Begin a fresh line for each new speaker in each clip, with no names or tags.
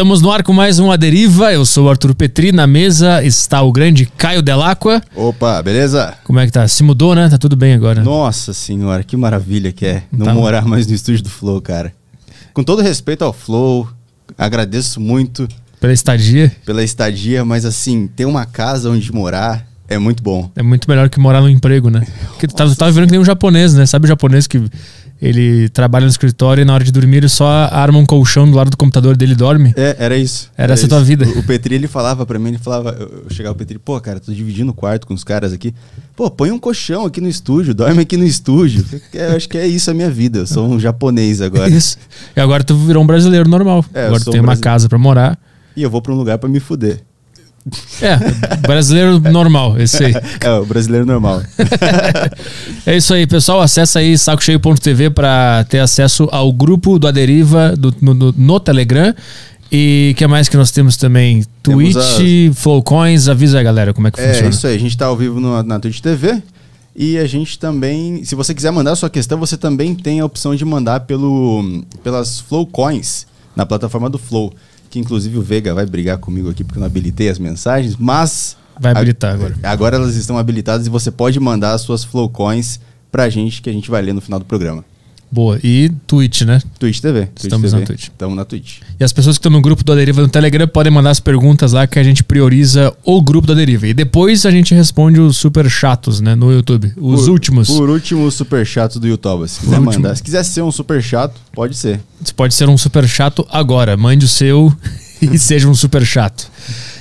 Estamos no ar com mais um A Deriva. Eu sou o Arthur Petri. Na mesa está o grande Caio Delacqua.
Opa, beleza?
Como é que tá? Se mudou, né? Tá tudo bem agora.
Nossa senhora, que maravilha que é não
Tá.
morar mais no estúdio do Flow, cara. Com todo respeito ao Flow, agradeço muito
Pela estadia.
pela estadia, mas assim, ter uma casa onde morar é muito bom.
É muito melhor que morar no emprego, né? Porque tu tava, tu tava vendo que nem um japonês, né? Sabe o japonês que ele trabalha no escritório e na hora de dormir ele só arma um colchão do lado do computador dele e dorme?
É, era isso.
Era essa
isso.
tua vida.
O, o Petri, ele falava pra mim, ele falava, eu, eu chegava o Petri, pô, cara, tô dividindo o quarto com os caras aqui. Pô, põe um colchão aqui no estúdio, dorme aqui no estúdio. Eu acho que é isso a minha vida, eu sou um japonês agora.
Isso. E agora tu virou um brasileiro normal.
É,
agora tu tem
um
uma casa pra morar.
E eu vou pra um lugar pra me fuder.
É, brasileiro normal, esse aí.
É, o brasileiro normal.
É isso aí, pessoal. Acessa aí sacocheio.tv para ter acesso ao grupo do Aderiva do, no, no- no Telegram. E o que mais que nós temos também?
Temos
Twitch, Flowcoins. Avisa aí, galera, como é que
É
funciona.
isso aí, a gente tá ao vivo no- na Twitch TV. E a gente também, se você quiser mandar a sua questão, você também tem a opção de mandar pelo, pelas Flow Coins na plataforma do Flow. Que inclusive o Vega vai brigar comigo aqui porque eu não habilitei as mensagens, mas.
Vai habilitar agora.
Agora elas estão habilitadas e você pode mandar as suas Flow Coins pra gente que a gente vai ler no final do programa.
Boa. E Twitch, né?
Twitch TV.
Estamos na Twitch.
Estamos na Twitch.
E as pessoas que estão no grupo do Aderiva no Telegram podem mandar as perguntas lá que a gente prioriza o grupo do Aderiva. E depois a gente responde os super chatos, né? No YouTube. Os
Por-
últimos.
Por último, o super chato do YouTube. Se quiser mandar. Se quiser ser um super chato, pode ser.
Você pode ser um super chato agora. Mande o seu e seja um super chato.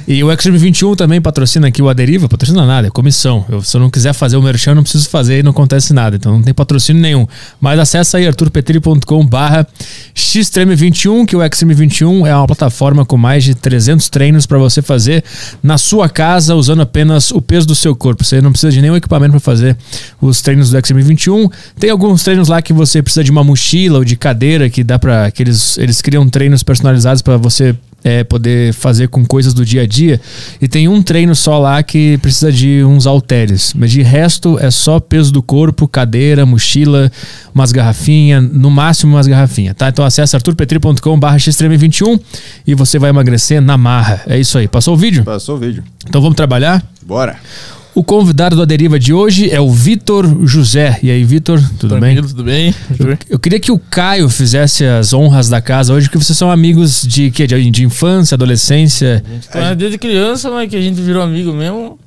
E o Extreme 21 também patrocina aqui o Aderiva. Patrocina nada, é comissão. Eu, se eu não quiser fazer o merchan, não preciso fazer e não acontece nada. Então não tem patrocínio nenhum. Mas acessa aí arturpetri.com barra xtreme21, que o Extreme 21 é uma plataforma com mais de 300 treinos para você fazer na sua casa usando apenas o peso do seu corpo. Você não precisa de nenhum equipamento para fazer os treinos do Extreme 21. Tem alguns treinos lá que você precisa de uma mochila ou de cadeira que dá para eles, eles criam treinos personalizados para você é, poder fazer com coisas do dia a dia. E tem um treino só lá que precisa de uns halteres. Mas de resto é só peso do corpo, cadeira, mochila, umas garrafinhas, no máximo umas garrafinhas, tá? Então acessa arturpetri.com barra xtreme21 e você vai emagrecer na marra. É isso aí. Passou o vídeo?
Passou o vídeo.
Então vamos trabalhar?
Bora.
O convidado da deriva de hoje é o Vitor José. E aí, Vitor, tudo bem?
Tranquilo, tudo bem?
Eu, eu queria que o Caio fizesse as honras da casa hoje, porque vocês são amigos de, quê? de, de infância, adolescência.
É desde criança, mas que a gente virou amigo mesmo.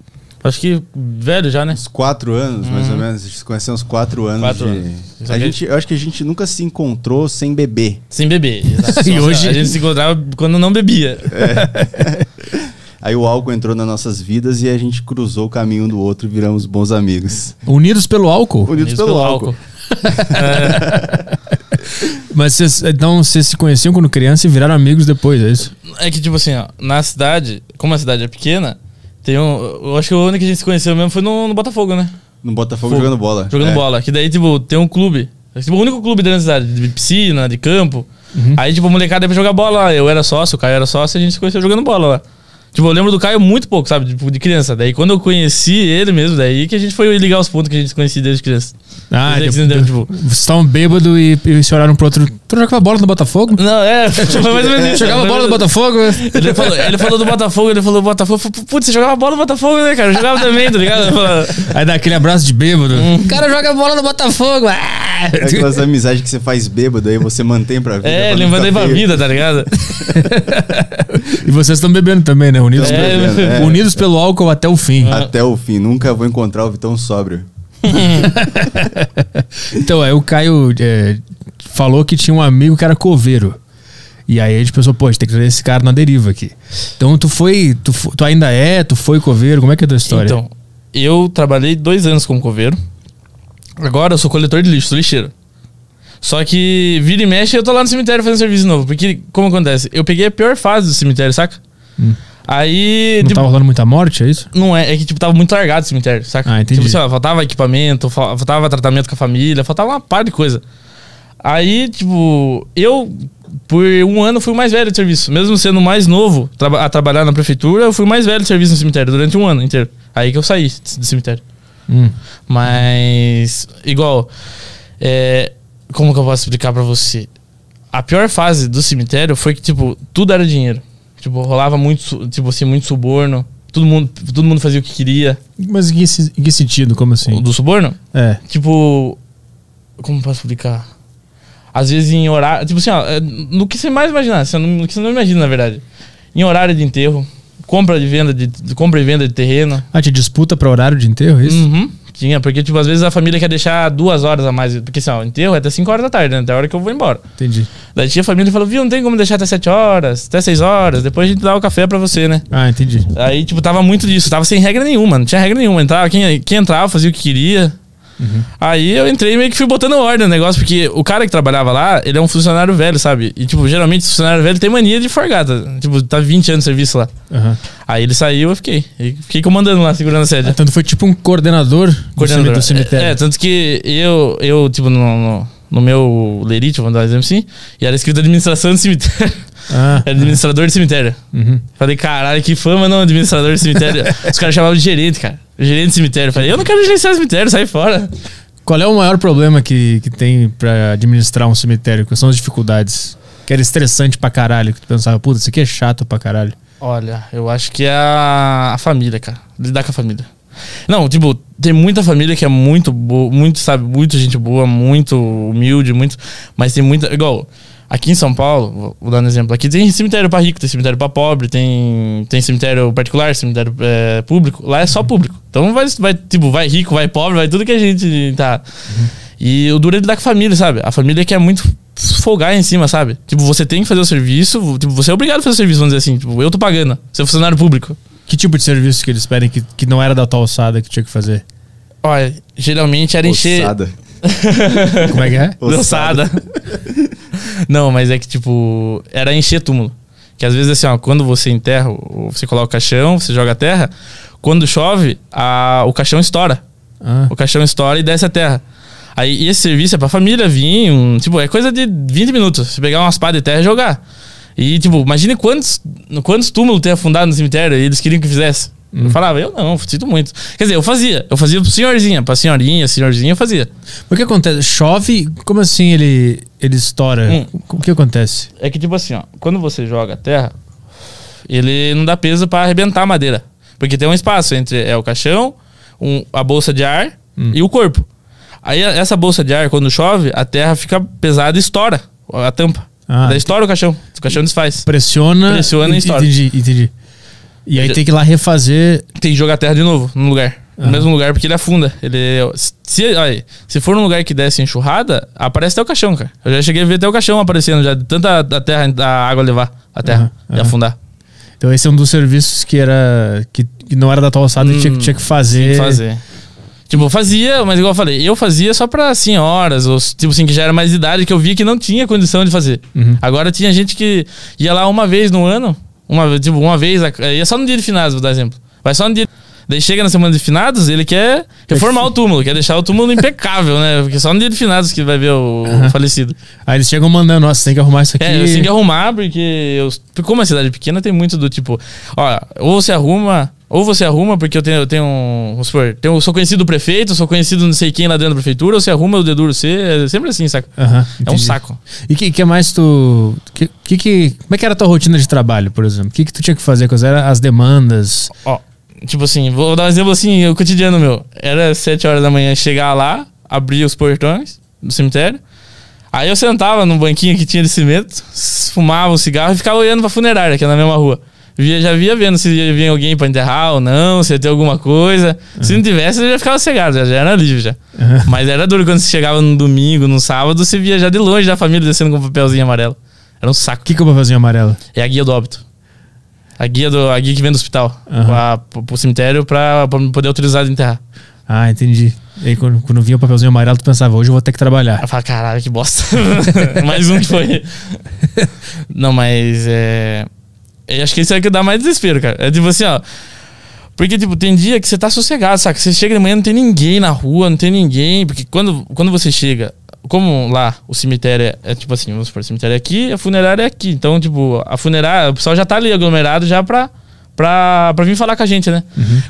Acho que velho já, né?
Uns quatro anos, mais ou menos. A gente se conheceu uns quatro anos.
Quatro
de-
anos.
A gente, eu acho que a gente nunca se encontrou sem beber.
Sem beber.
E hoje-
A gente se encontrava quando não bebia.
Aí o álcool entrou nas nossas vidas e a gente cruzou o caminho um do outro e viramos bons amigos.
Unidos pelo álcool.
Unidos pelo, álcool.
Mas vocês, então vocês se conheciam quando criança e viraram amigos depois, é isso?
É que, tipo assim, ó, na cidade, como a cidade é pequena, tem um. Eu acho que o único que a gente se conheceu mesmo foi no, no Botafogo, né?
No Botafogo
Fogo.
jogando bola.
Jogando
É.
bola. Que daí, tipo, tem um clube. É tipo o único clube dentro da cidade, de piscina, de campo.
Uhum.
Aí, tipo, a molecada ia pra jogar bola lá. Eu era sócio, o Caio era sócio e a gente se conheceu jogando bola lá. Tipo, eu lembro do Caio muito pouco, sabe? Tipo, de criança. Daí, quando eu conheci ele mesmo, daí que a gente foi ligar os pontos que a gente conhecia desde criança.
Ah,
Daí que
tipo,
tipo,
vocês estavam bêbados e, e se olharam pro outro. Tu jogava bola no Botafogo?
Não, é, tipo, mais ou menos isso.
Jogava bola no Botafogo?
Ele falou, ele falou do Botafogo, ele falou do Botafogo. falei, Putz, você jogava bola no Botafogo, né, cara? Eu jogava também, tá ligado?
Aí dá aquele abraço de bêbado. O cara joga bola no Botafogo. Ah!
É aquelas amizades que você faz bêbado aí você mantém pra vida.
É, aí
ficar
pra vida, tá ligado?
E vocês estão bebendo também, né? Unidos,
Tamo
pelo-
bebendo, é.
unidos pelo álcool até o fim.
Até o fim. Nunca vou encontrar o Vitão sóbrio.
Então, aí o Caio é, falou que tinha um amigo que era coveiro. E aí a gente pensou, pô, a gente tem que trazer esse cara na deriva aqui. Então tu foi, tu, tu ainda é, tu foi coveiro, como é que é a tua história?
Então, eu trabalhei dois anos como coveiro. Agora eu sou coletor de lixo, sou lixeiro. Só que vira e mexe eu tô lá no cemitério fazendo serviço novo. Porque, como acontece? Eu peguei a pior fase do cemitério, saca? Aí.
Não
tipo,
tava rolando muita morte, é isso?
Não é, é que tipo, tava muito largado o cemitério, saca?
Ah, entendi.
Tipo assim, ó, faltava equipamento, fal- faltava tratamento com a família, faltava uma par de coisa. Aí, tipo, eu, por um ano, fui o mais velho de serviço. Mesmo sendo mais novo a trabalhar na prefeitura, eu fui o mais velho de serviço no cemitério durante um ano inteiro. Aí que eu saí do cemitério.
Hum.
Mas, igual, é, como que eu posso explicar pra você? a pior fase do cemitério foi que, tipo, tudo era dinheiro. Tipo, rolava muito, tipo assim, muito suborno. Todo mundo, todo mundo fazia o que queria.
Mas em que, em que sentido? Como assim?
Do suborno?
É.
Tipo. Como posso explicar? Às vezes em horário. Tipo assim, ó, é, no que você mais imaginar, assim, no que você não imagina, na verdade. Em horário de enterro, compra de venda de, de- compra e venda de terreno.
Ah, te disputa pra horário de enterro, é isso?
Uhum. Tinha, porque, tipo, às vezes a família quer deixar duas horas a mais. Porque assim, ó, o enterro é até 5 horas da tarde, né? Até a hora que eu vou embora.
Entendi.
Daí tinha família que falou, viu, não tem como deixar até 7 horas, até 6 horas, depois a gente dá o café pra você, né?
Ah, entendi.
Aí, tipo, tava muito disso, tava sem regra nenhuma, não tinha regra nenhuma. Entrava, quem, quem entrava fazia o que queria. Aí eu entrei e meio que fui botando ordem no negócio, porque o cara que trabalhava lá, ele é um funcionário velho, sabe? E, tipo, geralmente funcionário velho tem mania de forgata. Tipo, tá 20 anos de serviço lá.
Aham.
Aí ele saiu, eu fiquei. E fiquei comandando lá, segurando a sede.
Ah, tu foi tipo um coordenador, do
Coordenador.
do cemitério.
É, é, tanto que eu, eu tipo, no, no, no meu lerite, vamos dar um exemplo assim, e era escrito administração de cemitério.
Ah,
Era administrador de cemitério.
uhum.
Falei, caralho, que fama não, administrador de cemitério. Os caras chamavam de gerente, cara. Gerente de cemitério. Falei, eu não quero gerenciar cemitério, sai fora.
Qual é o maior problema que, que tem pra administrar um cemitério? Quais são as dificuldades? Que era estressante pra caralho, que tu pensava, puta, isso aqui é chato pra caralho.
Olha, eu acho que é a, a família, cara. Lidar com a família. Não, tipo, tem muita família que é muito boa, muito, sabe, muito gente boa, muito humilde, muito. Mas tem muita. Igual, aqui em São Paulo, vou- dar um exemplo. Aqui tem cemitério pra rico, tem cemitério pra pobre, tem, tem cemitério particular, cemitério é, público. Lá é só público. Então vai, vai, tipo, vai rico, vai pobre, vai tudo que a gente tá. E o duro é lidar com a família, sabe? A família quer muito folgar em cima, sabe? Tipo, você tem que fazer o serviço, tipo, você é obrigado a fazer o serviço, vamos dizer assim. Tipo, eu tô pagando, você é funcionário público.
Que tipo de serviço que eles pedem que, que não era da tua alçada que tinha que fazer?
Olha, geralmente era encher.
Ossada.
Como é que é?
Ossada. Não, mas é que, tipo, era encher túmulo. Que às vezes, assim, ó, quando você enterra, você coloca o caixão, você joga a terra, quando chove, a, o caixão estoura.
Ah,
O caixão estoura e desce a terra. Aí e esse serviço é pra família vir, um, tipo, é coisa de 20 minutos. Você pegar umas pá de terra e jogar. E, tipo, imagine quantos, quantos túmulos tem afundado no cemitério e eles queriam que fizesse. Eu falava, eu não, sinto muito. Quer dizer, eu fazia. Eu fazia pro senhorzinha, pra senhorinha, senhorzinha, eu fazia.
o que acontece? Chove, como assim ele, ele estoura?
Hum.
O que acontece?
É que, tipo assim, ó, quando você joga a terra, ele não dá peso pra arrebentar a madeira. Porque tem um espaço entre é, o caixão, um- a bolsa de ar e o corpo. Aí essa bolsa de ar, quando chove, a terra fica pesada e estoura a tampa.
Ah,
Daí estoura o caixão. O caixão desfaz.
Pressiona.
Pressiona e estoura.
Entendi, entendi. E aí
Já-
tem que ir lá refazer.
Tem que jogar terra de novo, no lugar. No mesmo lugar, porque ele afunda. Ele, se, olha, se for num lugar que desce enxurrada, aparece até o caixão, cara. Eu já cheguei a ver até o caixão aparecendo, já de tanta a terra, a água levar a terra e afundar.
Então esse é um dos serviços que era. que, que não era da tua alçada e tinha, que- tinha que fazer.
Tinha que fazer. Tipo, eu fazia, mas igual eu falei, eu fazia só pra senhoras, ou tipo assim, que já era mais de idade, que eu via que não tinha condição de fazer.
Uhum.
Agora tinha gente que ia lá uma vez no ano, uma, tipo, uma vez, a- ia só no dia de finados, vou dar exemplo. Vai só no dia. Daí chega na semana de finados, ele quer reformar o túmulo, quer deixar o túmulo impecável, né? Porque só no dia de finados que vai ver o, o falecido.
Aí eles chegam mandando, nossa, tem que arrumar isso aqui.
É, eu tenho que arrumar, porque eu, como é cidade pequena, tem muito do tipo, ó, ou você arruma, ou você arruma, porque eu tenho, eu tenho um, vamos supor, tenho, sou conhecido do prefeito, sou conhecido não sei quem lá dentro da prefeitura, ou você arruma, eu deduro você, é sempre assim, saca?
Aham,
É um saco.
E que, que mais tu. Que, que, que- como é que era a tua rotina de trabalho, por exemplo? O que, que tu tinha que fazer? Quais eram as demandas?
Ó, tipo assim, vou dar um exemplo assim, o cotidiano meu. Era sete horas da manhã, chegar lá, abrir os portões do cemitério. Aí eu sentava num banquinho que tinha de cimento, fumava um cigarro e ficava olhando pra funerária, que é na mesma rua. Via, já via vendo se vir alguém pra enterrar ou não, se ia ter alguma coisa. Se não tivesse, eu já ficava cegado, já, já era livre já. Mas era duro quando você chegava no domingo, no sábado, você via já de longe da família descendo com um papelzinho amarelo. Era um saco.
O que, que vou fazer em amarelo?
É a guia do óbito. A guia, do, a guia que vem do hospital
Aham.
pra, pro, cemitério pra, pra poder autorizar de enterrar.
Ah, entendi. E aí, quando, quando vinha o papelzinho amarelo, tu pensava, hoje eu vou ter que trabalhar.
Eu falo, caralho, que bosta. mais um que foi. Não, mas é. Eu acho que isso é o que dá mais desespero, cara. É tipo assim, ó. Porque, tipo, tem dia que você tá sossegado, saca? Você chega de manhã, não tem ninguém na rua, não tem ninguém. Porque quando, quando você chega, como lá o cemitério é, é tipo assim, vamos supor, o cemitério é aqui, a funerária é aqui. Então, tipo, a funerária, o pessoal já tá ali aglomerado já pra, pra, pra vir falar com a gente, né?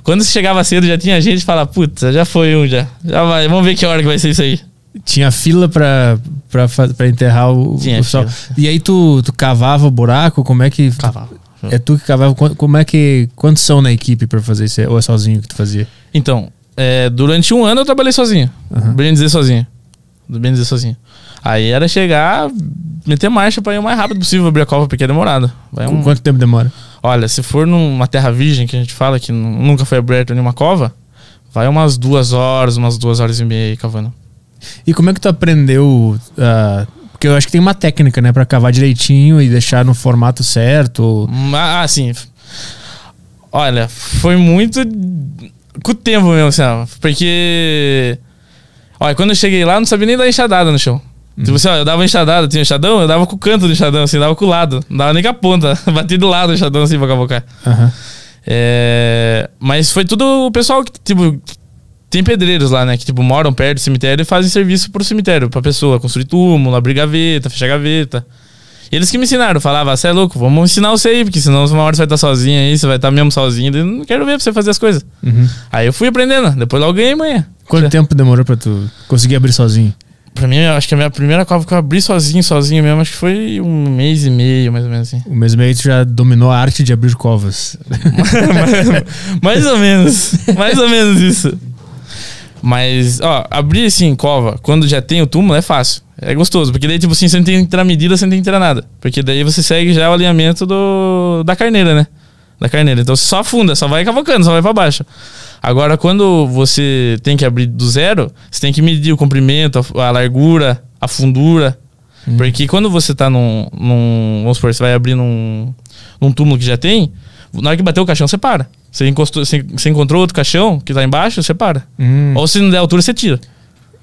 Quando você chegava cedo, já tinha gente fala, puta, já foi um já. Já vai, vamos ver que hora que vai ser isso aí.
Tinha fila pra, pra, pra enterrar o,
Tinha,
o pessoal.
tinha.
E aí tu, tu cavava o buraco? Como é que.
Cavava.
É tu que cavava? Como é que. Quantos são na equipe pra fazer isso? Ou é sozinho que tu fazia?
Então, é, durante um ano eu trabalhei sozinho.
Aham.
Bem dizer sozinho. Bem dizer sozinho. Aí era chegar, meter marcha pra ir o mais rápido possível abrir a cova, porque é demorado. Vai um-
Quanto tempo demora?
Olha, se for numa terra virgem, que a gente fala que nu- nunca foi aberta nenhuma cova, vai umas duas horas, umas duas horas e meia aí cavando.
E como é que tu aprendeu? ah, porque eu acho que tem uma técnica, né? Pra cavar direitinho e deixar no formato certo.
Ah, sim. Olha, foi muito com o tempo mesmo, assim, porque. Olha, quando eu cheguei lá, eu não sabia nem dar enxadada no chão. Tipo assim, ó, eu dava enxadada, tinha enxadão, eu dava com o canto do enxadão, assim, dava com o lado. Não dava nem com a ponta. Batia do lado o enxadão, assim, pra cavocar.
Aham.
É, mas foi tudo o pessoal que, tipo, tem pedreiros lá, né? Que, tipo, moram perto do cemitério e fazem serviço pro cemitério, pra pessoa construir túmulo, abrir gaveta, fechar gaveta. Eles que me ensinaram, falavam, você é louco, vamos ensinar você aí, porque senão uma hora você vai estar sozinho aí, você vai estar mesmo sozinho, eu não quero ver pra você fazer as coisas.
Uhum.
Aí eu fui aprendendo, depois logo ganhei manhã.
Quanto tempo demorou pra tu conseguir abrir sozinho?
Pra mim, eu acho que a minha primeira cova que eu abri sozinho, sozinho mesmo, acho que foi um mês e meio, mais ou menos assim.
O mês e meio tu já dominou a arte de abrir covas.
mais ou menos. Mais ou menos isso. Mas, ó, abrir assim, cova, quando já tem o túmulo, é fácil. É gostoso, porque daí, tipo assim, você não tem que tirar medida, você não tem que tirar nada. Porque daí você segue já o alinhamento do, da carneira, né? Da carneira. Então você só afunda, só vai cavocando, só vai pra baixo. Agora, quando você tem que abrir do zero, você tem que medir o comprimento, a, a largura, a fundura. Porque quando você tá num, num. Vamos supor, você vai abrir num, num túmulo que já tem, na hora que bater o caixão, você para. Você, encostou, você, você encontrou outro caixão que tá embaixo, você para.
Hum,
Ou se não der altura, você tira.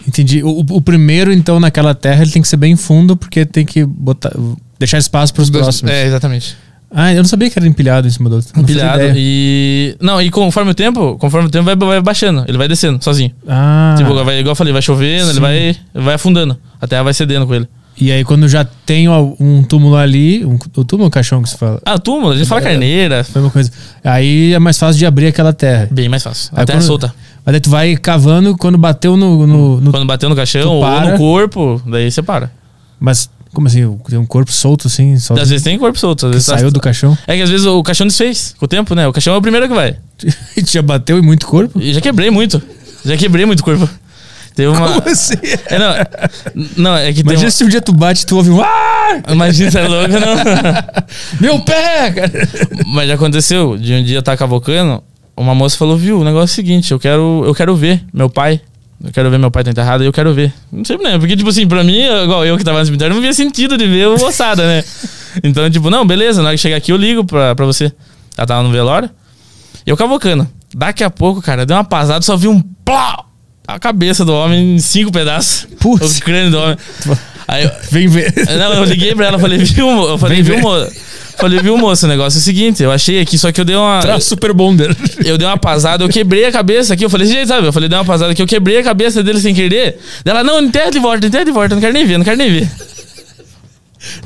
entendi. O, o primeiro, então, naquela terra, ele tem que ser bem fundo, porque tem que botar, deixar espaço pros próximos.
É, exatamente.
Ah, eu não sabia que era empilhado em cima do outro.
Empilhado. E. Não, e conforme o tempo, conforme o tempo vai, vai baixando, ele vai descendo sozinho.
Ah,
Tipo, vai, igual eu falei, vai chovendo,
Sim.
ele vai, ele vai afundando. A terra vai cedendo com ele.
E aí quando já tem um túmulo ali, um, o túmulo ou o caixão que se fala?
Ah, túmulo, a gente fala
É.
carneira.
Foi uma coisa. Aí é mais fácil de abrir aquela terra.
Bem mais fácil.
Aí
A terra é
quando-
solta.
Mas aí tu vai cavando, quando bateu no... no- no-
Quando bateu no caixão
Tu
ou
para.
no corpo, daí você para.
Mas, como assim? Tem um corpo solto assim?
Às vezes tem corpo solto. Às vezes tá-
saiu do caixão?
É que às vezes o caixão desfez com o tempo, né? O caixão é o primeiro que vai.
Já bateu em muito corpo?
Já quebrei muito. Já quebrei muito corpo. Teve uma.
Como assim?
É, não, não, é que
Imagina
uma...
se um dia tu bate e tu ouve um... Ah!
Imagina, você é louco, não.
Meu pé! cara!"
Mas já aconteceu, de um dia eu tava cavocando, uma moça falou, viu, o negócio é o seguinte, eu quero, eu quero ver meu pai. Eu quero ver meu pai tá enterrado e eu quero ver. Não sei quê, porque, tipo assim, pra mim, igual eu que tava no cemitério, não via sentido de ver o ossada, né? Então, tipo, não, beleza, na hora que chegar aqui eu ligo pra, pra você. Ela tava no velório. E eu cavocando. Daqui a pouco, cara, deu uma pasada, só vi um plá! A cabeça do homem em cinco pedaços.
Putz.
O crânio do homem. Aí eu,
Vem ver.
não, eu liguei pra ela, falei, viu, eu falei, viu, moço? Falei, viu, moço, o negócio é o seguinte, eu achei aqui, só que eu dei uma.
Traz super bonder.
Eu dei uma pasada, eu quebrei a cabeça aqui. Eu falei, gente, sabe? Eu falei, dei uma pasada aqui, eu quebrei a cabeça dele sem querer. Ela, não, enterra de volta, enterra de volta, não quero nem ver, não quero nem ver.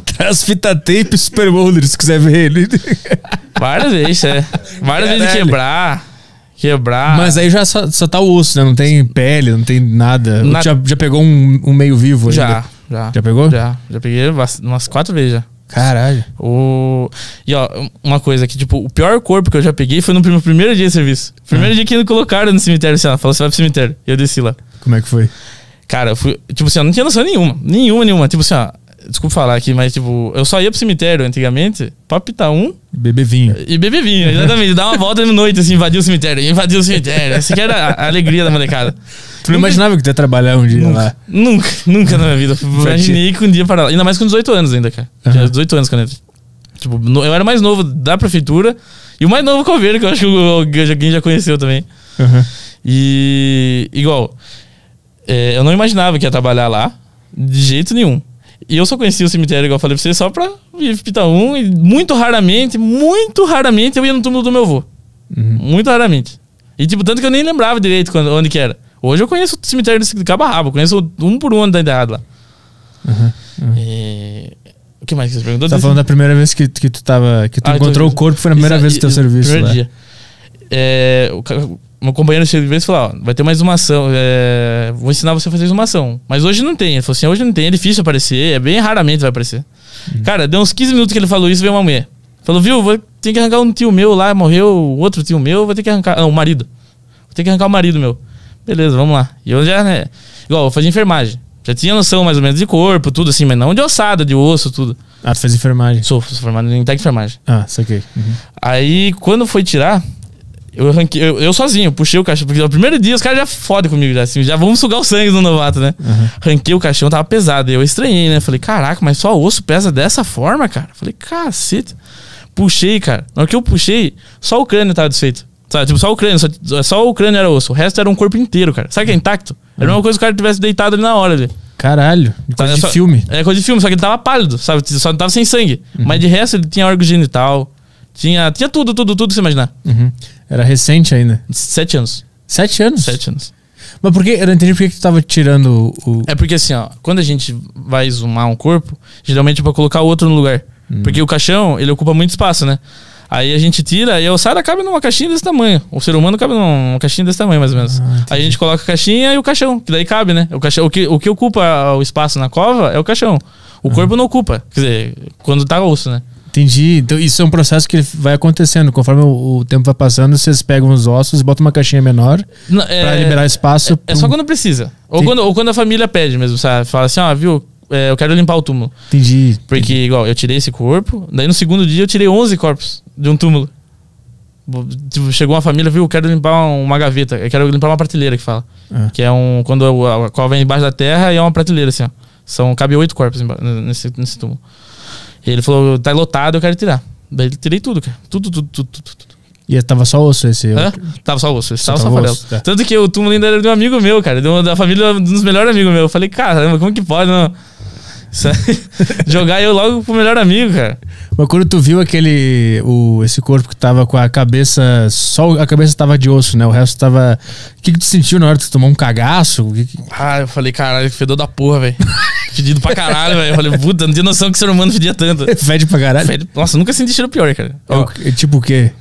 Traz fita tape e super bonder se quiser ver ele.
Várias vezes, é. Várias vezes de
Caralho.
quebrar. Quebrar.
Mas aí já só, só tá o osso, né? Não tem pele, não tem nada.
Na-
Já, já pegou um, um meio vivo ainda?
Já, já.
Já pegou?
Já. Já peguei umas quatro vezes já.
Caralho.
O... E ó, uma coisa que, tipo, o pior corpo que eu já peguei foi no prim- primeiro dia de serviço. Primeiro dia que me colocaram no cemitério, assim, ó, falou, você vai pro cemitério. E eu desci lá.
Como é que foi?
Cara, eu fui, tipo assim, eu não tinha noção nenhuma. Nenhuma, nenhuma. Tipo assim, ó, desculpa falar aqui, mas tipo, eu só ia pro cemitério antigamente pra pitar um
Beber vinho.
e beber vinho, exatamente. Dar uma volta de noite, assim, invadir o cemitério, invadir o cemitério. Essa que era a, alegria da molecada.
Tu não imaginava que tu ia trabalhar um dia lá?
Nunca, nunca na minha vida. Imaginei que um dia para lá. Ainda mais com 18 anos ainda, cara. Tinha
Aham.
18 anos quando eu entrei. Tipo, no- eu era mais novo da prefeitura e o mais novo coveiro, que eu acho que o- alguém já conheceu também.
Aham.
E igual, é, eu não imaginava que ia trabalhar lá, de jeito nenhum. E eu só conhecia o cemitério, igual eu falei pra você, só pra ir pitar um. E muito raramente, muito raramente eu ia no túmulo do meu avô.
Uhum.
Muito raramente. E tipo, tanto que eu nem lembrava direito quando, onde que era. Hoje eu conheço o cemitério de Cabo a Rabo, conheço um por um tá enterrado lá. E... O que mais que você perguntou?
Tá falando da primeira vez que, que tu tava. Que tu
Ah,
encontrou
então-
o corpo, foi na primeira
Isso-
vez do teu
isso,
serviço
Primeiro
lá.
dia. É, o meu companheiro chegou de vez e falou: ó, vai ter mais uma ação. é, vou ensinar você a fazer uma ação. Mas hoje não tem. Ele falou assim: hoje não tem, é difícil aparecer, é bem raramente vai aparecer. Cara, deu uns 15 minutos que ele falou isso, veio uma mulher. Falou, viu, vou, tem que arrancar um tio meu lá, morreu outro tio meu, vou ter que arrancar. Não, o marido. Vou ter que arrancar o marido meu. Beleza, vamos lá. E eu já, né? Igual, eu fazia enfermagem. Já tinha noção mais ou menos de corpo, tudo assim, mas não de ossada, de osso, tudo.
Ah, tu fez enfermagem.
Sou, sou formado em técnica de enfermagem.
Ah, saquei. Uhum.
Aí, quando foi tirar, eu arranquei, eu, eu sozinho, puxei o caixão. Porque no primeiro dia os caras já fodem comigo, já, assim, já vamos sugar o sangue do novato, né? Arranquei o caixão, tava pesado. Eu estranhei, né? Falei, caraca, mas só osso pesa dessa forma, cara? Falei, cacete. Puxei, cara. Na hora que eu puxei, só o crânio tava desfeito. Sabe, tipo, só o crânio, só, só o crânio era osso. O resto era um corpo inteiro, cara. Sabe que é intacto? Era a mesma coisa que o cara tivesse deitado ali na hora ali.
Caralho, coisa
É
de
só-
filme.
É coisa de filme, só que ele tava pálido, sabe? Só não tava sem sangue. Mas de resto ele tinha órgão genital. Tinha, tinha tudo, tudo, tudo, você imaginar.
Uhum. Era recente ainda.
Sete anos.
Sete anos?
Sete anos.
Mas por que? Eu não entendi por que que tu tava tirando o.
É porque assim, ó, quando a gente vai exumar um corpo, geralmente é pra colocar o outro no lugar. Porque o caixão, ele ocupa muito espaço, né? Aí a gente tira e a ossada cabe numa caixinha desse tamanho. O ser humano cabe numa caixinha desse tamanho, mais ou menos. Aí a gente coloca a caixinha e o caixão, que daí cabe, né? O, caixão, o, que, o que ocupa o espaço na cova é o caixão. O corpo não ocupa. Quer dizer, quando tá osso, né?
Entendi. Então isso é um processo que vai acontecendo. Conforme o, o tempo vai passando, vocês pegam os ossos e botam uma caixinha menor
Não,
pra
é-
liberar espaço.
É só quando precisa. Ou quando, ou quando a família pede mesmo, sabe? Fala assim, ó, viu, é, eu quero limpar o túmulo.
Entendi.
Porque, igual, eu tirei esse corpo, daí no segundo dia eu tirei 11 corpos de um túmulo. Tipo, chegou uma família, viu, eu quero limpar uma gaveta, eu quero limpar uma prateleira que fala.
Ah.
Que é um. Quando a, a cova é embaixo da terra e é uma prateleira, assim, ó. São, cabe oito corpos nesse, nesse túmulo. E ele falou, tá lotado, eu quero tirar. Daí eu tirei tudo, cara. Tudo, tudo, tudo, tudo, tudo.
E tava só osso esse.
Hã? Tava só osso, esse tava só farelo.
tá.
Tanto que o túmulo ainda era de um amigo meu, cara. De uma, da família um dos melhores amigos meus. Eu falei, caramba, como que pode, não? Jogar eu logo pro melhor amigo, cara.
Mas quando tu viu aquele. O, esse corpo que tava com a cabeça. Só a cabeça tava de osso, né? O resto tava. O que, que tu sentiu na hora que tu tomou um cagaço? O que que-
Ah, eu falei, caralho, fedor da porra, velho. Fedido pra caralho, velho. Eu falei, puta, não tinha noção que ser humano fedia tanto.
Fede pra caralho?
Fede- Nossa, eu nunca senti cheiro pior, cara. Ó,
o- é tipo o quê?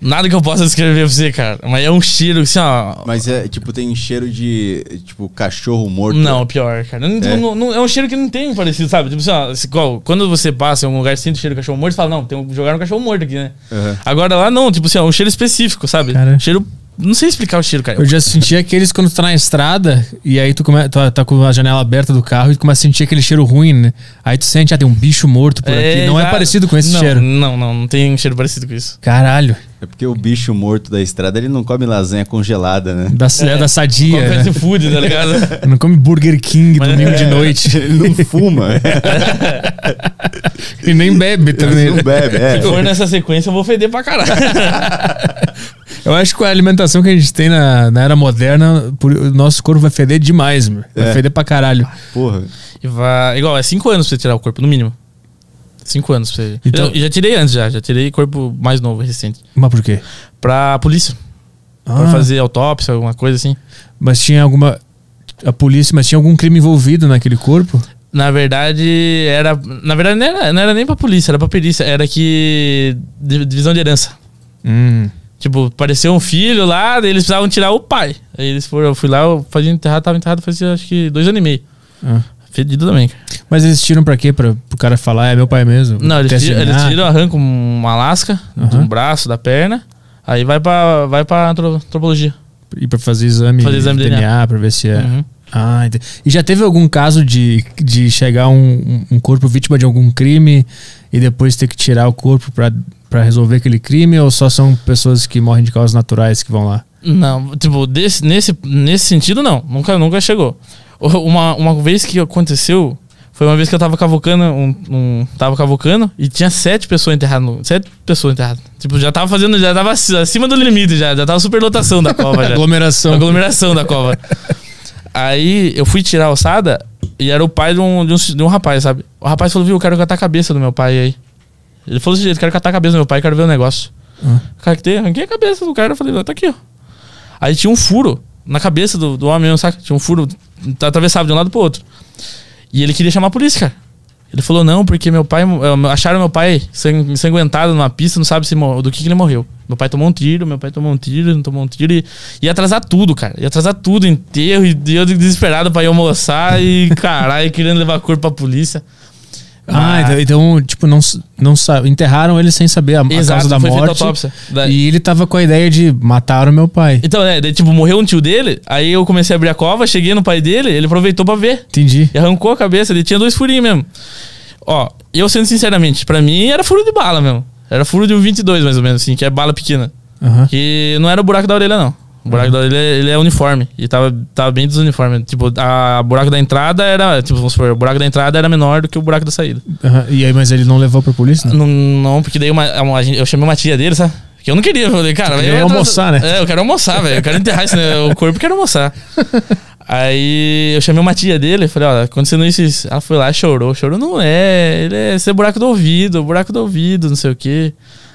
Nada que eu possa descrever pra você, cara. Mas é um cheiro, assim, ó.
Mas é, tipo, tem cheiro de, tipo, cachorro morto.
Não, pior, cara. Não,
É?
não- não- é um cheiro que não tem parecido, sabe? Tipo assim, ó, igual, quando você passa em algum lugar e sente o cheiro de cachorro morto, você fala, não, tem um, jogaram um cachorro morto aqui, né?
Aham.
Agora lá não, tipo assim, ó, um cheiro específico, sabe?
Cara.
Cheiro. Não sei explicar o cheiro, cara.
Eu já senti aqueles quando tu tá na estrada e aí tu, come, tu tá com a janela aberta do carro e tu começa a sentir aquele cheiro ruim, né? Aí tu sente, ah, tem um bicho morto por aqui. Não é parecido com esse
não,
cheiro.
Não, não, não tem cheiro parecido com isso.
Caralho.
É porque o bicho morto da estrada, ele não come lasanha congelada, né?
Da, é. da sadia.
Qual
né?
fast food, tá ligado?
Não come Burger King
Mas-
domingo de noite.
Ele não fuma.
e nem bebe
ele
também.
não bebe, é.
Se for nessa sequência, eu vou feder pra caralho.
Eu acho que com a alimentação que a gente tem na, na era moderna, por- o nosso corpo vai feder demais, meu. Vai
É.
feder pra caralho.
Porra.
E vai, igual, é 5 anos pra você tirar o corpo, no mínimo. 5 anos pra você.
Então-
Eu, já tirei antes já, já tirei corpo mais novo, recente.
Mas por quê?
Pra polícia. Pra
Ah,
fazer autópsia, alguma coisa assim.
Mas tinha alguma. A polícia, mas tinha algum crime envolvido naquele corpo?
Na verdade, era. Na verdade, não era, não era nem pra polícia, era pra perícia. Era que. di- Divisão de herança.
Hum.
Tipo, apareceu um filho lá, daí eles precisavam tirar o pai. Aí eles foram, eu fui lá, eu fazia enterrado, tava enterrado fazia acho que dois anos e meio.
Ah.
Fedido também.
Mas eles tiram pra quê? Pra, pro cara falar, é meu pai mesmo?
Não, eles tiram, eles
DNA?
tiram, arrancam uma lasca de
Aham.
um braço, da perna. Aí vai pra, vai pra antro- antropologia.
E pra fazer exame,
Fazer exame
de
de
DNA, pra ver se é.
Uhum.
Ah, entendi. E já teve algum caso de, de chegar um, um corpo vítima de algum crime e depois ter que tirar o corpo pra, pra resolver aquele crime? Ou só são pessoas que morrem de causas naturais que vão lá?
Não, tipo, desse, nesse, nesse sentido, não. Nunca, nunca chegou. Uma, uma vez que aconteceu, foi uma vez que eu tava cavocando, um, um- tava cavocando e tinha sete pessoas enterradas. no- Sete pessoas enterradas. Tipo, já tava fazendo, já tava ac- acima do limite, já, já tava superlotação da cova já.
Aglomeração.
aglomeração da cova. Aí eu fui tirar a ossada e era o pai de um, de um, de um rapaz, sabe? O rapaz falou, viu, eu quero catar a cabeça do meu pai aí. Ele falou desse jeito, quero catar a cabeça do meu pai, quero ver o negócio.
Ah.
Cara, que tem, arranquei a cabeça do cara, eu falei, "Não, tá aqui, ó. Aí tinha um furo na cabeça do, do homem, mesmo, saca? Tinha um furo, tá atravessado de um lado pro outro. E ele queria chamar a polícia, cara. Ele falou, não, porque meu pai. eh, Acharam meu pai sang- ensanguentado numa pista, não sabe se do que, que ele morreu. Meu pai tomou um tiro, meu pai tomou um tiro, não tomou um tiro e ia atrasar tudo, cara. Ia atrasar tudo, enterro, e eu desesperado pra ir almoçar e caralho, querendo levar corpo pra polícia.
Ah,
Mas-
então, então, tipo, não, não enterraram ele sem saber a,
Exato,
causa da morte. E ele tava com a ideia de matar o meu pai.
Então, é, daí, tipo, morreu um tio dele, aí eu comecei a abrir a cova, cheguei no pai dele, ele aproveitou pra ver.
Entendi.
E arrancou a cabeça, ele tinha dois furinhos mesmo. Ó, eu sendo sinceramente, pra mim era furo de bala mesmo. Era furo de um 22, mais ou menos, assim, que é bala pequena.
Aham.
Que não era o buraco da orelha, não. O buraco da orelha, ele é uniforme. E tava, tava bem desuniforme. Tipo, a o buraco da entrada era. Tipo, vamos supor, o buraco da entrada era menor do que o buraco da saída.
aham. E aí, mas ele não levou pra polícia? Não?
Não, não porque daí uma, uma- eu chamei uma tia dele, sabe? Que eu não queria. Eu falei, cara, eu ia
almoçar, né?
É, eu quero almoçar, velho. Eu quero enterrar esse, né, o corpo, eu quero almoçar. Aí eu chamei uma tia dele, falei, ó, acontecendo isso, isso. Ela foi lá e chorou. Chorou, não é, ele é esse buraco do ouvido, buraco do ouvido, não sei o quê.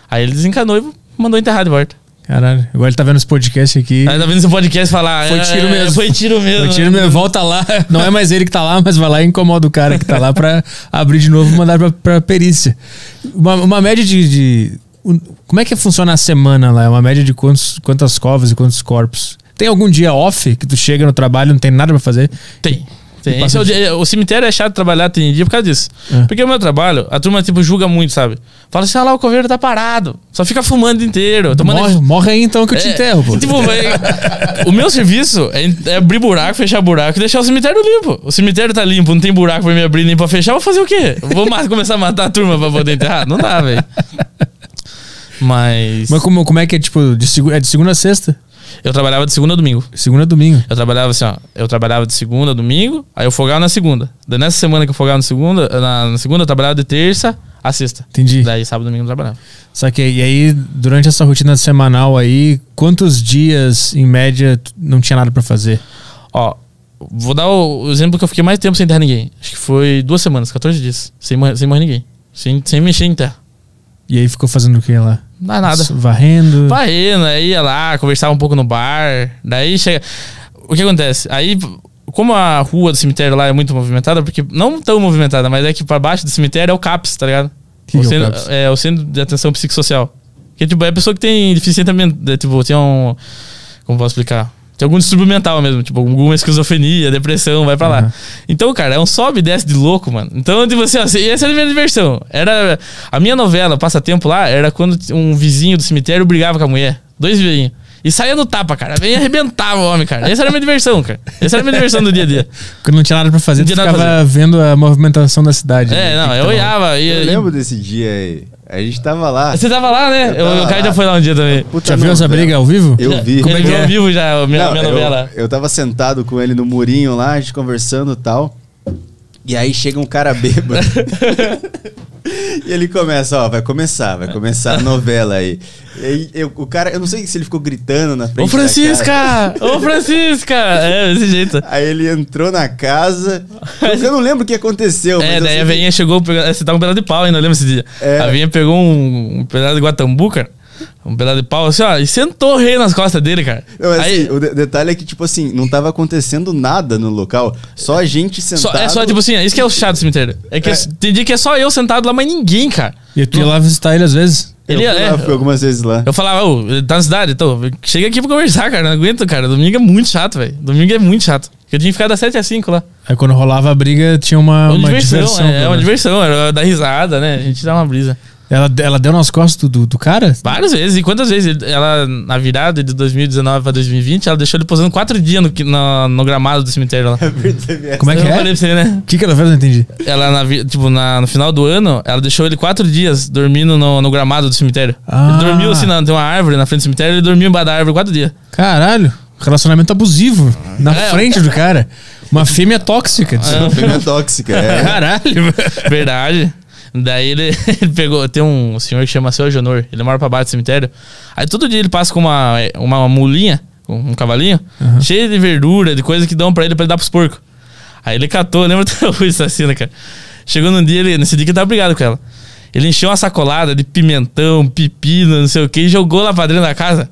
Aí ele desencanou e mandou enterrar de volta.
Caralho. Agora ele tá vendo esse podcast aqui.
Aí tá vendo esse podcast falar.
Foi
é,
tiro
é,
mesmo.
Foi tiro mesmo.
O tiro meu, volta lá. Não é mais ele que tá lá, mas vai lá e incomoda o cara que tá lá pra abrir de novo e mandar pra, pra perícia. Uma, uma média de, de- Como é que funciona a semana lá? É uma média de quantos, quantas covas e quantos corpos? Tem algum dia off que tu chega no trabalho e não tem nada pra fazer?
Tem. Tem. É o, o cemitério é chato trabalhar, tem dia por causa disso.
É.
Porque o meu trabalho, a turma, tipo, julga muito, sabe? Fala assim, ah lá, o coveiro tá parado. Só fica fumando inteiro. Tomando
Morre, morre aí então que eu te
É,
enterro, pô.
Tipo, o meu serviço é, é abrir buraco, fechar buraco e deixar o cemitério limpo. O cemitério tá limpo, não tem buraco pra me abrir nem pra fechar, eu vou fazer o quê? Eu vou começar a matar a turma pra poder enterrar? Não dá, velho. Mas.
Mas como, como é que é, tipo, de, é de segunda a sexta?
Eu trabalhava de segunda a domingo.
Segunda a domingo.
Eu trabalhava assim, ó. Eu trabalhava de segunda a domingo, aí eu folgava na segunda. Daí nessa semana que eu folgava na segunda, na, na segunda eu trabalhava de terça a sexta.
Entendi.
Daí sábado e domingo eu trabalhava.
Só que e aí, durante essa rotina semanal aí, quantos dias, em média, não tinha nada pra fazer?
Ó, vou dar o, exemplo que eu fiquei mais tempo sem enterrar ninguém. Acho que foi duas semanas, 14 dias. Sem, morrer- sem morrer ninguém. Sem, sem mexer em terra.
E aí ficou fazendo o que lá?
Não dá nada.
Varrendo.
Varrendo, aí ia lá, conversava um pouco no bar. Daí chega. O que acontece? Aí, como a rua do cemitério lá é muito movimentada, porque não tão movimentada, mas é que pra baixo do cemitério é o CAPS, tá ligado?
Que
o
que é o
centro,
CAPS?
é o Centro de Atenção Psicossocial. Que tipo, é a pessoa que tem deficiência mental, tipo, tem um. Como posso explicar? Tem algum distúrbio mental mesmo, tipo, alguma esquizofrenia, depressão, vai pra
Uhum.
lá. Então, cara, é um sobe e desce de louco, mano. Então, tipo assim, ó, essa era a minha diversão. Era. A minha novela, Passatempo lá, era quando um vizinho do cemitério brigava com a mulher. Dois vizinhos. E saía no tapa, cara. Vem e arrebentava o homem, cara. Essa era a minha diversão, cara. Essa era a minha diversão do dia a dia.
Quando não tinha nada pra fazer,
Não tinha
ficava vendo a movimentação da cidade.
É,
né?
não, eu olhava.
Eu
E,
lembro desse dia aí. A gente tava lá.
Você tava lá, né?
Eu tava
o cara já
lá.
foi lá um dia também.
Puta
Já viu essa briga ao vivo?
Eu vi.
Como é que
é?
ao vivo já, a minha,
Não,
minha
eu-
novela.
Eu, tava sentado com ele no murinho lá, a gente conversando e tal. E aí chega um cara bêbado. e ele começa, ó, vai começar, vai começar a novela aí. E aí eu- o cara, eu não sei se ele ficou gritando na frente
Ô, Francisca! Ô, Francisca! É, desse jeito.
Aí ele entrou na casa. Eu não lembro o que aconteceu.
É,
eu
daí a
que-
veinha chegou, pegou- você tava um pedaço de pau ainda, lembra esse dia?
É.
A veinha pegou um, um pedaço de guatambu, cara. Um pedaço de pau, assim, ó, e sentou o rei nas costas dele, cara.
Não, mas,
Aí,
assim, o de- detalhe é que, tipo assim, não tava acontecendo nada no local. Só a gente
só-
sentado.
é só, tipo assim, isso que é o chato do cemitério. É que
É.
tem dia que é só eu sentado lá, mas ninguém, cara.
E tu ia lá visitar ele às vezes?
Ele
eu fui,
é.
lá, fui algumas vezes lá.
Eu falava, ô, ele tá na cidade, então, chega aqui pra conversar, cara. Não aguento, cara. Domingo é muito chato, velho. Domingo é muito chato. Porque eu tinha que ficar das 7 às 5 lá.
Aí quando rolava a briga, tinha uma,
É
uma
uma diversão,
diversão.
é, é uma diversão, era dar risada, né? A gente dá uma brisa.
Ela, ela deu nas costas do, do, cara?
Várias vezes. E quantas vezes? Ela, na virada de 2019 pra 2020, ela deixou ele posando quatro dias no, no, no gramado do cemitério lá.
Como é que
Eu
é?
falei pra você, né?
O que, que ela fez? Eu não entendi.
Ela, na, tipo, na- no final do ano, ela deixou ele quatro dias dormindo no, no gramado do cemitério.
Ah.
Ele dormiu assim, na, tem uma árvore na frente do cemitério, ele dormiu embaixo da árvore quatro dias.
Caralho, relacionamento abusivo. Na
É.
frente do cara. Uma fêmea tóxica.
É.
Fêmea tóxica, é.
Caralho.
Verdade. Daí ele, ele pegou. Tem um senhor que chama Seu Agenor. Ele mora pra baixo do cemitério. Aí todo dia ele passa com uma, uma mulinha, um cavalinho, cheio de verdura, de coisa que dão pra ele pra ele dar pros porcos. Aí ele catou, lembra até hoje essa cena, cara. Chegou num dia, ele, nesse dia que ele tava brigado com ela. Ele encheu uma sacolada de pimentão, pepino, não sei o que, e jogou lá pra dentro da casa.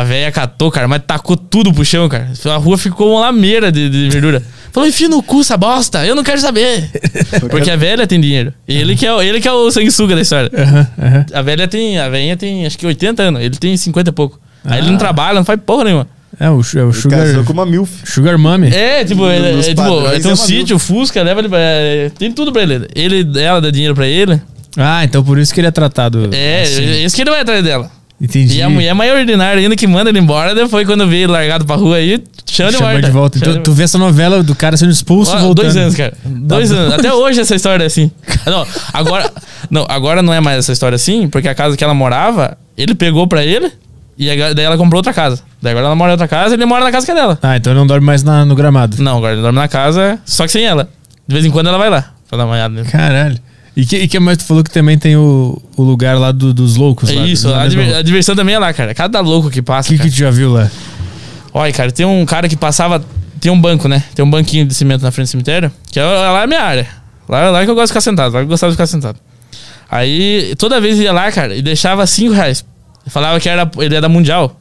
A velha catou, cara, mas tacou tudo pro chão, cara. A rua ficou uma lameira de, de verdura. Falou, enfia no cu essa bosta, eu não quero saber. Porque a velha tem dinheiro. E ele que é, o- ele que é o sanguessuga da história.
Aham, aham.
A velha tem. A velhinha tem acho que 80 anos. Ele tem 50 e pouco. Aí ele não
Ah.
trabalha, não faz porra nenhuma.
É o, é o
Ele
Sugar,
casou com uma MILF.
sugar.
É, tipo, ele, é, tipo ele tem
é
um
uma
sítio, Fusca, leva ele pra, é, Tem tudo pra ele. Ele, ela dá dinheiro pra ele.
Ah, então por isso que ele é tratado.
É,
assim.
esse que ele vai atrás dela.
Entendi.
E a mulher mais ordinária ainda que manda ele embora, depois quando vê ele largado pra rua aí, chama de volta.
de volta. Então tu vê essa novela do cara sendo expulso e
Ó,
voltando.
Dois anos, cara. Dois
Tá
anos. Até hoje essa história é assim. Não, agora não, agora não é mais essa história assim, porque a casa que ela morava, ele pegou pra ele e daí ela comprou outra casa. Daí agora ela mora em outra casa e ele mora na casa que é dela.
Ah, então ele não dorme mais na- no gramado.
Não, agora ele dorme na casa, só que sem ela. De vez em quando ela vai lá pra dar uma olhada nele.
Caralho. E que, e que mais tu falou que também tem o, o lugar lá do- dos loucos?
É
lá,
isso,
na
a, diver- a diversão também é lá, cara. Cada louco que
O
passa.
que,
cara.
que tu já viu lá?
Olha, cara, tem um cara que passava. Tem um banco, né? Tem um banquinho de cimento na frente do cemitério, que é, lá é a minha área. Lá, lá que eu gosto de ficar sentado, lá que eu gostava de ficar sentado. Aí, toda vez ia lá, cara, e deixava 5 reais. Falava que era, ele era mundial.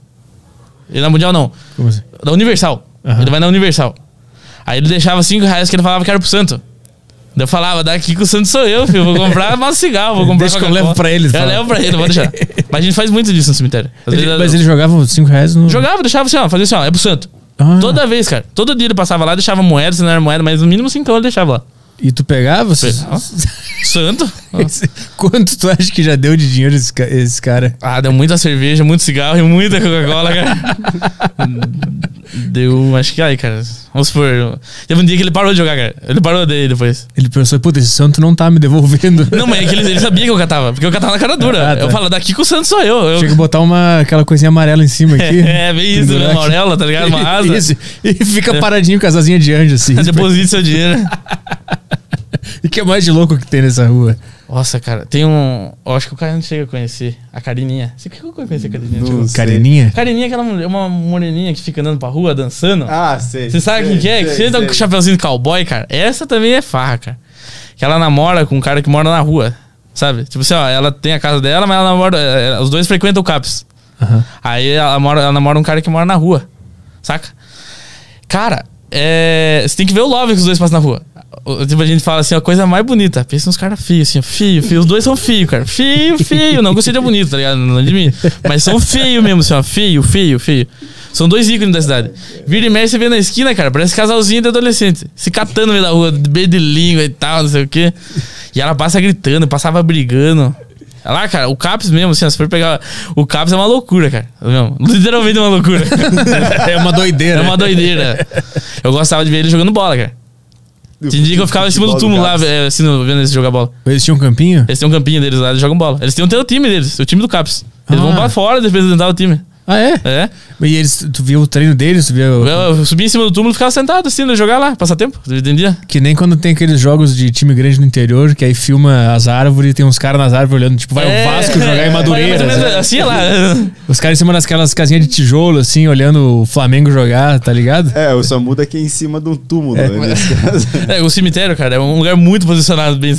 Ele é mundial, não.
Como assim?
Da Universal.
Aham.
Ele vai na Universal. Aí ele deixava 5 reais que ele falava que era pro santo. Eu falava, daqui que o santo sou eu, filho. Vou comprar mais cigarro, vou comprar
Deixa que eu
Coca-Cola.
levo pra ele,
Eu
fala.
levo pra ele, vou deixar. Mas a gente faz muito disso no cemitério. Às
Ele-
vezes-
mas ele jogava os 5 reais no.
Jogava, deixava assim, ó, fazia assim, ó, é pro santo.
Ah.
Toda vez, cara. Todo dia ele passava lá, deixava moeda, se não era moeda, mas no mínimo 5 ele deixava lá.
E tu pegava?
Pe- Santo?
Esse- Quanto tu acha que já deu de dinheiro esse, esse cara?
Ah, deu muita cerveja, muito cigarro e muita Coca-Cola, cara. deu, acho que aí, cara. Vamos supor. Teve um dia que ele parou de jogar, cara. Ele parou daí depois.
Ele pensou, puta, esse santo não tá me devolvendo.
Não, mas é que ele, ele sabia que eu catava, porque eu catava na cara dura.
Ah, tá.
Eu falo, daqui que o santo sou eu. eu...
Tinha que botar uma, aquela coisinha amarela em cima aqui.
É, bem isso, né? auréola, tá ligado? Uma asa.
Isso. E fica paradinho com as asinhas de anjo, assim.
Deposite seu dinheiro.
E que é mais de louco que tem nessa rua?
Nossa, cara, tem um. Eu acho que o cara não chega a conhecer. A Carininha. Você que eu conheci a Carininha?
Não sei.
Carininha?
Carininha é aquela mulher, uma moreninha que fica andando pra rua dançando.
Ah, sei.
Você sabe
sei,
quem que é? Que
sei,
você tá
sei.
com o chapeuzinho de cowboy, cara. Essa também é farra, cara. Que ela namora com um cara que mora na rua. Sabe? Tipo assim, ó, ela tem a casa dela, mas ela namora. eh, Os dois frequentam o CAPS.
Aham.
Aí ela, mora, ela namora um cara que mora na rua. Saca? Cara, é, você tem que ver o love que os dois passam na rua. Tipo, a gente fala assim, a coisa mais bonita. Pensa nos caras feios, assim, ó, feio, feio. Os dois são feios, cara. Feio, feio. Não gostei de bonito, tá ligado? Não de mim. Mas são feio mesmo, assim, ó. Feio, feio, feio. São dois ícones da cidade. Vira e mexe, você vê na esquina, cara, parece casalzinho de adolescente. Se catando no meio da rua, beijo de língua e tal, não sei o quê. E ela passa gritando, passava brigando. Lá, cara, o Caps mesmo, assim, ó, se for pegar. O Caps é uma loucura, cara. Mesmo. Literalmente uma loucura.
É uma doideira.
É uma doideira. Eu gostava de ver ele jogando bola, cara. Tinha dia que eu ficava em cima do túmulo lá, é, assim, vendo eles jogar bola.
Eles tinham um campinho?
Eles têm um campinho deles lá, eles jogam bola. Eles têm o time deles, o time do Caps. Eles
Ah.
vão pra fora representar o time.
Ah, é?
É.
E eles, tu viu o treino deles? Tu viu
Eu, eu subia em cima do túmulo e ficava sentado assim, né, jogar lá, passar tempo, entendia?
que nem quando tem aqueles jogos de time grande no interior, que aí filma as árvores e tem uns caras nas árvores olhando, tipo, vai
É.
o Vasco jogar em Madureira. Né?
Assim, é lá.
Os caras em cima daquelas casinhas de tijolo, assim, olhando o Flamengo jogar, tá ligado?
É, o só muda aqui em cima de um túmulo,
É.
né.
É, o cemitério, cara, é um lugar muito posicionado bem.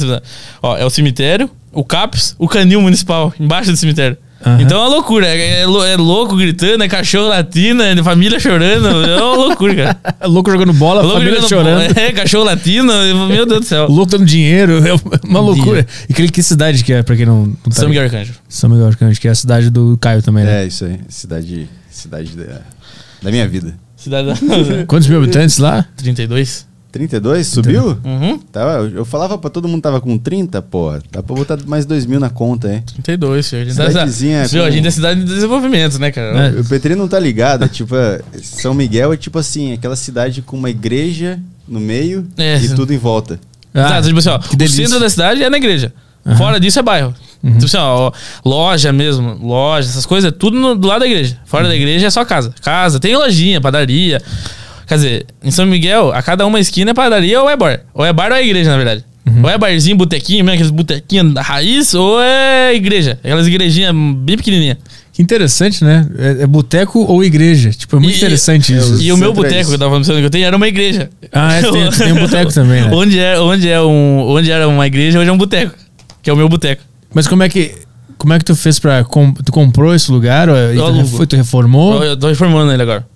Ó, é o cemitério, o CAPS, o canil municipal, embaixo do cemitério.
Aham.
Então é uma loucura. É, é é louco gritando, é cachorro latindo, é família chorando. É uma loucura, cara.
É louco jogando bola,
Louco
família
jogando
chorando.
bola. É, cachorro latino, meu Deus do céu.
Louco dando dinheiro, é uma loucura. E que, que cidade que é, pra quem não, não tá
São? Miguel Arcanjo.
São Miguel Arcanjo, que é a cidade do Caio também, né?
É, isso aí. Cidade, cidade da, da minha vida.
Cidade da...
Quantos mil habitantes lá?
32.
32? Subiu?
Uhum.
Tava, eu falava pra todo mundo tava com 30, porra. Dá pra botar mais 2 mil na conta, hein?
32, senhor. A gente,
Cidadezinha
Senhor,
com-
a gente é cidade de desenvolvimento, né, cara?
É.
O Petri não tá ligado, é tipo, é, São Miguel é tipo assim, aquela cidade com uma igreja no meio
É.
e tudo em volta.
Exato, tipo assim, ó, o
delícia.
centro da cidade é na igreja. Fora disso é bairro. Tipo assim, ó, ó, loja mesmo, loja, essas coisas, é tudo no- do lado da igreja. Fora da igreja é só casa. Casa, tem lojinha, padaria. Quer dizer, em São Miguel, a cada uma esquina é padaria ou é bar. Ou é bar ou é igreja, na verdade. Ou é barzinho, botequinho, mesmo, aqueles botequinhos da raiz, ou é igreja. Aquelas igrejinhas bem pequenininhas.
Que interessante, né? É, é boteco ou igreja. Tipo, é muito
E-
interessante
é,
isso.
E o meu
é
boteco que eu tava falando que eu tenho era uma igreja.
Ah, é, tem, tem um boteco também, né?
onde, é, onde, é um, onde era uma igreja, hoje é um boteco. Que é o meu boteco.
Mas como é que. como é que tu fez pra. com- tu comprou esse lugar? ou- e tu, tu reformou?
Eu tô reformando ele agora.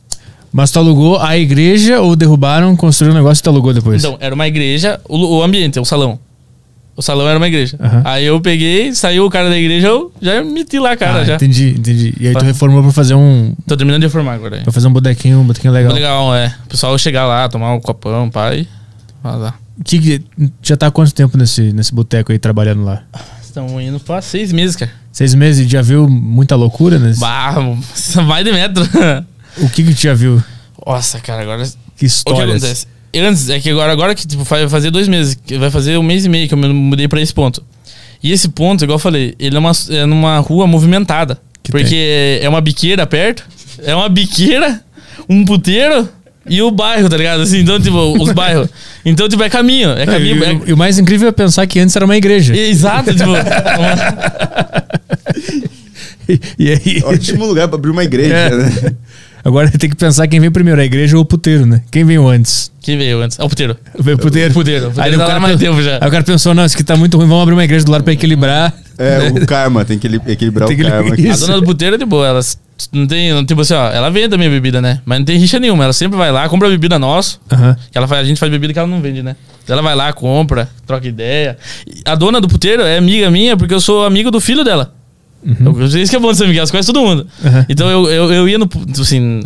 Mas tu alugou a igreja ou derrubaram, construíram um negócio e tu alugou depois?
Então, era uma igreja, o, o ambiente, o salão. O salão era uma igreja.
Aham.
Aí eu peguei, saiu o cara da igreja, eu já meti lá, cara,
ah,
já.
entendi, entendi. E aí tu
Tá.
reformou pra fazer um.
Tô terminando de reformar agora.
Pra fazer um botequinho, um botequinho legal.
Legal. É. O pessoal chegar lá, tomar um copão, pai. Vazar.
Que, que- já tá há quanto tempo nesse, nesse boteco aí trabalhando lá?
Estamos indo pra seis meses, cara.
Seis meses já viu muita loucura nesse?
Bah, vai de metro.
O que que tu já viu?
Nossa, cara, agora.
Que
O que acontece? Antes, é que agora, agora que tipo, vai fazer dois meses, que vai fazer um mês e meio que eu me mudei pra esse ponto. E esse ponto, igual eu falei, ele é, uma, é numa rua movimentada.
Que
porque é uma biqueira perto, é uma biqueira, um puteiro e o bairro, tá ligado? Assim, então, tipo, os bairros. Então, tipo, é caminho. É
É,
caminho.
e,
é-
o- e o mais incrível é pensar que antes era uma igreja.
Exato, tipo. uma-
E, e aí,
Ótimo lugar pra abrir uma igreja,
É.
né?
Agora tem que pensar quem veio primeiro, a igreja ou o puteiro, né? Quem veio antes?
Quem veio antes? É o puteiro.
Veio o puteiro.
O puteiro. O puteiro
Aí o
tá
cara,
mais tempo já.
aí o cara pensou, não, isso aqui tá muito ruim, vamos abrir uma igreja do lado pra equilibrar.
É, o karma, tem que equilibrar
Tem
o
que
karma.
ele-
A
Isso.
dona do puteiro é de boa, ela não tem, não- tipo assim, ó, ela vende a minha bebida, né? Mas não tem rixa nenhuma, ela sempre vai lá, compra a bebida nossa, que ela faz, a gente faz bebida que ela não vende, né? Ela vai lá, compra, troca ideia. A dona do puteiro é amiga minha porque eu sou amigo do filho dela. Eu- Isso que é bom de ser amigo, elas conhecem todo mundo.
Aham.
Então eu, eu, eu ia no, tipo assim...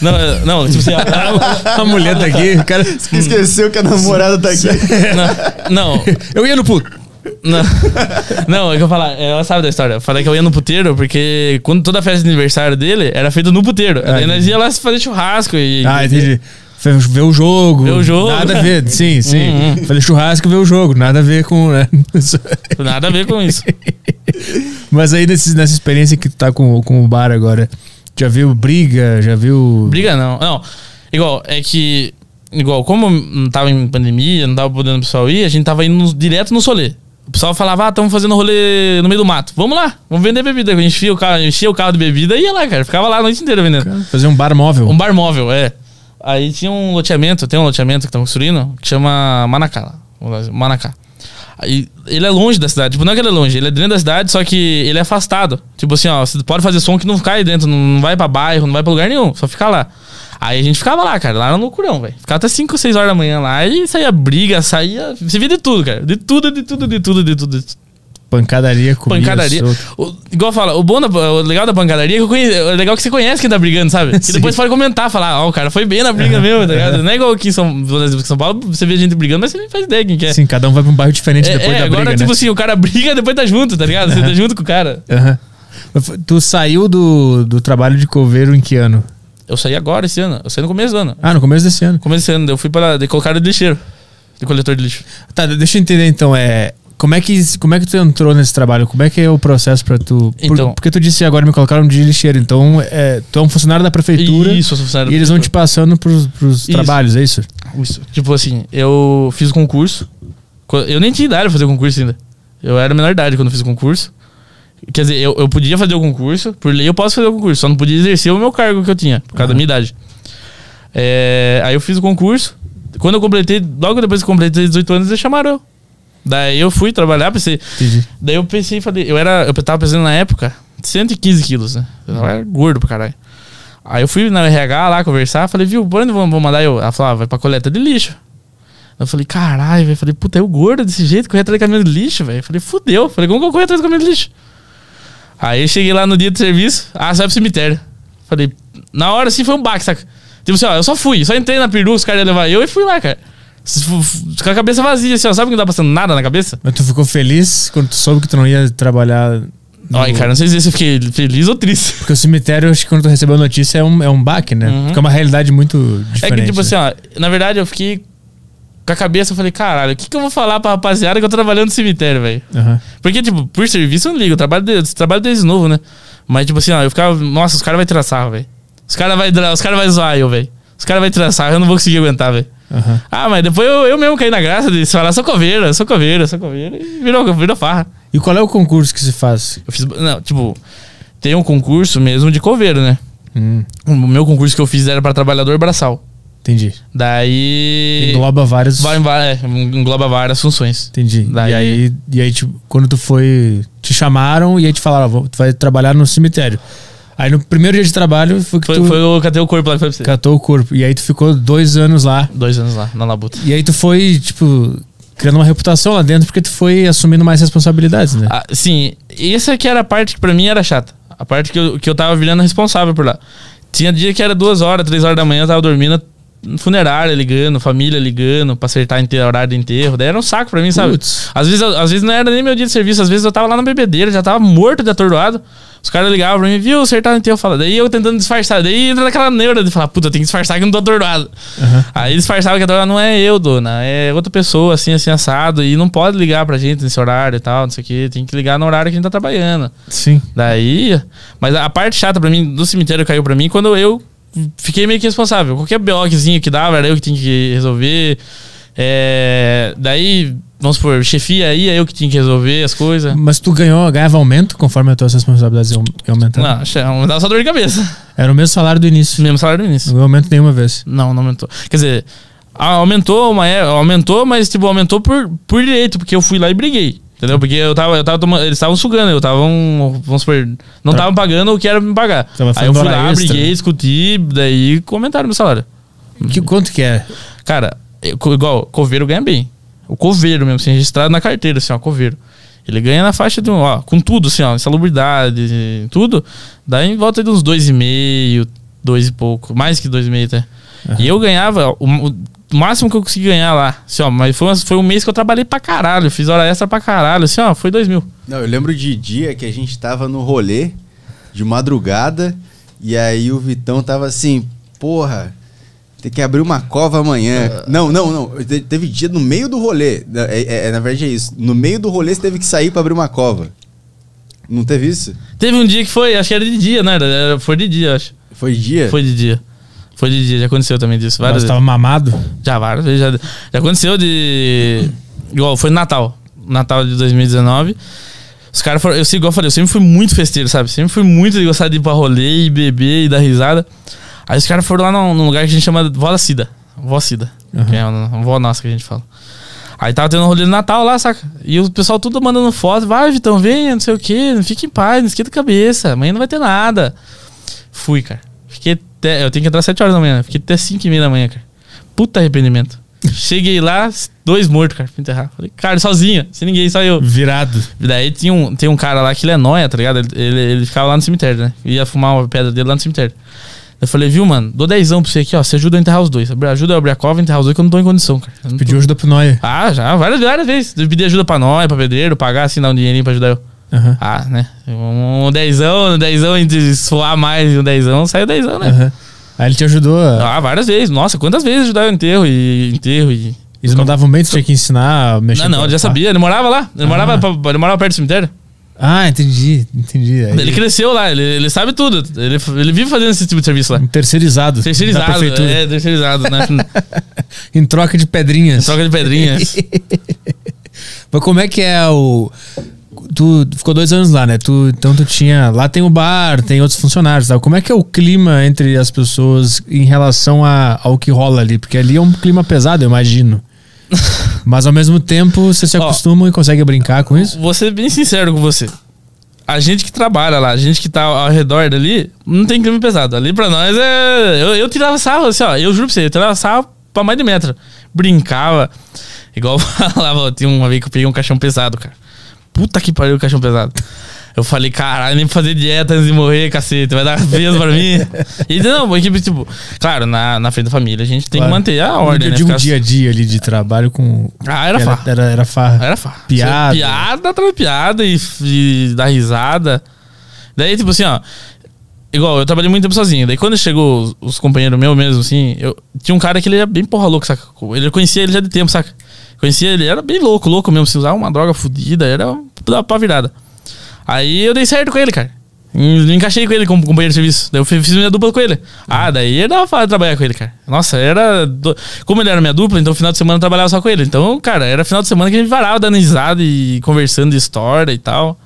Não, é- não, tipo assim, ó,
A mulher tá aqui, o cara.
Esqueceu que a namorada tá aqui.
não, não,
Eu ia no puto.
Não, não, é que eu falar, ela sabe da história. Eu falei que eu ia no puteiro, porque quando toda a festa de aniversário dele era feita no puteiro.
Ah,
Aí nós ia lá fazer churrasco e.
Ah, entendi. Ver o jogo.
Ver o jogo.
Nada a ver, sim, sim.
Uhum.
Fazer churrasco e ver o jogo. Nada a ver com. né?
Nada a ver com isso.
Mas aí nesse- nessa experiência que tu tá com, com o bar agora, já viu briga? Já viu.
Briga não. Não. Igual, é que. Igual, como não tava em pandemia, não tava podendo o pessoal ir, a gente tava indo no- direto no solê. O pessoal falava, ah, estamos fazendo rolê no meio do mato. Vamos lá, vamos vender bebida. A gente enchia o carro, enchia o carro de bebida e ia lá, cara. Ficava lá a noite inteira vendendo.
Fazer um bar móvel.
Um bar móvel, é. Aí tinha um loteamento, tem um loteamento que estão construindo, que chama Manacá. Manacá. Aí, ele é longe da cidade. Tipo, não é que ele é longe, ele é dentro da cidade, só que ele é afastado. Tipo assim, ó, você pode fazer som que não cai dentro, não, vai pra bairro, não vai pra lugar nenhum, só fica lá. Aí a gente ficava lá, cara, lá no loucurão, velho. Ficava até 5 ou 6 horas da manhã lá e saía briga, saía. Você via de tudo, cara. De tudo, de tudo, de tudo, de tudo. De tudo.
Pancadaria, comida
Pancadaria. O- igual fala, o bom da, o legal da pancadaria é que conhe- o legal é que você conhece quem tá brigando, sabe? Que
Sim.
depois pode comentar, falar, ó, o cara foi bem na briga mesmo, tá ligado? Não é igual aqui em São, São Paulo, você vê gente brigando, mas você nem faz ideia quem que é.
Sim, cada um vai pra um bairro diferente
É,
depois
é,
da
agora,
briga,
tipo
né?
assim, o cara briga e depois tá junto, tá ligado? Você tá junto com o cara.
Foi- Tu saiu do, do trabalho de coveiro em que ano?
Eu saí agora esse ano, eu saí no começo do ano.
Ah, no começo desse ano.
No começo desse ano, eu fui para de colocar de lixeiro, de coletor de lixo.
Tá, deixa eu entender então, é. Como é, que, como é que tu entrou nesse trabalho? Como é que é o processo pra tu. por-
Então-
porque tu disse agora me colocaram de lixeiro, então é, tu é um funcionário da prefeitura
Isso, eu sou funcionário
e eles vão te passando pros, pros
Isso.
trabalhos, é isso?
Isso. Tipo assim, eu fiz o concurso. Co- Eu nem tinha idade pra fazer o concurso ainda. Eu era menor de idade quando eu fiz o concurso. Quer dizer, eu, eu podia fazer o concurso, por lei eu posso fazer o concurso, só não podia exercer o meu cargo que eu tinha, por causa da minha idade. É, aí eu fiz o concurso. Quando eu completei, logo depois que eu completei 18 anos, eles chamaram eu. Daí eu fui trabalhar, pensei.
Entendi.
Daí eu pensei, falei, eu era, eu tava pesando na época 115 quilos, né? Eu era gordo pra caralho. Aí eu fui na RH lá conversar, falei, viu, por onde vamos vamos mandar eu? Ela falou, ah, vai pra coleta de lixo. Eu falei, caralho, velho. Falei, puta, eu gordo desse jeito, correr atrás de caminhão de lixo, velho. Falei, fudeu. Falei, como que eu corro atrás de caminhão de lixo? Aí eu cheguei lá no dia do serviço, ah, vai pro cemitério. Falei, na hora assim foi um baque, saca? Tipo assim, ó, eu só fui, só entrei na peru, os caras iam levar eu e fui lá, cara. Com a cabeça vazia, assim, ó, sabe que não tá passando nada na cabeça?
Mas tu ficou feliz quando tu soube que tu não ia trabalhar. no-
Ai, cara, não sei se eu fiquei feliz ou triste.
Porque o cemitério, acho que quando tu recebeu a notícia, é um, é um baque, né?
Uhum.
Porque é uma realidade muito
É
diferente.
que, tipo assim,
né?
ó, na verdade eu fiquei com a cabeça, eu falei, caralho, o que, que eu vou falar pra rapaziada que eu tô trabalhando no cemitério, velho?
Aham.
Porque, tipo, por serviço eu não ligo, eu trabalho, de, trabalho desde novo, né? Mas, tipo assim, ó, eu ficava, nossa, os caras vão tirar sarro, velho. Os caras os cara vai zoar eu, velho. Os caras vão tirar sarro, eu não vou conseguir aguentar, velho.
Aham.
Ah, mas depois eu, eu mesmo caí na graça de falar, sou coveira, sou coveira, sou coveira, e virou, virou farra.
E qual é o concurso que se faz?
Eu fiz, não, tipo, tem um concurso mesmo de coveiro, né?
Hum,
O meu concurso que eu fiz era pra trabalhador braçal.
Entendi.
Daí.
Engloba vários.
Vai, vai, é, engloba várias funções.
Entendi.
Daí-
E aí, e aí tipo, quando tu foi. Te chamaram e aí te falaram, ó, tu vai trabalhar no cemitério. Aí no primeiro dia de trabalho foi que
Foi,
tu
foi o Catei o Corpo lá que foi pra você.
catou o corpo. E aí tu ficou dois anos lá.
Dois anos lá, na Labuta.
E aí tu foi, tipo, criando uma reputação lá dentro porque tu foi assumindo mais responsabilidades, né?
Ah, sim, essa que era a parte que pra mim era chata. A parte que eu, que eu tava virando responsável por lá. Tinha dia que era duas horas, três horas da manhã, eu tava dormindo, funerária ligando, família ligando, pra acertar ente- horário de enterro. Daí era um saco pra mim, sabe?
Putz.
Às vezes, eu- às vezes não era nem meu dia de serviço, às vezes eu tava lá na bebedeira, já tava morto de atordoado. Os caras ligavam pra mim, viu, acertar o enterro, fala. Daí eu tentando disfarçar, daí entra naquela neura de falar, puta, eu tenho que disfarçar que eu não tô atordoado. Aí disfarçava que atordoado não é eu, dona, é outra pessoa, assim, assim, assado, e não pode ligar pra gente nesse horário e tal, não sei o que, tem que ligar no horário que a gente tá trabalhando.
Sim.
Daí. Mas a parte chata pra mim do cemitério caiu pra mim quando eu fiquei meio que responsável. Qualquer BOzinho que dava, era eu que tinha que resolver. É, daí, vamos supor, chefia aí, é eu que tinha que resolver as coisas.
Mas tu ganhou, ganhava aumento conforme as tuas responsabilidades iam aumentando?
Não, que não dava só dor de cabeça.
Era o mesmo salário do início.
Mesmo salário no início.
Não aumento nenhuma vez.
Não, não aumentou. Quer dizer, a- aumentou, uma, é- aumentou, mas tipo, aumentou por, por direito, porque eu fui lá e briguei. Entendeu? Porque eu tava, eu tava tomando, eles estavam sugando, eu tava, um, vamos supor, não
Tá.
estavam pagando o que era pra me pagar. Aí eu fui lá,
extra.
briguei, discuti, daí comentaram meu salário.
Que, quanto que é?
Cara, eu- igual, coveiro ganha bem. O coveiro mesmo, assim, registrado na carteira, assim, ó, coveiro. Ele ganha na faixa de um, ó, com tudo, assim, ó, insalubridade, tudo, dá em volta de uns dois e meio, dois e pouco, mais que dois e meio até. E eu ganhava, ó, o, o máximo que eu consegui ganhar lá, assim, ó, mas foi, foi um mês que eu trabalhei pra caralho, fiz hora extra pra caralho, assim, ó, foi dois mil.
Não, eu lembro de dia que a gente tava no rolê de madrugada e aí o Vitão tava assim, porra, tem que abrir uma cova amanhã. Não, não, não. Te- Teve dia no meio do rolê. Na- É, é- é, na verdade é isso. No meio do rolê você teve que sair pra abrir uma cova. Não teve isso?
Teve um dia que foi, acho que era de dia, né? Era, foi de dia, acho.
Foi dia?
Foi de dia. Foi de dia, já aconteceu também disso. Várias
Você
vezes.
tava mamado?
Já várias vezes. Já, já aconteceu de. Igual, foi no Natal. Natal de 2019. Os caras foram. Eu, sei, igual eu falei, eu sempre fui muito festeiro, sabe? Sempre fui muito de gostar de ir pra rolê e beber e dar risada. Aí os caras foram lá num, num lugar que a gente chama Vó da Cida. Vó Cida.
Uhum.
Que é uma vó nossa que a gente fala. Aí tava tendo um rolê de Natal lá, saca? E o pessoal tudo mandando foto. Vai, Vitão, vem, não sei o quê. Fique em paz, não esquenta a cabeça. Amanhã não vai ter nada. Fui, cara. Fiquei até. Eu tenho que entrar às 7 horas da manhã. Fiquei até 5 e meia da manhã, cara. Puta arrependimento. Cheguei lá, dois mortos, cara, pra enterrar. Falei, cara, sozinho, sem ninguém, só eu.
Virado.
E daí tinha um, tem um cara lá que ele é nóia, tá ligado? Ele, ele, ele ficava lá no cemitério, né? Ia fumar uma pedra dele lá no cemitério. Eu falei, viu, mano, dou dezão pra você aqui, ó. Você ajuda a enterrar os dois. Ajuda eu a abrir a cova e enterrar os dois que eu não tô em condição, cara. Eu tô-
Pediu ajuda pro Noia.
Ah, já, várias, várias vezes. Eu pedi ajuda pra nós, pra pedreiro, pagar assim, dar um dinheirinho pra ajudar eu.
Aham.
Ah, né? Um, dezão, um dezão entre suar mais e um dezão, saiu dezão, né?
Aham. Aí ele te ajudou. a-
Ah, várias vezes. Nossa, quantas vezes ajudar eu enterro e enterro e.
Eles mandavam bem, tu tinha que ensinar mexer
Não, não, ele já sabia. Ele morava lá. Ele,
Ah.
morava, ele morava perto do cemitério.
Ah, entendi, entendi. Aí,
Ele cresceu lá, ele, ele sabe tudo. Ele, ele vive fazendo esse tipo de serviço lá.
um terceirizado.
Terceirizado. É, terceirizado, né?
Em troca de pedrinhas.
Troca de pedrinhas.
Mas como é que é o. Tu ficou dois anos lá, né? Tu, então tu tinha. Lá tem o bar, tem outros funcionários. Como é que é o clima entre as pessoas em relação a- ao que rola ali? Porque ali é um clima pesado, eu imagino. Mas ao mesmo tempo, vocês se
Ó.
acostumam e conseguem brincar com isso?
Vou ser bem sincero com você. A gente que trabalha lá, a gente que tá ao redor dali, não tem clima pesado. Ali pra nós é. Eu, eu tirava sarro, assim, ó. Eu juro pra você, eu tirava sarro pra mais de metro. Brincava. Igual eu falava, tinha uma vez que eu peguei um caixão pesado, cara. Puta que pariu, caixão pesado. Eu falei, caralho, nem fazer dieta antes de morrer, cacete, vai dar peso pra mim. E não, porque, tipo, claro, na, na frente da família a gente tem
Claro.
que manter a ordem,
eu
né?
digo
Ficar-
dia a dia ali de trabalho com.
Ah, era farra.
Era, era farra.
Era farra.
Piada.
Piada atrás piada e, e dar risada. Daí, tipo assim, ó. Igual, eu trabalhei muito tempo sozinho. Daí quando chegou os, os companheiros meus mesmo, assim, eu tinha um cara que ele era bem porra louco, saca? Ele eu conhecia ele já de tempo, saca? Conhecia ele, era bem louco, louco mesmo. Se usava uma droga fodida, era pá virada. Aí eu dei certo com ele, cara. Me encaixei com ele como companheiro de serviço. Daí eu fiz minha dupla com ele. Ah, daí era fácil trabalhar com ele, cara. Nossa, era. do- Como ele era minha dupla, então final de semana eu trabalhava só com ele. Então, cara, era final de semana que a gente varava dando risada e conversando de história e tal.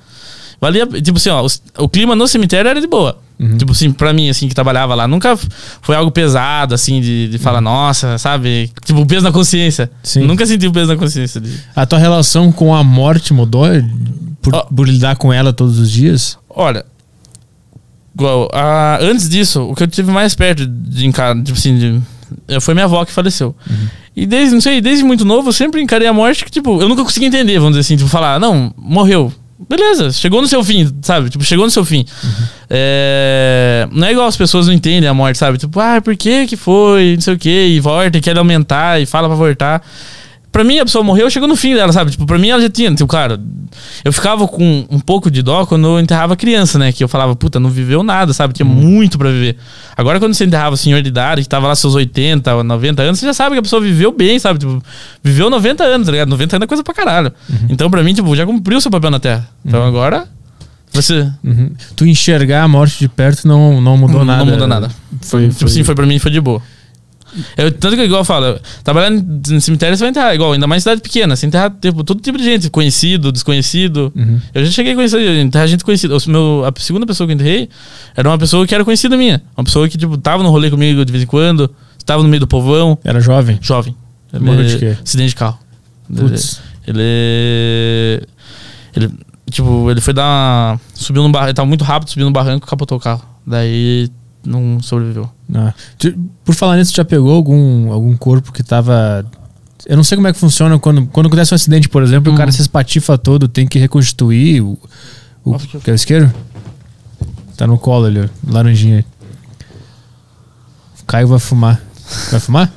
Valia, tipo assim, ó, os- o clima no cemitério era de boa.
Uhum.
Tipo assim, pra mim, assim, que trabalhava lá, nunca foi algo pesado, assim, de, de falar, nossa, sabe? Tipo, o peso na consciência.
Uhum. Sim.
Nunca senti o peso na consciência. De...
A tua relação com a morte mudou por,
Ó.
por lidar com ela todos os dias?
Olha, a- antes disso, o que eu tive mais perto de encarar, tipo assim, de- eh, foi minha avó que faleceu. E desde, não sei, desde muito novo, eu sempre encarei a morte que, tipo, eu nunca consegui entender, vamos dizer assim, tipo, falar, não, morreu. Beleza, chegou no seu fim, sabe? Tipo, chegou no seu fim. É, não é igual as pessoas não entendem a morte, sabe? Tipo, ah, por que que foi, não sei o que, e volta, e quer aumentar, e fala pra voltar. Pra mim, a pessoa morreu, chegou no fim dela, sabe? Tipo, pra mim ela já tinha. Tipo, claro, eu ficava com um pouco de dó quando eu enterrava criança, né? Que eu falava, puta, não viveu nada, sabe? Tinha muito pra viver. Agora, quando você enterrava o senhor de idade, que tava lá seus 80 ou 90 anos, você já sabe que a pessoa viveu bem, sabe? Tipo, viveu 90 anos, tá ligado? 90 anos é coisa pra caralho. Então, pra mim, tipo, já cumpriu o seu papel na Terra. Então agora. Você.
Uhum. Tu enxergar a morte de perto não, não mudou
Não-
nada?
não mudou nada.
Foi,
Tipo assim, foi pra mim foi de boa. Eu, tanto que, igual eu falo, trabalhar no cemitério você vai enterrar, igual, ainda mais cidade pequena, você enterra tipo, todo tipo de gente, conhecido, desconhecido.
Uhum.
Eu já cheguei a conhecer, enterrar gente conhecida. O meu, a segunda pessoa que eu enterrei era uma pessoa que era conhecida minha. Uma pessoa que, tipo, tava no rolê comigo de vez em quando, estava no meio do povão,
Era jovem?
jovem.
Morreu de quê?
Acidente de carro.
Putz.
Ele. Ele. Tipo, ele foi dar. Uma, subiu no barranco. Ele tava muito rápido, subiu no barranco e capotou o carro. Daí não sobreviveu.
Ah. Por falar nisso, já pegou algum, algum corpo que tava. Eu não sei como é que funciona quando, quando acontece um acidente, por exemplo, e o
Hum.
cara se espatifa todo, tem que reconstituir o. o
Nossa, que-
quer o isqueiro? Tá no colo ali, ó, laranjinha. O Caio vai fumar. Vai fumar?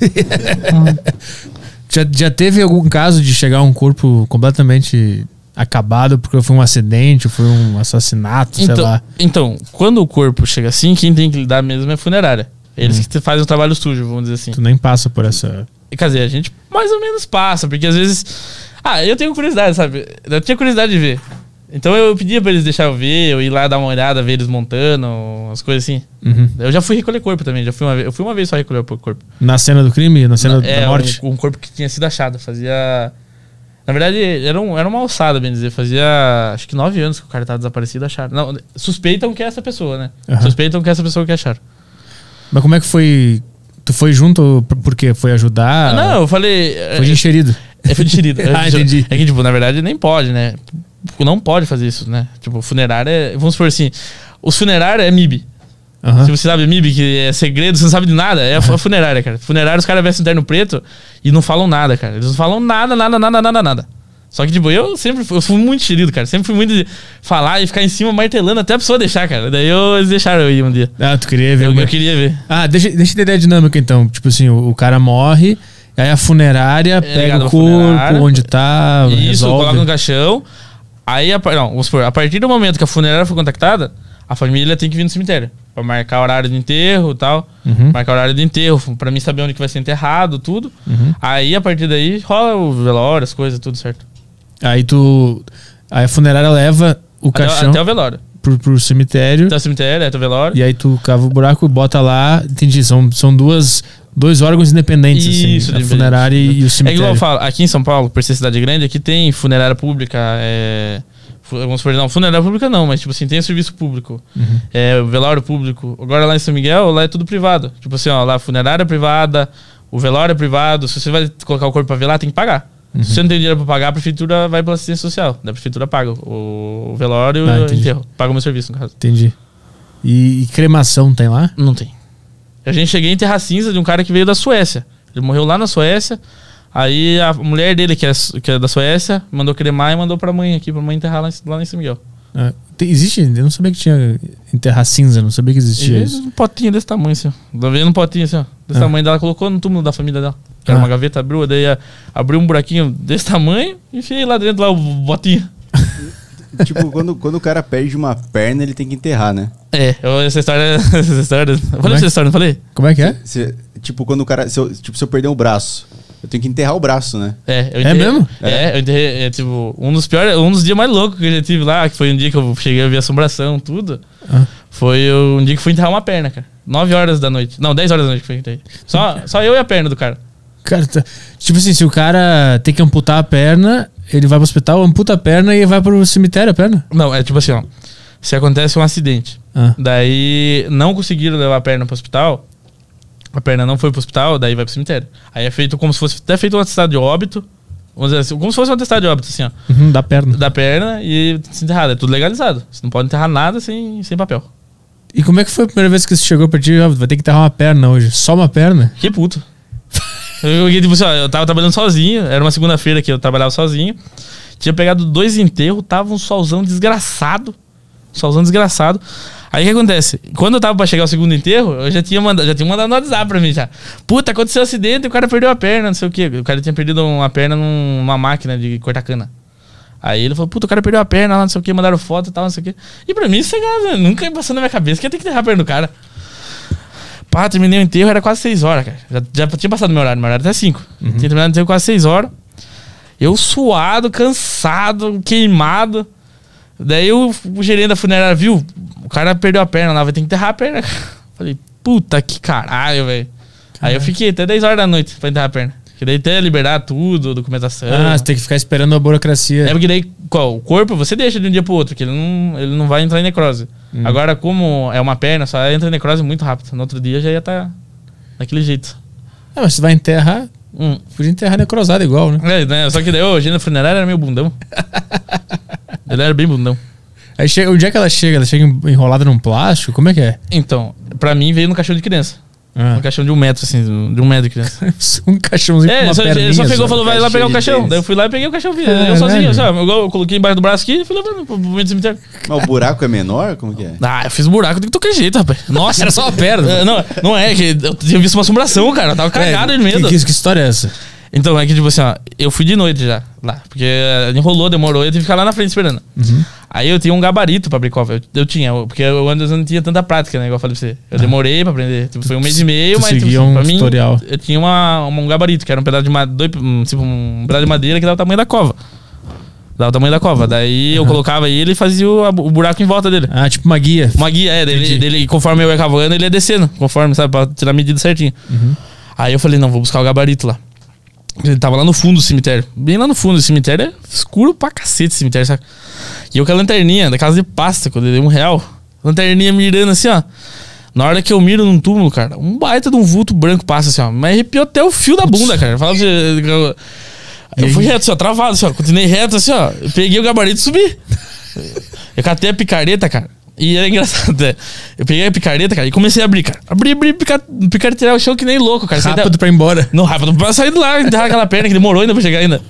já, já teve algum caso de chegar um corpo completamente acabado porque foi um acidente, foi um assassinato, sei
Então,
lá.
então, quando o corpo chega assim, quem tem que lidar mesmo é a funerária. Eles
Hum.
que fazem o trabalho sujo, vamos dizer assim.
Tu nem passa por essa.
Quer dizer, a gente mais ou menos passa, porque às vezes. Ah, eu tenho curiosidade, sabe? Eu tinha curiosidade de ver. Então eu pedia pra eles deixar eu ver, eu ir lá dar uma olhada, ver eles montando, as coisas assim.
Uhum.
Eu já fui recolher corpo também, já fui uma vez. Eu fui uma vez só recolher o corpo.
Na cena do crime? Na cena
é,
da morte?
Um, um corpo que tinha sido achado. Fazia. Na verdade, era, um, era uma alçada, bem dizer. Fazia acho que nove anos que o cara tava desaparecido acharam. Não, suspeitam que é essa pessoa, né?
Aham.
Suspeitam que é essa pessoa que acharam.
Mas como é que foi? Tu foi junto por- porque foi ajudar?
não, eu falei.
Foi de enxerido.
É, foi enxerido.
Ah, entendi.
É que, tipo, na verdade, nem pode, né? Não pode fazer isso, né? Tipo, funerária é. Vamos supor assim. Os funerários é MIB.
Aham.
Se você sabe MIB, que é segredo, você não sabe de nada, é a fu- funerária, cara. Funerária, os caras vestem terno preto e não falam nada, cara. Eles não falam nada, nada, nada, nada, nada. Só que, tipo, eu sempre fui, eu fui muito xerido, cara. Sempre fui muito de falar e ficar em cima martelando até a pessoa deixar, cara. Daí eu, eles deixaram eu ir um dia.
Ah, tu queria ver
Eu,
é
eu
que-
queria ver.
Ah, deixa, deixa eu entender a dinâmica então. Tipo assim, o, o cara morre, aí a funerária pega
ligado
o corpo, onde tá,
Isso,
resolve.
coloca no caixão. Aí, a, não, vamos supor, a partir do momento que a funerária foi contactada, a família tem que vir no cemitério. Pra marcar horário de enterro e tal.
Uhum.
Marcar horário de enterro, pra mim saber onde que vai ser enterrado, tudo.
Uhum.
Aí, a partir daí, rola o velório, as coisas, tudo certo.
Aí tu. Aí a funerária leva o
Até,
caixão
até o velório.
pro, pro cemitério.
Até o cemitério, até o velório.
E aí tu cava o buraco e bota lá. Entendi. São, são duas, dois órgãos independentes,
Isso,
assim. A funerária e, e o
É
cemitério.
igual eu falo, aqui em São Paulo, por ser cidade grande, aqui tem funerária pública, é. Fu- Vamos supor, não, funerária pública não, mas tipo assim, tem serviço público,
Uhum.
é, o velório público. Agora lá em São Miguel, lá é tudo privado. Tipo assim, ó, lá funerária é privada, o velório é privado. Se você vai colocar o corpo pra lá, tem que pagar.
Uhum.
Se você não tem dinheiro pra pagar, a prefeitura vai pela assistência social. Da prefeitura paga o, velório
Ah,
e o enterro. Paga o meu serviço, no caso.
Entendi. E, e cremação tem lá?
Não tem. A gente cheguei em terra cinza de um cara que veio da Suécia. Ele morreu lá na Suécia. Aí a mulher dele, que é, que é da Suécia, mandou cremar e mandou pra mãe aqui, pra mãe enterrar lá em, lá em São Miguel.
Tem- existe? Eu não sabia que tinha enterrar cinza, não sabia que existia
E
isso.
um potinho desse tamanho, assim, ó. Tá vendo um potinho assim, ó. Desse
Ah.
tamanho dela, colocou no túmulo da família dela. Que era
Ah.
uma gaveta, abriu, daí abriu um buraquinho desse tamanho e enfiei lá dentro lá o botinho.
tipo, quando, quando o cara perde uma perna, ele tem que enterrar, né?
É, eu- essa história. Essa história. Eu falei
é
essa história, não falei?
Como é que é?
Se- tipo, quando o cara. Se eu, tipo, se eu perder um braço, eu tenho que enterrar o braço, né?
É, eu
É
enterrei-
mesmo?
É, eu enterrei, é, tipo, um dos piores, um dos dias mais loucos que eu já tive lá, que foi um dia que eu cheguei a ver assombração, tudo.
Ah.
Foi um dia que fui enterrar uma perna, cara. 9 horas da noite. Não, 10 horas da noite que foi enterrei. Só, só eu e a perna do cara.
Cara, tá- tipo assim, se o cara tem que amputar a perna, ele vai pro hospital, amputa a perna e vai pro cemitério a perna.
Não, é tipo assim, ó. Se acontece um acidente,
Ah.
daí não conseguiram levar a perna pro hospital, a perna não foi pro hospital, daí vai pro cemitério. Aí é feito como se fosse até feito um atestado de óbito, vamos dizer assim, como se fosse um atestado de óbito, assim, ó.
Uhum, da perna.
Da perna e se enterrado. É tudo legalizado. Você não pode enterrar nada sem, sem papel.
E como é que foi a primeira vez que você chegou pra ti? Vai ter que enterrar uma perna hoje. Só uma perna?
Que puto. eu, eu, tipo assim, ó, eu tava trabalhando sozinho, era uma segunda-feira que eu trabalhava sozinho. Tinha pegado dois enterros, tava um solzão desgraçado. Solzão desgraçado. Aí o que acontece? Quando eu tava pra chegar ao segundo enterro, eu já tinha mandado, já tinha mandado no WhatsApp pra mim já. Puta, aconteceu um acidente e o cara perdeu a perna, não sei o quê. O cara tinha perdido uma perna numa máquina de cortar cana. Aí ele falou, puta, o cara perdeu a perna lá, não sei o que, mandaram foto e tal, não sei o que. E pra mim, isso é, nunca passou na minha cabeça que ia ter que enterrar a perna do cara. Pá, terminei o enterro, era quase 6 horas, cara. Já, já tinha passado meu horário, meu horário até 5. Tinha terminado o enterro quase 6 horas. Eu suado, cansado, queimado. Daí o, o gerente da funerária viu, o cara perdeu a perna lá, vai ter que enterrar a perna. Falei, puta que caralho, velho. Aí eu fiquei até 10 horas da noite pra enterrar a perna. Porque daí até liberar tudo, documentação.
Ah, você tem que ficar esperando a burocracia.
É porque daí, qual, o corpo você deixa de um dia pro outro, que ele não, ele não vai entrar em necrose. Agora, como é uma perna, só entra em necrose muito rápido. No outro dia já ia estar daquele jeito.
Ah, mas você vai enterrar,
Hum.
podia enterrar necrosado igual, né?
É, né? Só que daí o agenda funerária era meio bundão. ele era bem bundão.
Aí chega, onde é que ela chega? Ela chega enrolada num plástico? Como é que é?
Então, pra mim veio no caixão de criança.
Ah.
Um caixão de um metro, assim, de um metro de criança.
um caixãozinho com
É,
uma
só, ele
perninha
só pegou e falou, vai lá pegar o caixão.
tênis.
Daí eu fui lá e peguei o caixão, filho.
Caralho.
eu sozinho, sabe? Eu, coloquei embaixo do braço aqui e fui levando pro meio do cemitério.
Mas o buraco é menor? Como que é?
Ah, eu fiz um buraco de qualquer jeito, rapaz. Nossa.
Era só a perna.
É, não, não é, que eu tinha visto uma assombração, cara. Eu tava cagado de medo.
Que, que, que história é essa?
Então, é que, tipo assim, ó, eu fui de noite já lá. Porque enrolou, demorou, eu tive que ficar lá na frente esperando.
Uhum.
Aí eu tinha um gabarito pra abrir cofre. Eu, eu tinha, eu- porque antes eu não tinha tanta prática, né? Igual eu falei pra você. Eu demorei pra aprender. Tipo, foi um mês e meio,
tu
mas tipo,
seguia um
pra mim,
tutorial.
eu tinha uma, um gabarito, que era um pedaço de madeira, tipo, um pedaço de madeira que dava o tamanho da cova. Dava o tamanho da cova. Daí eu colocava ele e fazia o, o buraco em volta dele.
Ah, tipo uma guia.
Uma guia, é, dele, dele, conforme eu ia cavando, ele ia descendo, conforme, sabe, pra tirar a medida certinho.
Uhum.
Aí eu falei, não, vou buscar o gabarito lá. Ele tava lá no fundo do cemitério. Bem lá no fundo do cemitério. É escuro pra cacete o cemitério, sabe? E eu com a lanterninha da casa de pasta, quando eu dei um real. Lanterninha mirando assim, ó. Na hora que eu miro num túmulo, cara, um baita de um vulto branco passa assim, ó. Mas arrepiou até o fio da bunda, cara. Fala pra você. Eu, eu fui reto, assim, ó, travado, assim, ó. Continuei reto, assim, ó. Eu peguei o gabarito e subi. Eu catei a picareta, cara. E era engraçado, né? Eu peguei a picareta, cara, e comecei a abrir, cara. Abri, abri, picaretear o chão que nem louco, cara. Saí da-
Rápido pra ir embora.
não, rápido, pra sair de lá, enterrar aquela perna que demorou ainda pra chegar ainda.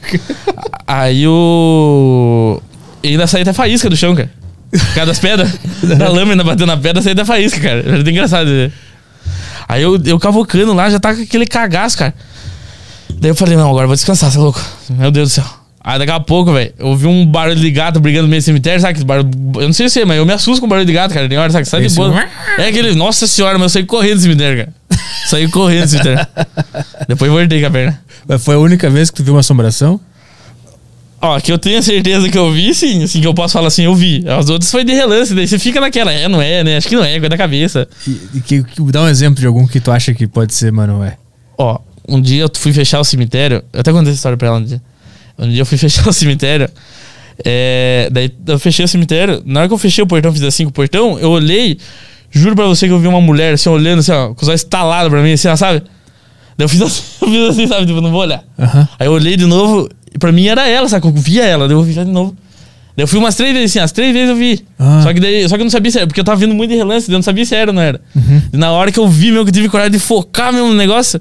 Aí o. E ainda saí até faísca do chão, cara. Por causa das pedras. da lâmina batendo na pedra, saí até faísca, cara. Era muito engraçado. né? Aí eu, eu cavocando lá, já tá com aquele cagaço, cara. Daí eu falei, não, agora eu vou descansar, você é louco. Meu Deus do céu. Aí daqui a pouco, velho, eu ouvi um barulho de gato brigando no meio do cemitério, sabe? Que barulho, eu não sei se é, mas eu me assusto com o barulho de gato, cara. Tem hora, sabe? que Sai de boa. É aquele, nossa senhora, mas eu saí correndo do cemitério, cara. Saí correndo do cemitério. Depois voltei com a perna.
Mas foi a única vez que tu viu uma assombração?
Ó, que eu tenho certeza que eu vi, sim. Assim, que eu posso falar assim, eu vi. As outras foi de relance, daí você fica naquela, é, não é, né? Acho que não é, coisa da cabeça.
E, e que, que- dá um exemplo de algum que tu acha que pode ser, mano, é.
Ó, um dia eu fui fechar o cemitério. Eu até contei essa história pra ela um dia. Um dia eu fui fechar o cemitério. É, daí eu fechei o cemitério. Na hora que eu fechei o portão, fiz assim com o portão, eu olhei. Juro pra você que eu vi uma mulher assim, olhando assim, ó, com os olhos estalados pra mim, assim, ó, sabe? Daí eu fiz assim, eu fiz assim, sabe? Tipo, não vou olhar.
Aham.
Aí eu olhei de novo, e pra mim era ela, sabe? Eu via ela, daí eu vi de novo. Daí eu fui umas três vezes assim, as três vezes eu vi.
Ah.
Só que daí, só que eu não sabia se era, porque eu tava vindo muito de relance, eu não sabia se era ou não era.
Uhum.
E na hora que eu vi, meu, que eu tive coragem de focar mesmo no negócio,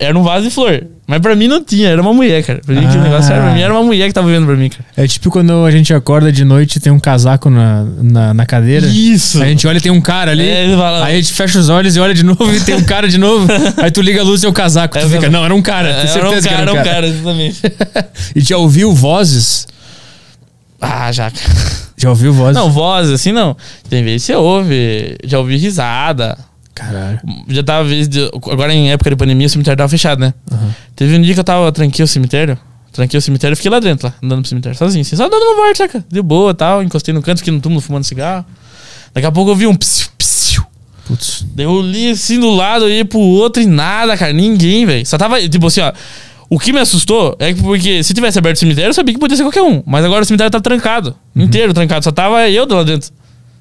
era um vaso de flor. Mas pra mim não tinha, era uma mulher, cara. Pra mim o
Ah.
negócio era, pra mim era uma mulher que tava vendo pra mim, cara.
É tipo quando a gente acorda de noite e tem um casaco na, na, na cadeira.
Isso!
A gente olha e tem um cara ali.
É, ele fala-
Aí a gente fecha os olhos e olha de novo e tem um cara de novo. aí tu liga a luz e é o casaco. Tu
É,
fica,
eu-
não, era um cara.
É, era um
certeza
cara,
que
era um
era
cara, exatamente.
e já ouviu vozes?
ah, já.
Já ouviu vozes?
Não, voz, assim não. Tem vezes que você ouve, já ouvi risada.
Caralho.
Já tava vez de, agora em época de pandemia o cemitério tava fechado, né?
Aham.
Teve um dia que eu tava tranquei o cemitério, tranquei o cemitério e fiquei lá dentro, lá, andando pro cemitério, sozinho, assim, só dando uma volta, saca? De boa tal, encostei no canto, fiquei no túmulo fumando cigarro. Daqui a pouco eu vi um psiu, psiu.
Putz.
Eu li assim do lado, olhei pro outro e nada, cara, ninguém, velho. Só tava, tipo assim, ó. O que me assustou é que porque se tivesse aberto o cemitério, eu sabia que podia ser qualquer um. Mas agora o cemitério tá trancado. Inteiro trancado. Só tava eu lá dentro.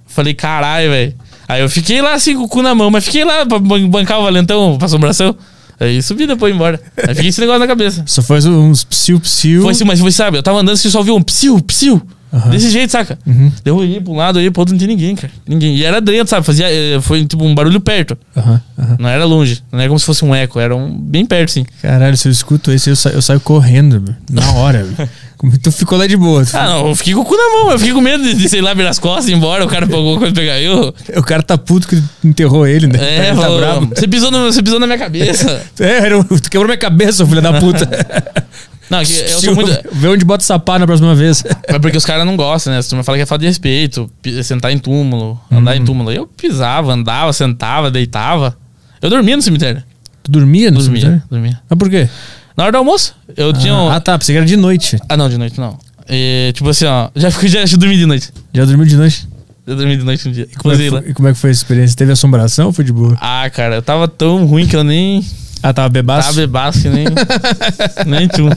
Falei, caralho, velho. Aí eu fiquei lá assim com o cu na mão, mas fiquei lá pra ban- bancar o valentão pra assombração. Aí subi depois embora. Aí fiquei esse negócio na cabeça.
Só faz uns psiu-psiu.
Foi assim, mas foi, sabe, eu tava andando assim, só ouvi um psiu, psiu. Desse jeito, saca?
Uhum.
Daí Eu olhei pra um lado, olhei pro outro, não tinha ninguém, cara. Ninguém. E era dentro, sabe? Fazia, eh, foi tipo um barulho perto.
Aham, aham.
Não era longe. Não era como se fosse um eco, era um bem perto, sim.
Caralho, se eu escuto esse, eu, sa- eu saio correndo, meu, na hora. tu ficou lá de boa. tu-
Ah, não, eu fiquei com o cu na mão, eu fiquei com medo de, de sei lá, virar as costas e ir embora, o cara pegou alguma coisa pegar eu.
O cara tá puto que enterrou ele, né?
É,
ele tá
falou,
bravo.
você, pisou no, você pisou na minha cabeça.
É, tu quebrou minha cabeça, filho da puta.
Não, eu sou muito.
Vê onde bota o sapato na próxima vez.
É porque os caras não gostam, né? As turma fala que é falta de respeito, sentar em túmulo, andar
Uhum.
em túmulo. Eu pisava, andava, sentava, deitava. Eu dormia no cemitério.
Tu dormia no
Dormia,
cemitério?
dormia.
Mas por quê?
Na hora do almoço, eu tinha. um-
Ah, tá. Pensei que era de noite.
Ah, não, de noite não. E, tipo assim, ó, já, fui- já, já dormi de noite.
Já dormiu de noite?
Já dormi de noite um dia.
E como, é foi, e como é que foi a experiência? Teve assombração ou foi de boa?
Ah, cara, eu tava tão ruim que eu nem.
Ah, tava bebaço?
Tava bebaço que nem. nem tu.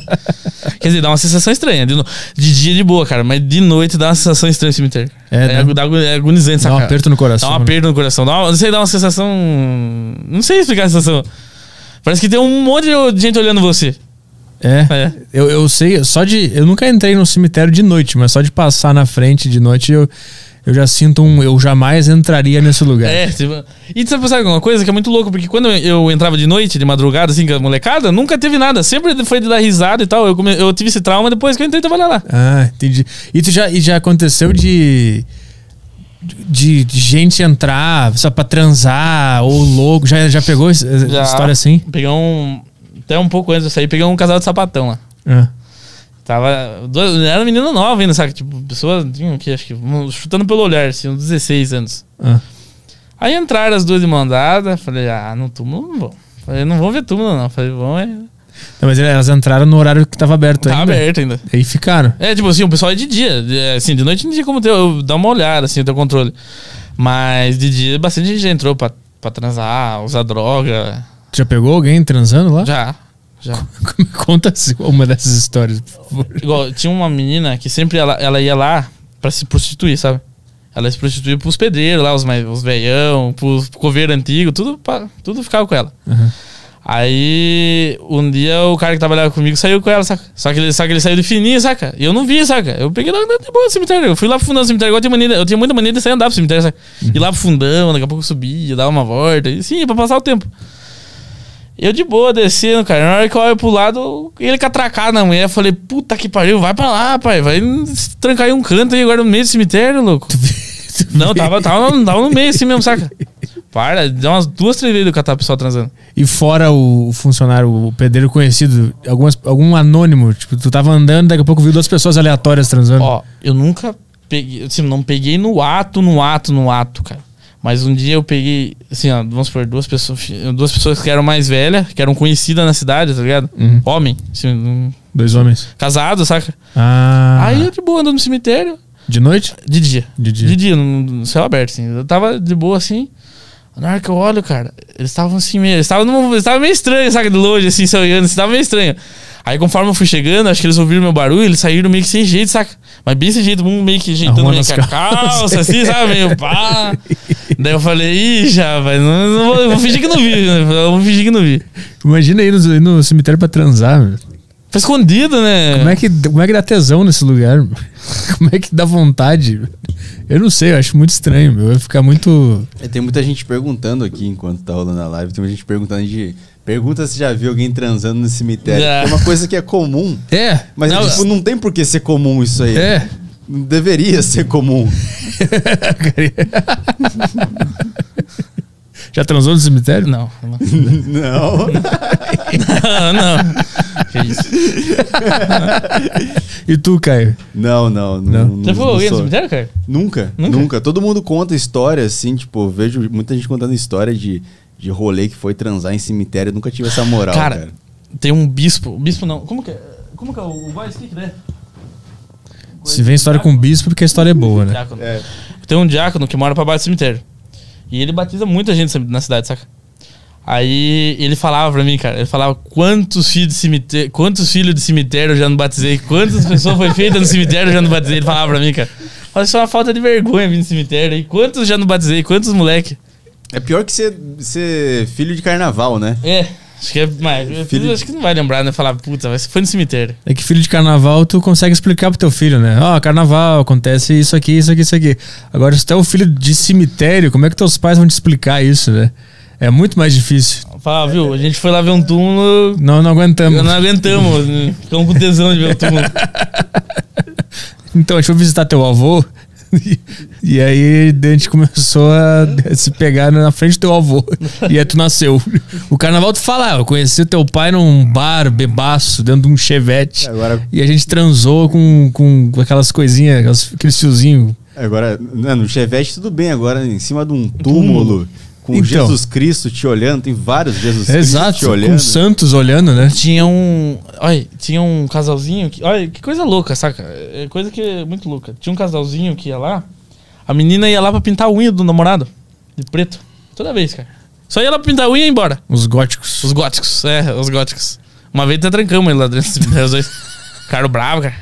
Quer dizer, dá uma sensação estranha. De, no- de dia de boa, cara, mas de noite dá uma sensação estranha no cemitério.
É, né?
dá é agonizante,
Dá
saca?
um aperto no coração.
Dá um
né?
aperto no coração. Dá uma, não sei, dá uma sensação. Não sei explicar a sensação. Parece que tem um monte de gente olhando você.
É.
É.
Eu, eu sei, só de. Eu nunca entrei no cemitério de noite, mas só de passar na frente de noite eu, eu já sinto um. Eu jamais entraria nesse lugar.
É, tipo, e você sabe alguma coisa que é muito louco, porque quando eu entrava de noite, de madrugada, assim, com a molecada, nunca teve nada. Sempre foi de dar risada e tal. Eu, come- eu tive esse trauma depois que eu entrei trabalhar lá.
Ah, entendi. E, tu já, e já aconteceu de. De, de gente entrar só pra transar ou louco? Já, já pegou essa
Já.
história assim?
Peguei um. Até um pouco antes de sair, peguei um casal de sapatão lá.
Ah.
Tava. Era menina nova ainda, sabe? Tipo, pessoa. Tinha que acho que. Chutando pelo olhar, assim, uns 16 anos.
Ah.
Aí entraram as duas de mão dada. Falei, ah, no túmulo não vou. Falei, não vou ver túmulo, não. Falei, vão é.
Não, mas elas entraram no horário que tava aberto
Tá
ainda.
aberto ainda.
Aí ficaram.
É, tipo assim, o pessoal é de dia. de- Assim, de noite não tinha como ter, eu dar uma olhada, assim, ter controle. Mas de dia bastante gente já entrou pra, pra transar, usar droga.
Já pegou alguém transando lá?
Já, já.
Conta uma dessas histórias, por favor.
Igual, tinha uma menina que sempre ela, ela ia lá pra se prostituir, sabe? Ela se prostituía pros pedreiros lá, os, mais, os veião, pros coveiro antigo, tudo, pra, tudo ficava com ela.
Uhum.
Aí, um dia o cara que trabalhava comigo saiu com ela, saca? Só que ele, só que ele saiu de fininho, saca? E eu não vi, saca? Eu peguei lá de boa no cemitério. Eu fui lá pro fundão do cemitério. Eu, tinha mania, eu tinha muita mania de sair andar pro cemitério, saca? Ir lá pro fundão, daqui a pouco eu subia, dava uma volta. E, sim, pra passar o tempo. Eu de boa, descendo, cara. Na hora que eu olho pro lado, ele catracado na mulher. Eu falei, puta que pariu, vai pra lá, pai. Vai trancar em um canto aí agora no meio do cemitério, louco. Não, tava, tava, tava no meio assim mesmo, saca? Para, dá umas duas, três vezes eu catar o pessoal transando.
E fora o funcionário, o pedreiro conhecido, algumas, algum anônimo, tipo, tu tava andando, daqui a pouco viu duas pessoas aleatórias transando.
Ó, eu nunca peguei, assim, não peguei no ato, no ato, no ato, cara. Mas um dia eu peguei, assim, ó, vamos supor, duas pessoas, duas pessoas que eram mais velhas, que eram conhecidas na cidade, tá ligado?
Uhum.
Homem, assim, um-
Dois homens.
casado, saca?
Ah.
Aí eu de boa andando no cemitério,
De noite?
de dia.
De dia.
De dia, no céu aberto, assim. Eu tava de boa, assim. Na hora que eu olho, cara, eles estavam assim meio. Eles estavam meio estranhos, saca? De longe, assim, se olhando, assim, tava meio estranho. Aí conforme eu fui chegando, acho que eles ouviram meu barulho, eles saíram meio que sem jeito, saca? Mas bem sem jeito, um meio que ajeitando meio que a calça, assim, sabe? Meio pá. Daí eu falei, ih, já, vai, não, não vou, eu vou fingir que não vi, né? Eu vou fingir que não vi.
Imagina ir no, no cemitério pra transar, meu.
Foi escondido, né?
Como é, que, como é que dá tesão nesse lugar? Como é que dá vontade? Eu não sei, eu acho muito estranho, meu. Eu ia ficar muito.
E tem muita gente perguntando aqui enquanto tá rolando a live. Tem muita gente perguntando de. Pergunta se já viu alguém transando no cemitério.
Já.
É uma coisa que é comum.
É,
Mas
Não,
tipo, não tem por que ser comum isso aí.
é.
Não Deveria ser comum.
Já transou no cemitério?
Não, não.
não.
não. Que isso.
E tu, Caio?
Não, não.
Não.
não,
Já foi alguém no cemitério, cara?
Nunca,
Nunca?
nunca, Todo mundo conta história, assim, tipo, eu vejo muita gente contando história de, de rolê que foi transar em cemitério. Eu nunca tive essa moral, cara.
Cara, tem um bispo. Bispo não. Como que é? Como que é o voz? O que que é?
Se vem história com bispo, porque a história é boa, né?
Diácono.
É.
Tem um diácono que mora pra baixo do cemitério. E ele batiza muita gente na cidade, saca? Aí ele falava pra mim, cara, ele falava quantos filhos de cemitério, quantos filhos de cemitério eu já não batizei, quantas pessoas foi feita no cemitério eu já não batizei. Ele falava pra mim, cara. Olha só uma falta de vergonha vir no cemitério aí. Quantos já não batizei? Quantos moleque?
É pior que ser, ser filho de carnaval, né?
É, acho que é mais.
Filho-
Acho que não vai lembrar, né? Falar, puta, mas foi no cemitério.
É que filho de carnaval, tu consegue explicar pro teu filho, né? Ó, carnaval, acontece isso aqui, isso aqui, isso aqui. Agora, se tu é o filho de cemitério, como é que teus pais vão te explicar isso, né? É muito mais difícil.
Falava, viu, a gente foi lá ver um túmulo,
Não, não aguentamos.
não aguentamos, né? ficamos com tesão de ver o túmulo.
Então, deixa eu visitar teu avô. E aí a gente começou a se pegar na frente do teu avô. E aí tu nasceu. O carnaval tu fala, ah, eu conheci o teu pai num bar bebaço, dentro de um chevette.
Agora,
E a gente transou com, com aquelas coisinhas, aquelas- aqueles fiozinhos.
agora né, no Chevette tudo bem, agora em cima de um túmulo, com
Então.
Jesus Cristo te olhando, tem vários Jesus Cristo
Exato,
te
com
olhando.
santos olhando, né?
Tinha um. Olha, tinha um casalzinho que. Olha, que coisa louca, saca? É coisa que é muito louca. Tinha um casalzinho que ia lá. A menina ia lá pra pintar a unha do namorado. De preto. Toda vez, cara. Só ia lá pra pintar a unha e ia embora.
Os góticos.
Os góticos, é, os góticos. Uma vez até trancamos ele lá dentro. Os dois. Ficaram bravo, cara.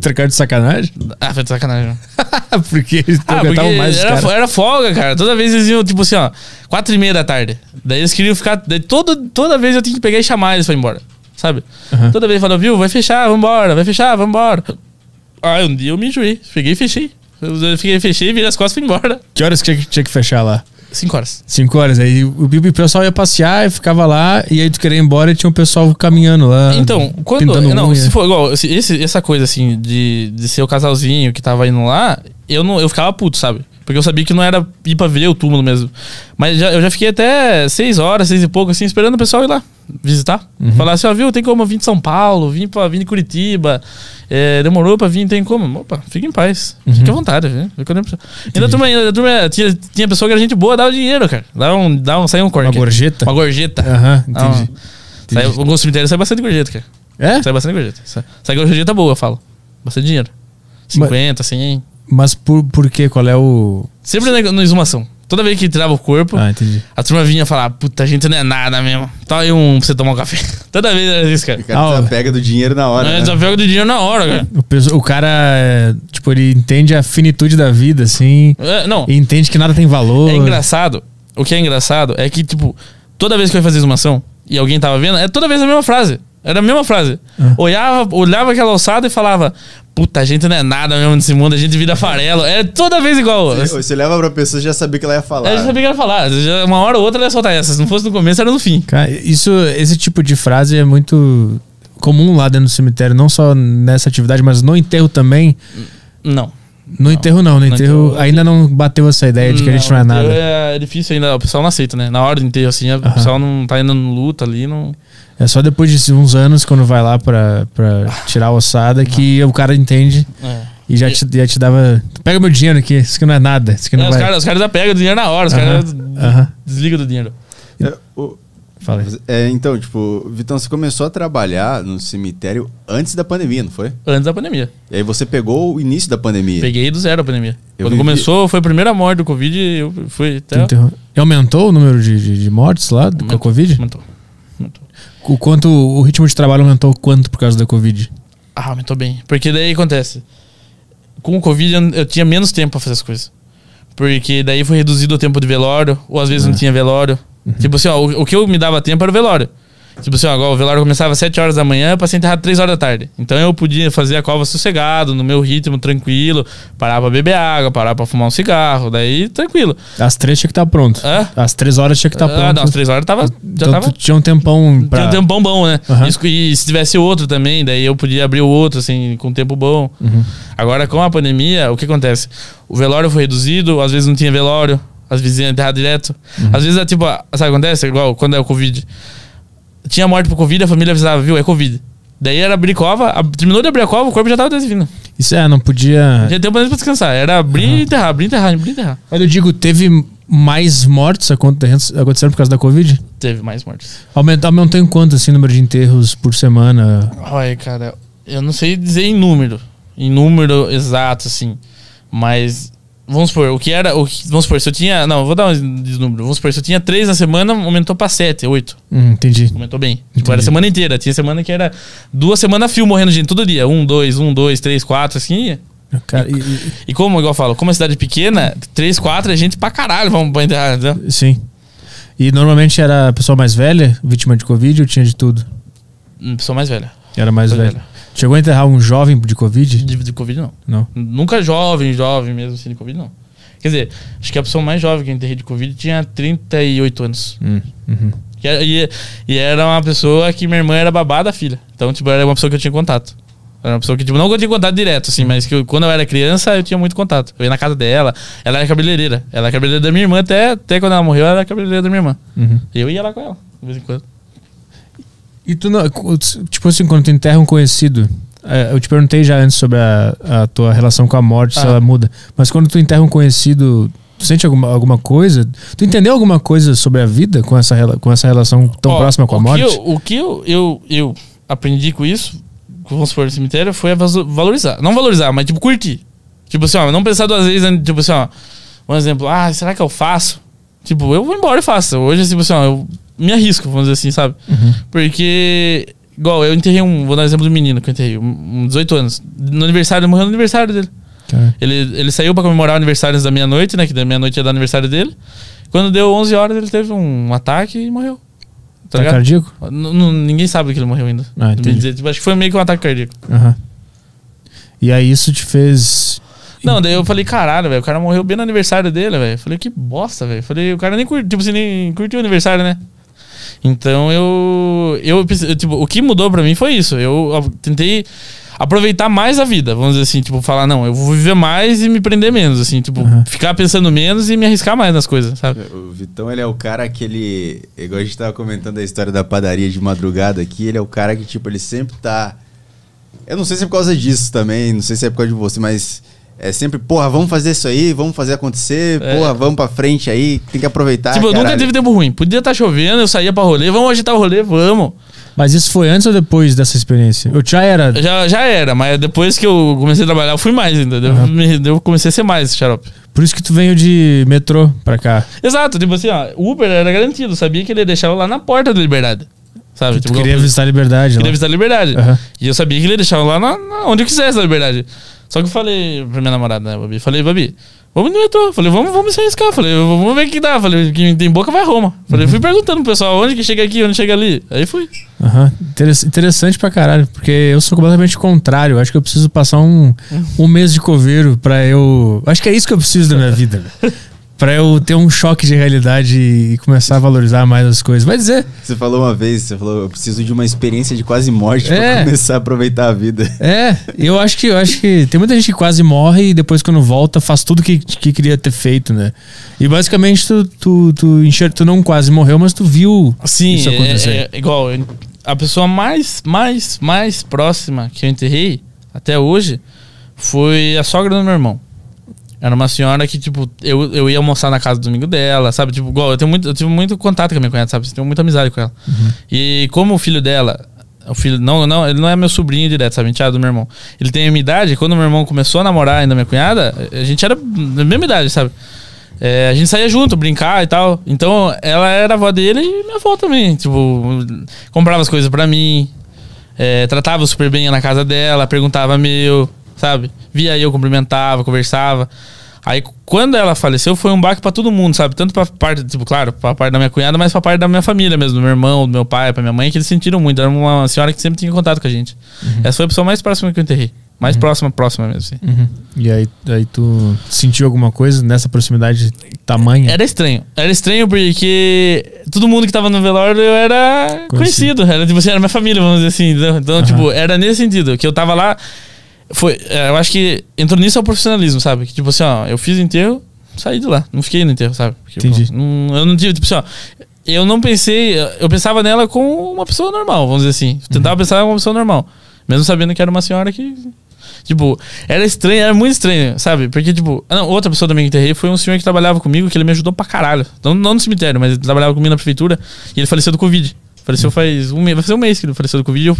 Trocar de sacanagem?
Ah, foi de sacanagem.
porque eles
Ah, porque
mais
era,
caras.
era folga, cara. Toda vez eles iam, tipo assim, ó, quatro e meia da tarde. Daí eles queriam ficar. Daí toda, toda vez eu tinha que pegar e chamar eles pra ir embora. Sabe?
Aham.
Toda vez falando, viu, vai fechar, vambora, vai fechar, vambora. Ah, um dia eu me enjoei. Peguei e fechei. Eu fiquei, fechei, virei as costas e fui embora.
Que horas que tinha, que fechar lá?
Cinco horas.
Cinco horas. Aí o, o pessoal ia passear e ficava lá, e aí tu queria ir embora e tinha um pessoal caminhando lá.
Então, quando. Não,
unha.
se for igual, esse, essa coisa assim, de, de ser o casalzinho que tava indo lá, eu não eu ficava puto, sabe? Porque eu sabia que não era ir pra ver o túmulo mesmo. Mas já, eu já fiquei até seis horas, seis e pouco, assim, esperando o pessoal ir lá visitar.
Uhum.
Falar assim, ó, viu, tem como eu vir de São Paulo, vim, pra, vim de Curitiba, é, demorou pra vir, tem como? Opa, fica em paz,
Uhum.
fique à vontade, viu? Ainda a turma, ainda a turma tinha, tinha pessoa que era gente boa, dava dinheiro, cara. Dava um, dava um, saía um corte.
Uma gorjeta?
Uma gorjeta.
Aham,
Ah,
entendi.
Sai, o cemitério sai bastante gorjeta, cara.
É?
Sai bastante gorjeta. Sai, sai gorjeta boa, eu falo. Bastante dinheiro. 50, 100.
Mas por, por quê? Qual é o.
Sempre na, na exumação. Toda vez que tirava o corpo,
Ah, entendi.
a turma vinha falar: Puta, a gente não é nada mesmo. Tá aí um pra você tomar um café. Toda vez era isso, cara.
O cara
Ah,
do dinheiro na hora.
É,
né?
desafio do dinheiro na hora, cara.
O, peso- o cara, é, tipo, ele entende a finitude da vida, assim,
É, não,
e entende que nada tem valor.
é engraçado. O que é engraçado é que, tipo, toda vez que eu ia fazer exumação e alguém tava vendo, é toda vez a mesma frase. Era a mesma frase.
Ah.
Olhava, olhava aquela alçada e falava: Puta, a gente não é nada mesmo nesse mundo, a gente vira farelo. É toda vez igual.
Você, você leva pra pessoa já sabia o que ela ia falar.
Eu já sabia que ela ia falar. Uma hora ou outra ela ia soltar essa. Se não fosse no começo, era no fim.
Cara, isso, esse tipo de frase é muito comum lá dentro do cemitério, não só nessa atividade, mas no enterro também.
Não.
No enterro não, no enterro
enterro-
ainda não bateu essa ideia de que a gente não é nada.
É difícil ainda, o pessoal não aceita, né? Na hora do enterro, assim, o pessoal não tá indo no luta ali, não.
É só depois de uns anos, quando vai lá pra, pra tirar a ossada, que o cara entende
É.
e já te, já te dava. Pega meu dinheiro aqui, isso aqui não é nada. Isso aqui não
É, os
vai.
caras os caras já pegam o dinheiro na hora, os
Aham,
caras
aham.
desligam do dinheiro.
É, o-
Fala aí.
é, então, tipo, Vitão, você começou a trabalhar no cemitério antes da pandemia, não foi?
Antes da pandemia.
E aí você pegou o início da pandemia.
Peguei do zero a pandemia.
Eu
Quando
vivi-
começou, foi a primeira morte do Covid, eu fui até.
Enterro- E aumentou o número de, de, de mortes lá do, com a
Aumentou.
Covid?
Aumentou. Aumentou.
O quanto o ritmo de trabalho aumentou quanto por causa da Covid?
Ah, aumentou bem. Porque daí acontece. Com o Covid eu, eu tinha menos tempo pra fazer as coisas. Porque daí foi reduzido o tempo de velório, ou às vezes
Ah.
não tinha velório.
Uhum.
Tipo assim, ó, o, o que eu me dava tempo era o velório. Tipo assim, ó, agora o velório começava às 7 horas da manhã pra ser enterrado 3 horas da tarde. Então eu podia fazer a cova sossegado, no meu ritmo, tranquilo, parar pra beber água, parar pra fumar um cigarro, daí tranquilo.
Às três tinha que estar pronto.
Hã?
Às três horas tinha que estar
ah,
pronto.
não, às 3 horas tava, já
então
tava.
tinha um tempão pra...
Tinha um tempão bom, né?
Aham.
Isso- e se tivesse outro também, daí eu podia abrir o outro, assim, com tempo bom.
Uhum.
Agora, com a pandemia, o que acontece? O velório foi reduzido, às vezes não tinha velório, às vezes ia enterrar direto.
Uhum.
Às vezes é tipo, sabe o que acontece? Igual quando é o Covid. Tinha morte por Covid, a família avisava, viu, é Covid. Daí era abrir cova, ab- terminou de abrir a cova, o corpo já tava desvindo.
Isso é, não podia...
Não tinha tempo mesmo pra descansar. Era abrir e enterrar, abrir e enterrar, abrir e enterrar.
Mas eu digo, teve mais mortes acontecendo por causa da Covid?
Teve mais mortes.
Aumentou, aumentou em quanto, assim, o número de enterros por semana?
Olha, cara, eu não sei dizer em número, em número exato, assim, mas Vamos supor, o que era. O que- vamos supor, se eu tinha. Não, vou dar um desnúmero. Vamos supor, se eu tinha três na semana, aumentou pra sete, oito.
Hum, entendi.
Aumentou bem. Tipo,
Entendi.
era a semana inteira. Tinha semana que era duas semanas fio morrendo gente todo dia. Um, dois, um, dois, três, quatro, assim. ia.
Cara, e- e-
E como, igual eu falo, como é cidade pequena, três, quatro é gente pra caralho, vamos pra enterrar, entendeu?
sim. E normalmente era a pessoa mais velha, vítima de Covid, ou tinha de tudo?
Hum, Pessoa mais velha.
Era mais
Mais
velha.
velha.
Chegou a enterrar um jovem de Covid?
De, de Covid, não.
Não.
Nunca jovem, jovem mesmo, assim, de Covid, não. Quer dizer, acho que a pessoa mais jovem que eu enterrei de Covid tinha 38 anos.
Hum, uhum.
Era- E, e era uma pessoa que minha irmã era babá da filha. Então, tipo, era uma pessoa que eu tinha contato. Era uma pessoa que, tipo, não que eu tinha contato direto, assim, mas que eu- quando eu era criança eu tinha muito contato. Eu ia na casa dela, ela era cabeleireira. Ela era cabeleireira da minha irmã, até, até quando ela morreu, ela era cabeleireira da minha irmã.
Uhum.
Eu ia lá com ela, de vez em quando.
E tu não. Tipo assim, quando tu enterra um conhecido. é, Eu te perguntei já antes sobre a, a tua relação com a morte, se
Ah.
ela muda. Mas quando tu enterra um conhecido, tu sente alguma, alguma coisa? Tu entendeu alguma coisa sobre a vida com essa, com essa relação tão
Ó,
próxima com a morte?
Que eu, o que eu, eu, eu aprendi com isso, vamos supor, no cemitério, foi valorizar. Não valorizar, mas tipo, curtir. Tipo assim, ó, não pensar duas vezes, né, tipo assim, ó. Um exemplo, ah, será que eu faço? Tipo, eu vou embora e faço. Hoje, tipo assim, ó, eu me arrisco, vamos dizer assim, sabe?
Uhum.
Porque, igual, eu enterrei um, vou dar um exemplo do menino que eu enterrei, um, um 18 anos. No aniversário, ele morreu no aniversário dele.
Cara,
Ele, ele saiu pra comemorar o aniversário antes da meia-noite, né? Que da meia-noite ia dar aniversário dele. Quando deu 11 horas, ele teve um ataque e morreu. Tá
tá
ligado?
cardíaco?
N- n- ninguém sabe que ele morreu ainda.
Ah,
dizer, tipo, acho que foi meio que um ataque cardíaco.
Aham. E aí isso te fez.
Não, daí eu falei, caralho, velho, o cara morreu bem no aniversário dele, velho. Falei, que bosta, velho. Falei, o cara nem curtiu, tipo assim, nem curtiu o aniversário, né? Então eu, eu, eu, tipo, o que mudou pra mim foi isso. Eu a- tentei aproveitar mais a vida, vamos dizer assim, tipo, falar, não, eu vou viver mais e me prender menos, assim, tipo,
Aham.
ficar pensando menos e me arriscar mais nas coisas, sabe?
O Vitão, ele é o cara que ele. Igual a gente tava comentando a história da padaria de madrugada aqui, ele é o cara que, tipo, ele sempre tá. Eu não sei se é por causa disso também, não sei se é por causa de você, mas é sempre, porra, vamos fazer isso aí, vamos fazer acontecer,
É.
porra, vamos pra frente aí, tem que aproveitar.
tipo, eu nunca tive tempo ruim. Podia estar chovendo, eu saía pra rolê, vamos agitar o rolê, vamos.
Mas isso foi antes ou depois dessa experiência? Eu já era.
Já, já era, mas depois que eu comecei a trabalhar, eu fui mais, entendeu? Me- Eu comecei a ser mais xarope.
Por isso que tu veio de metrô pra cá.
Exato, tipo assim, ó, o Uber era garantido, sabia que ele ia deixar eu lá na porta da liberdade. Sabe? Tipo,
queria
eu-
visitar a liberdade.
queria
lá.
visitar a liberdade.
Aham.
E eu sabia que ele ia deixar eu lá na, na- onde eu quisesse na liberdade. Só que eu falei pra minha namorada, né, Babi? Falei, Babi, vamos no metrô. Falei, vamos, vamos se arriscar. Falei, vamos ver o que dá. Falei, quem tem boca vai Roma. Falei,
Uhum.
fui perguntando pro pessoal onde que chega aqui, onde chega ali. Aí fui.
Aham. Interess- Interessante pra caralho, porque eu sou completamente contrário. Acho que eu preciso passar um, um mês de coveiro pra eu. Acho que é isso que eu preciso da minha vida. Pra eu ter um choque de realidade e começar a valorizar mais as coisas. Vai dizer.
Você falou uma vez, você falou, eu preciso de uma experiência de quase morte
É.
pra começar a aproveitar a vida.
É, eu acho que eu acho que tem muita gente que quase morre e depois quando volta faz tudo que, que queria ter feito, né? E basicamente tu, tu, tu, enxer- tu não quase morreu, mas tu viu
Sim,
isso acontecer.
é, é igual. eu- A pessoa mais, mais, mais próxima que eu enterrei até hoje foi a sogra do meu irmão. Era uma senhora que, tipo, eu, eu ia almoçar na casa do domingo dela, sabe? Tipo, igual, eu, tenho muito, eu tive muito contato com a minha cunhada, sabe? Eu tenho muita amizade com ela. E como o filho dela, o filho, não, não, ele não é meu sobrinho direto, sabe? Enteado do meu irmão. Ele tem a minha idade, quando meu irmão começou a namorar ainda minha cunhada, a gente era da mesma idade, sabe? É, a gente saía junto, brincar e tal. Então, ela era a avó dele e minha avó também. Tipo, comprava as coisas pra mim, é, tratava super bem na casa dela, perguntava meu, sabe? Via eu, cumprimentava, conversava. Aí, quando ela faleceu, foi um baque pra todo mundo, sabe? Tanto pra parte, tipo, claro, pra parte da minha cunhada, mas pra parte da minha família mesmo, do meu irmão, do meu pai, pra minha mãe, que eles sentiram muito. Era uma senhora que sempre tinha contato com a gente. Essa foi a pessoa mais próxima que eu enterrei. Mais próxima, próxima mesmo, assim.
Uhum. E aí, aí tu sentiu alguma coisa nessa proximidade tamanha?
Era estranho. Era estranho porque todo mundo que tava no velório eu era
Conhecido.
conhecido. Era, tipo assim, era minha família, vamos dizer assim. Então, tipo, era nesse sentido. Que eu tava lá. Foi, é, eu acho que entrou nisso é o profissionalismo, sabe? Que tipo assim, ó, eu fiz enterro, saí de lá. Não fiquei no enterro, sabe? Porque,
Entendi.
pô, não- eu não tive, tipo assim, ó. Eu não pensei. Eu pensava nela como uma pessoa normal, vamos dizer assim. Tentava
Uhum.
pensar como uma pessoa normal. Mesmo sabendo que era uma senhora que. Tipo, era estranho, era muito estranho, sabe? Porque, tipo, ah, não, outra pessoa também que enterrei foi um senhor que trabalhava comigo, que ele me ajudou pra caralho. Não, não no cemitério, mas ele trabalhava comigo na prefeitura e ele faleceu do Covid. Faleceu faz um mês, vai fazer um mês que ele faleceu do Covid. Eu-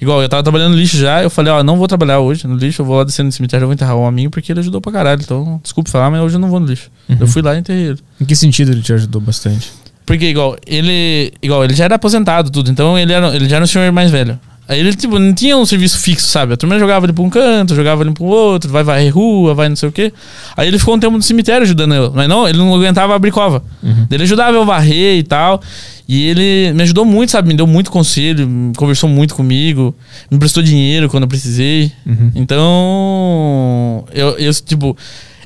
igual, eu tava trabalhando no lixo já, eu falei, ó, não vou trabalhar hoje no lixo, eu vou lá descer no cemitério, eu vou enterrar um amigo porque ele ajudou pra caralho. Então, desculpe falar, mas hoje eu não vou no lixo. Eu fui lá e enterrei ele.
Em que sentido ele te ajudou bastante?
Porque, igual, ele. Igual, ele já era aposentado, tudo. Então ele, era, ele já era um senhor mais velho. Aí ele, tipo, não tinha um serviço fixo, sabe? A turma jogava ele pra um canto, jogava ele pra um outro, vai varrer rua, vai não sei o quê. Aí ele ficou um tempo no cemitério ajudando eu. Mas não, ele não aguentava abrir cova. Daí Ele ajudava eu varrer e tal. E ele me ajudou muito, sabe? Me deu muito conselho, conversou muito comigo, me prestou dinheiro quando eu precisei. Então, eu, eu, tipo,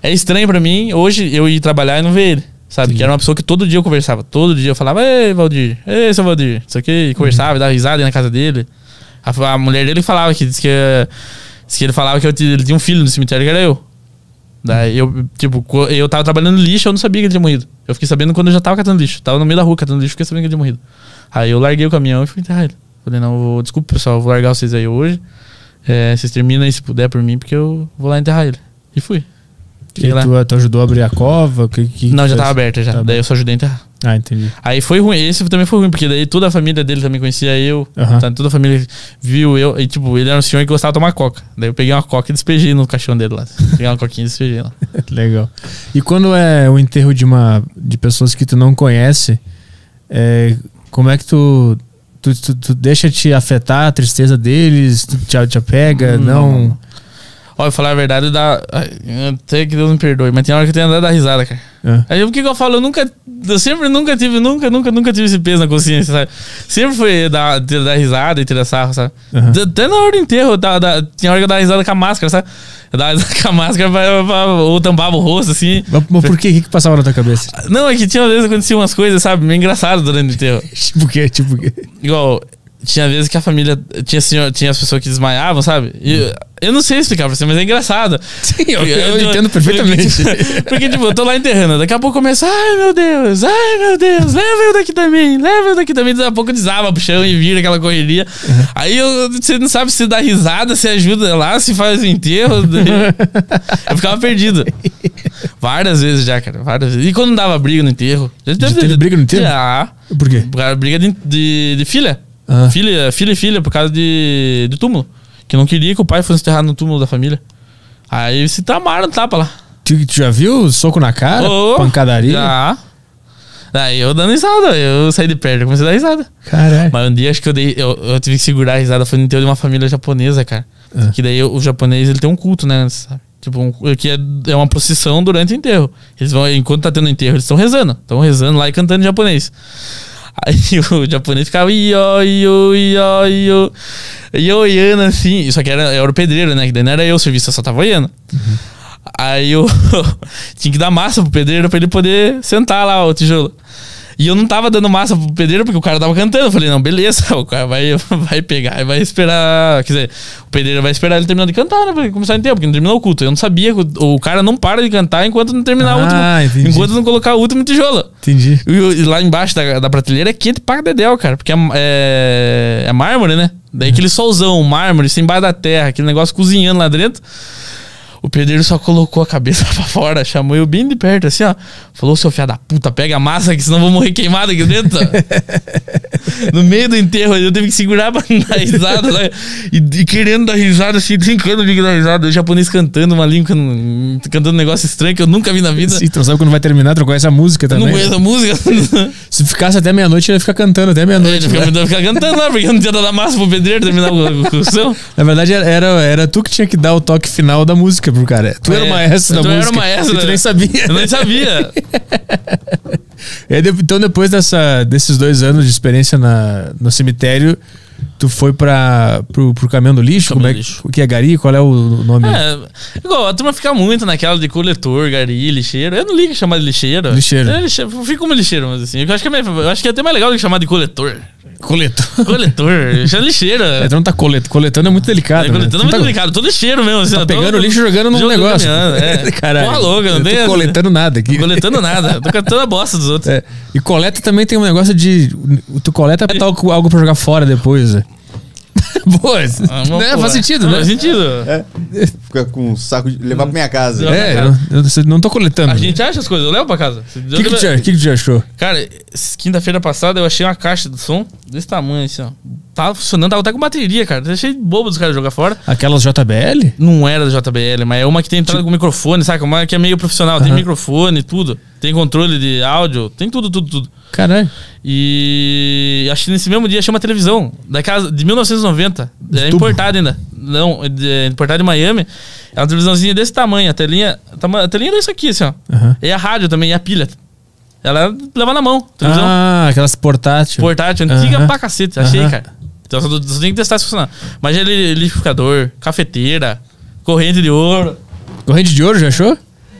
é estranho pra mim hoje eu ir trabalhar e não ver ele. Sabe? Que era uma pessoa que todo dia eu conversava. Todo dia eu falava, ei, Valdir, ei, seu Valdir, isso aqui, e conversava, dava risada aí na casa dele. A, a mulher dele falava que disse que, disse que ele falava que eu ele tinha um filho no cemitério que era eu. Daí eu, tipo, eu tava trabalhando lixo, eu não sabia que ele tinha morrido. Eu fiquei sabendo quando eu já tava catando lixo. Tava no meio da rua catando lixo, fiquei sabendo que ele tinha morrido. Aí eu larguei o caminhão e fui enterrar ele. Falei, não, vou, desculpa pessoal, vou largar vocês aí hoje. É, vocês terminam aí se puder por mim, porque eu vou lá enterrar ele. E fui.
E tu, tu ajudou a abrir a cova? Que, que
Não, já
fez?
tava aberta já.
Tá
daí eu só ajudei a enterrar.
Ah, entendi.
Aí foi ruim, esse também foi ruim, porque daí toda a família dele também conhecia eu.
Aham.
tá? Toda a família viu eu. E tipo, ele era um senhor que gostava de tomar coca. Daí eu peguei uma coca e despejei no caixão dele lá. Peguei uma coquinha e despejei lá.
Legal. E quando é o enterro de uma de pessoas que tu não conhece, é, como é que tu tu, tu, tu deixa te afetar a tristeza deles? Tu te, te apega? Não.
não, Olha, falar a verdade, dá. Até que Deus me perdoe, mas tem hora que eu tenho andado da risada, cara.
É.
Aí o que, que eu falo? Eu nunca. Eu sempre nunca tive, nunca, nunca, nunca tive esse peso na consciência, sabe? Sempre foi dar, dar risada e tirar sarro, sabe?
Aham.
Até na hora do enterro, eu dava- da- tinha hora que eu dava risada com a máscara, sabe? Eu dava risada com a máscara pra, pra- ou tampava o rosto, assim.
Mas, mas por quê? O que, que passava na tua cabeça?
Não, é que tinha vezes aconteciam umas coisas, sabe? Meio engraçadas durante o enterro.
Tipo o quê? Tipo o quê?
Igual, tinha vezes que a família. Tinha, senhor, tinha as pessoas que desmaiavam, sabe? E eu, eu não sei explicar pra você, mas é engraçado.
Sim, eu,
Porque-
eu entendo perfeitamente.
Porque, tipo, eu tô lá enterrando, daqui a pouco começa, ai meu Deus, ai meu Deus, leva eu daqui também, leva eu daqui também. Daqui a pouco desaba pro chão e vira aquela correria. Aí eu, você não sabe se dá risada, se ajuda lá, se faz o enterro. eu ficava perdido. Várias vezes já, cara, várias vezes. E quando dava briga no enterro? Já
teve briga no enterro?
Já.
Por quê?
Briga de, de, de filha.
Ah.
Filha, filha e filha, por causa de, de túmulo. Que não queria que o pai fosse enterrado no túmulo da família. Aí se tramaram tapa lá.
Tu, tu já viu soco na cara?
Ô,
pancadaria?
Já. Daí eu dando risada, eu saí de perto, comecei a dar risada.
Caralho.
Mas um dia acho que eu dei. Eu, eu tive que segurar a risada, foi no enterro de uma família japonesa, cara.
Ah.
Que daí o japonês ele tem um culto, né? Sabe? Tipo, um, que é, é uma procissão durante o enterro. Eles vão, enquanto tá tendo enterro, eles estão rezando. Estão rezando lá e cantando em japonês. Aí o japonês ficava io, io, io, io. E olhando assim, só que era, era o pedreiro, né? Que daí não era eu o serviço, eu só tava olhando. Aí eu tinha que dar massa pro pedreiro pra ele poder sentar lá o tijolo. E eu não tava dando massa pro pedreiro porque o cara tava cantando. Eu falei, não, beleza, o cara vai, vai pegar e vai esperar. Quer dizer, o pedreiro vai esperar ele terminar de cantar, né? Pra ele começar a tempo, porque não terminou o culto. Eu não sabia que o, o cara não para de cantar enquanto não terminar o
Ah,
último.
entendi.
Enquanto não colocar o último tijolo.
Entendi.
E, o- e lá embaixo da, da prateleira é quente pra dedéu, cara. Porque é, é, é mármore, né? Daí aquele solzão, mármore, sem embaixo da terra, aquele negócio cozinhando lá dentro. O pedreiro só colocou a cabeça pra fora, chamou eu bem de perto, assim, ó. Falou, seu filho da puta, pega a massa, que senão eu vou morrer queimado aqui dentro. no meio do enterro, eu tive que segurar pra não dar risada, né? E, e querendo dar risada, assim, brincando de dar risada. O japonês cantando uma língua, cantando um negócio estranho que eu nunca vi na vida.
Sim, tu sabe quando vai terminar, tu não conhece a música
Eu
também.
não conheço a música.
Se ficasse até meia-noite, ele ia ficar cantando até meia-noite.
Ele
né?
fica, fica cantando lá, porque eu não tinha dado a massa pro pedreiro terminar o cursão.
Na verdade, era, era, era tu que tinha que dar o toque final da música pro cara. Tu era
É,
o maestro da
tu era
música.
o maestro
e tu nem sabia.
Eu nem sabia.
De- então, depois dessa, desses dois anos de experiência na, no cemitério, tu foi pra, pro, pro caminhão do lixo?
Caminhão
Como é,
lixo.
O que é gari? Qual é o nome?
É, igual, a turma fica muito naquela de coletor, gari, lixeiro. Eu não ligo chamar de lixeiro.
Lixeiro.
É, lixeiro. Fico como lixeiro, mas assim. Eu acho que é, eu acho que é até mais legal do que chamar de coletor.
Coletor.
Coletor. Isso é lixeiro.
É, não tá colet, coletando, é muito delicado.
É,
né?
coletando
Tu
é muito
tá,
delicado. Tô lixeiro mesmo. Assim,
tá
eu tô-
pegando lixo e jogando num negócio.
É.
Caralho.
Porra louca, não tem.
tô coletando nada aqui.
Coletando nada. Tô catando a bosta dos outros.
É. E coleta também tem um negócio de. Tu coleta algo algo pra jogar fora depois. né? Pô,
Ah,
né,
porra.
faz sentido, né?
Faz sentido.
Fica com um saco de levar pra minha casa.
Não.
É, eu, eu não- tô coletando.
A gente acha as coisas, eu levo pra casa.
O que, que, tu, que, que tu achou?
Cara, quinta-feira passada eu achei uma caixa de som desse tamanho, assim, ó. Tava funcionando, tava até com bateria, cara. Eu achei bobo dos caras jogar fora.
Aquelas JBL?
Não era da JBL, mas é uma que tem entrada com microfone, saca? Uma que é meio profissional, tem microfone, tudo. Tem controle de áudio, tem tudo, tudo, tudo.
Caralho.
E acho que nesse mesmo dia achei uma televisão daquela de 1990. É importada ainda. Não, é é importada de Miami. É uma televisãozinha desse tamanho. A telinha, a telinha era isso aqui, assim, ó.
Aham.
E a rádio também, e a pilha. Ela leva na mão. Televisão
Ah, aquelas portáteis.
portátil, antiga
Aham.
pra cacete. Achei,
Aham.
cara. Então tem que testar se funcionar. Mas ele liquidificador, cafeteira, corrente de ouro.
Corrente de ouro, já achou?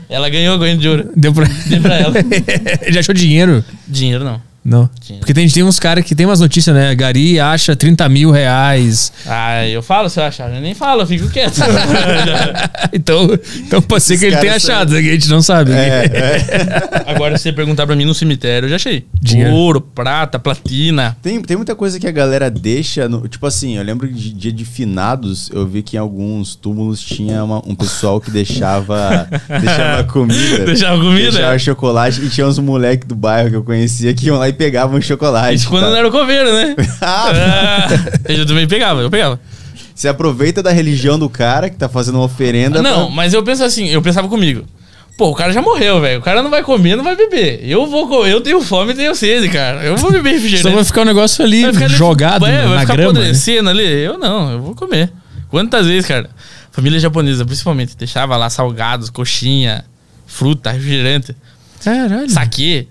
Ela ganhou a corrente de ouro.
Deu pra...
Dei pra ela.
já achou dinheiro?
Dinheiro não.
Não. Porque tem, tem uns caras que tem umas notícias, né? Gari acha 30 mil reais.
Ah, eu falo se eu achar. Eu nem falo, eu fico quieto.
então, então pode ser que ele tenha
caras são-
achado, né, que a gente não sabe.
É, é.
Agora, se você perguntar pra mim no cemitério, eu já achei.
Dinheiro.
Ouro, prata, platina.
Tem, tem muita coisa que a galera deixa. no- tipo assim, eu lembro de dia de finados, eu vi que em alguns túmulos tinha uma- um pessoal que deixava, deixava comida.
Deixava comida?
Deixava chocolate. E tinha uns moleques do bairro que eu conhecia que iam lá e pegavam chocolate.
Isso quando
tá?
não era o coveiro, né?
Ah,
Ah, eu também pegava, eu pegava.
Você aproveita da religião do cara que tá fazendo uma oferenda.
Não,
pra-
mas eu penso assim, eu pensava comigo. Pô, o cara já morreu, velho. O cara não vai comer, não vai beber. Eu vou comer, eu tenho fome e tenho sede, cara. Eu vou beber
Só
refrigerante.
vai ficar um negócio ali,
Vai ficar ali-
jogado
é,
na,
vai
na
ficar
grama. né?
apodrecendo ali. Eu não, eu vou comer. Quantas vezes, cara? Família japonesa, principalmente, deixava lá salgados, coxinha, fruta, refrigerante,
Caralho.
saque.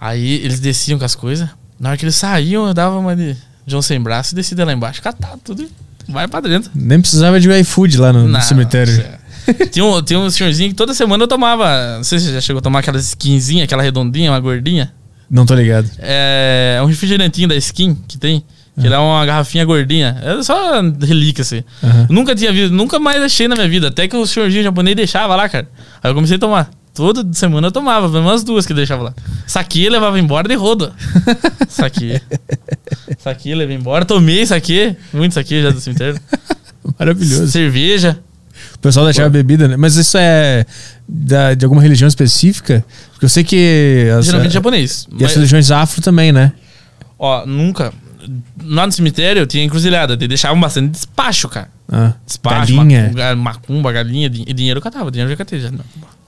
Aí eles desciam com as coisas. Na hora que eles saíam, eu dava uma de João sem braço e descia lá embaixo. Catava tudo e vai pra dentro.
Nem precisava de iFood lá no, no
Não,
cemitério.
nossa. tinha, um, tinha um senhorzinho que toda semana eu tomava. Não sei se você já chegou a tomar aquelas skinzinha, aquela redondinha, uma gordinha.
Não tô ligado.
É um refrigerantinho da skin que tem. Que ele é uma garrafinha gordinha. É só relíquia, assim.
Aham.
Nunca tinha visto, nunca mais achei na minha vida. Até que o senhorzinho japonês deixava lá, cara. Aí eu comecei a tomar. Toda semana eu tomava, menos duas que deixava lá. Saque levava embora de rodo. Saque. Saque, levei embora. Tomei saque. Muito saque já do cemitério.
Maravilhoso.
Cerveja.
O pessoal deixava bebida, né? Mas isso é da- de alguma religião específica? Porque eu sei que. As,
Geralmente japonês.
E as
Mas-
religiões afro também, né?
Ó, nunca. Lá no cemitério tinha encruzilhada. Eles deixavam bastante despacho, cara.
Ah,
Despacho,
galinha.
macumba, macumba, galinha. din- E dinheiro eu catava. Dinheiro eu já catei. Já.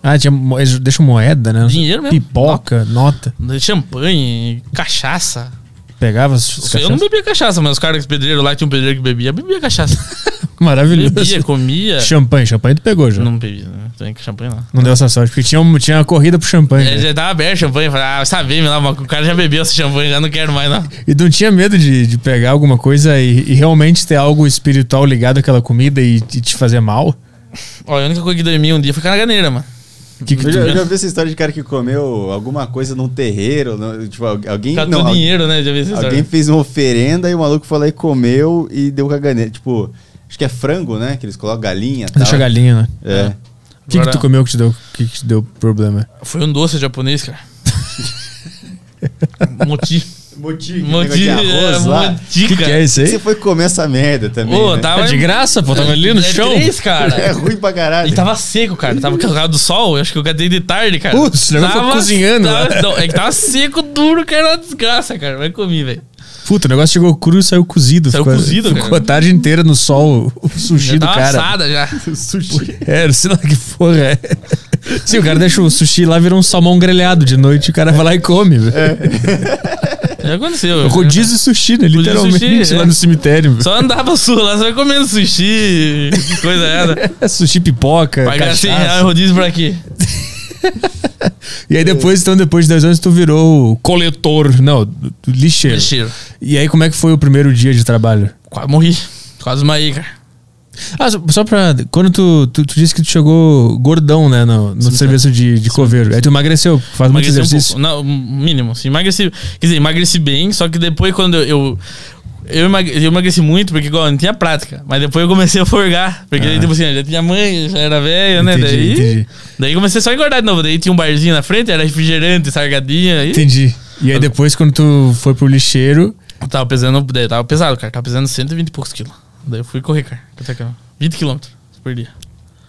Ah, tinha, deixam moeda, né?
Dinheiro mesmo.
Pipoca, nota.
Champanhe, cachaça.
Pegava as,
Eu não bebia cachaça, mas os caras pedreiros lá, tinha um pedreiro que bebia, bebia cachaça.
Maravilhoso.
bebia, comia.
Champanhe, champanhe tu pegou já. Não,
bebia, né? Tem que champanhe não.
deu essa sorte, porque tinha, tinha uma corrida pro champanhe.
É,
né?
já tava aberto champanhe, falei, ah, sabe, lá, mas o cara já bebeu esse champanhe, já não quero mais, não.
E tu não tinha medo de, de pegar alguma coisa e, e realmente ter algo espiritual ligado àquela comida e, e te fazer mal?
Ó, a única coisa que dormia um dia foi caganeira, mano.
Que que
Eu
tu-
já, eu já vi essa história de cara que comeu alguma coisa num terreiro. no- tipo, alguém.
Catou
não,
dinheiro, né? Já vi essa
Alguém
história.
fez uma oferenda e o maluco foi lá e comeu e deu caganeira. Tipo, acho que é frango, né? Que eles colocam galinha e tal.
Deixa a galinha, né?
É.
O que, que tu comeu que te deu, que, que te deu problema?
Foi um doce japonês, cara. Moti.
Moti,
Moti,
de arroz
é,
lá.
moti,
O que, que é isso aí?
Você foi comer essa merda também.
Ô,
né?
tava
É de graça, pô, tava ali no
é
chão.
Três, cara.
É ruim pra caralho.
E tava seco, cara. Tava com o do sol. Eu acho que eu catei de tarde, cara.
Putz, o negócio ficou cozinhando
Tava,
lá.
não, é que tava seco, duro, que era uma desgraça, cara. Vai comer, velho.
Puta, o negócio chegou cru e saiu cozido.
Saiu
ficou,
cozido,
Ficou
cara.
a tarde inteira no sol, o sushi
Já
do
tava
cara.
assada já.
Sushi.
É, não sei lá que porra é. Sim, o cara deixa o sushi lá, vira um salmão grelhado de noite, o cara vai lá e come, velho.
Já aconteceu.
Rodízio sushi, né? Literalmente,
sushi,
lá
é.
no cemitério.
Só andava sul lá, só comendo sushi, coisa era.
É sushi pipoca,
Pagar 100 reais
cachaça.
rodízio pra quê?
E aí depois, então, depois de 10 anos, tu virou coletor, não, lixeiro.
Lixeiro.
E aí, como é que foi o primeiro dia de trabalho?
Quase morri. Quase desmaiei, cara.
Ah, só- só pra. Quando tu, tu, tu disse que tu chegou gordão, né, no, no serviço de, de coveiro. Aí tu emagreceu, faz muito
Emagreci um
exercício.
pouco. Não, mínimo. Sim, emagreci. Quer dizer, emagreci bem, só que depois quando eu. eu eu emagre- eu emagreci muito porque igual, não tinha prática. Mas depois eu comecei a forgar. Porque
Ah.
daí, tipo assim, eu já tinha mãe, já era velho, né?
Entendi,
daí,
entendi.
daí comecei só a engordar de novo. Daí tinha um barzinho na frente, era refrigerante, sargadinha. E
Entendi. E aí depois, quando tu foi pro lixeiro,
Eu tava pesando, tava pesado, cara. Tava pesando 120 e poucos quilos. Daí eu fui correr, cara. Até que, 20 quilômetros por dia.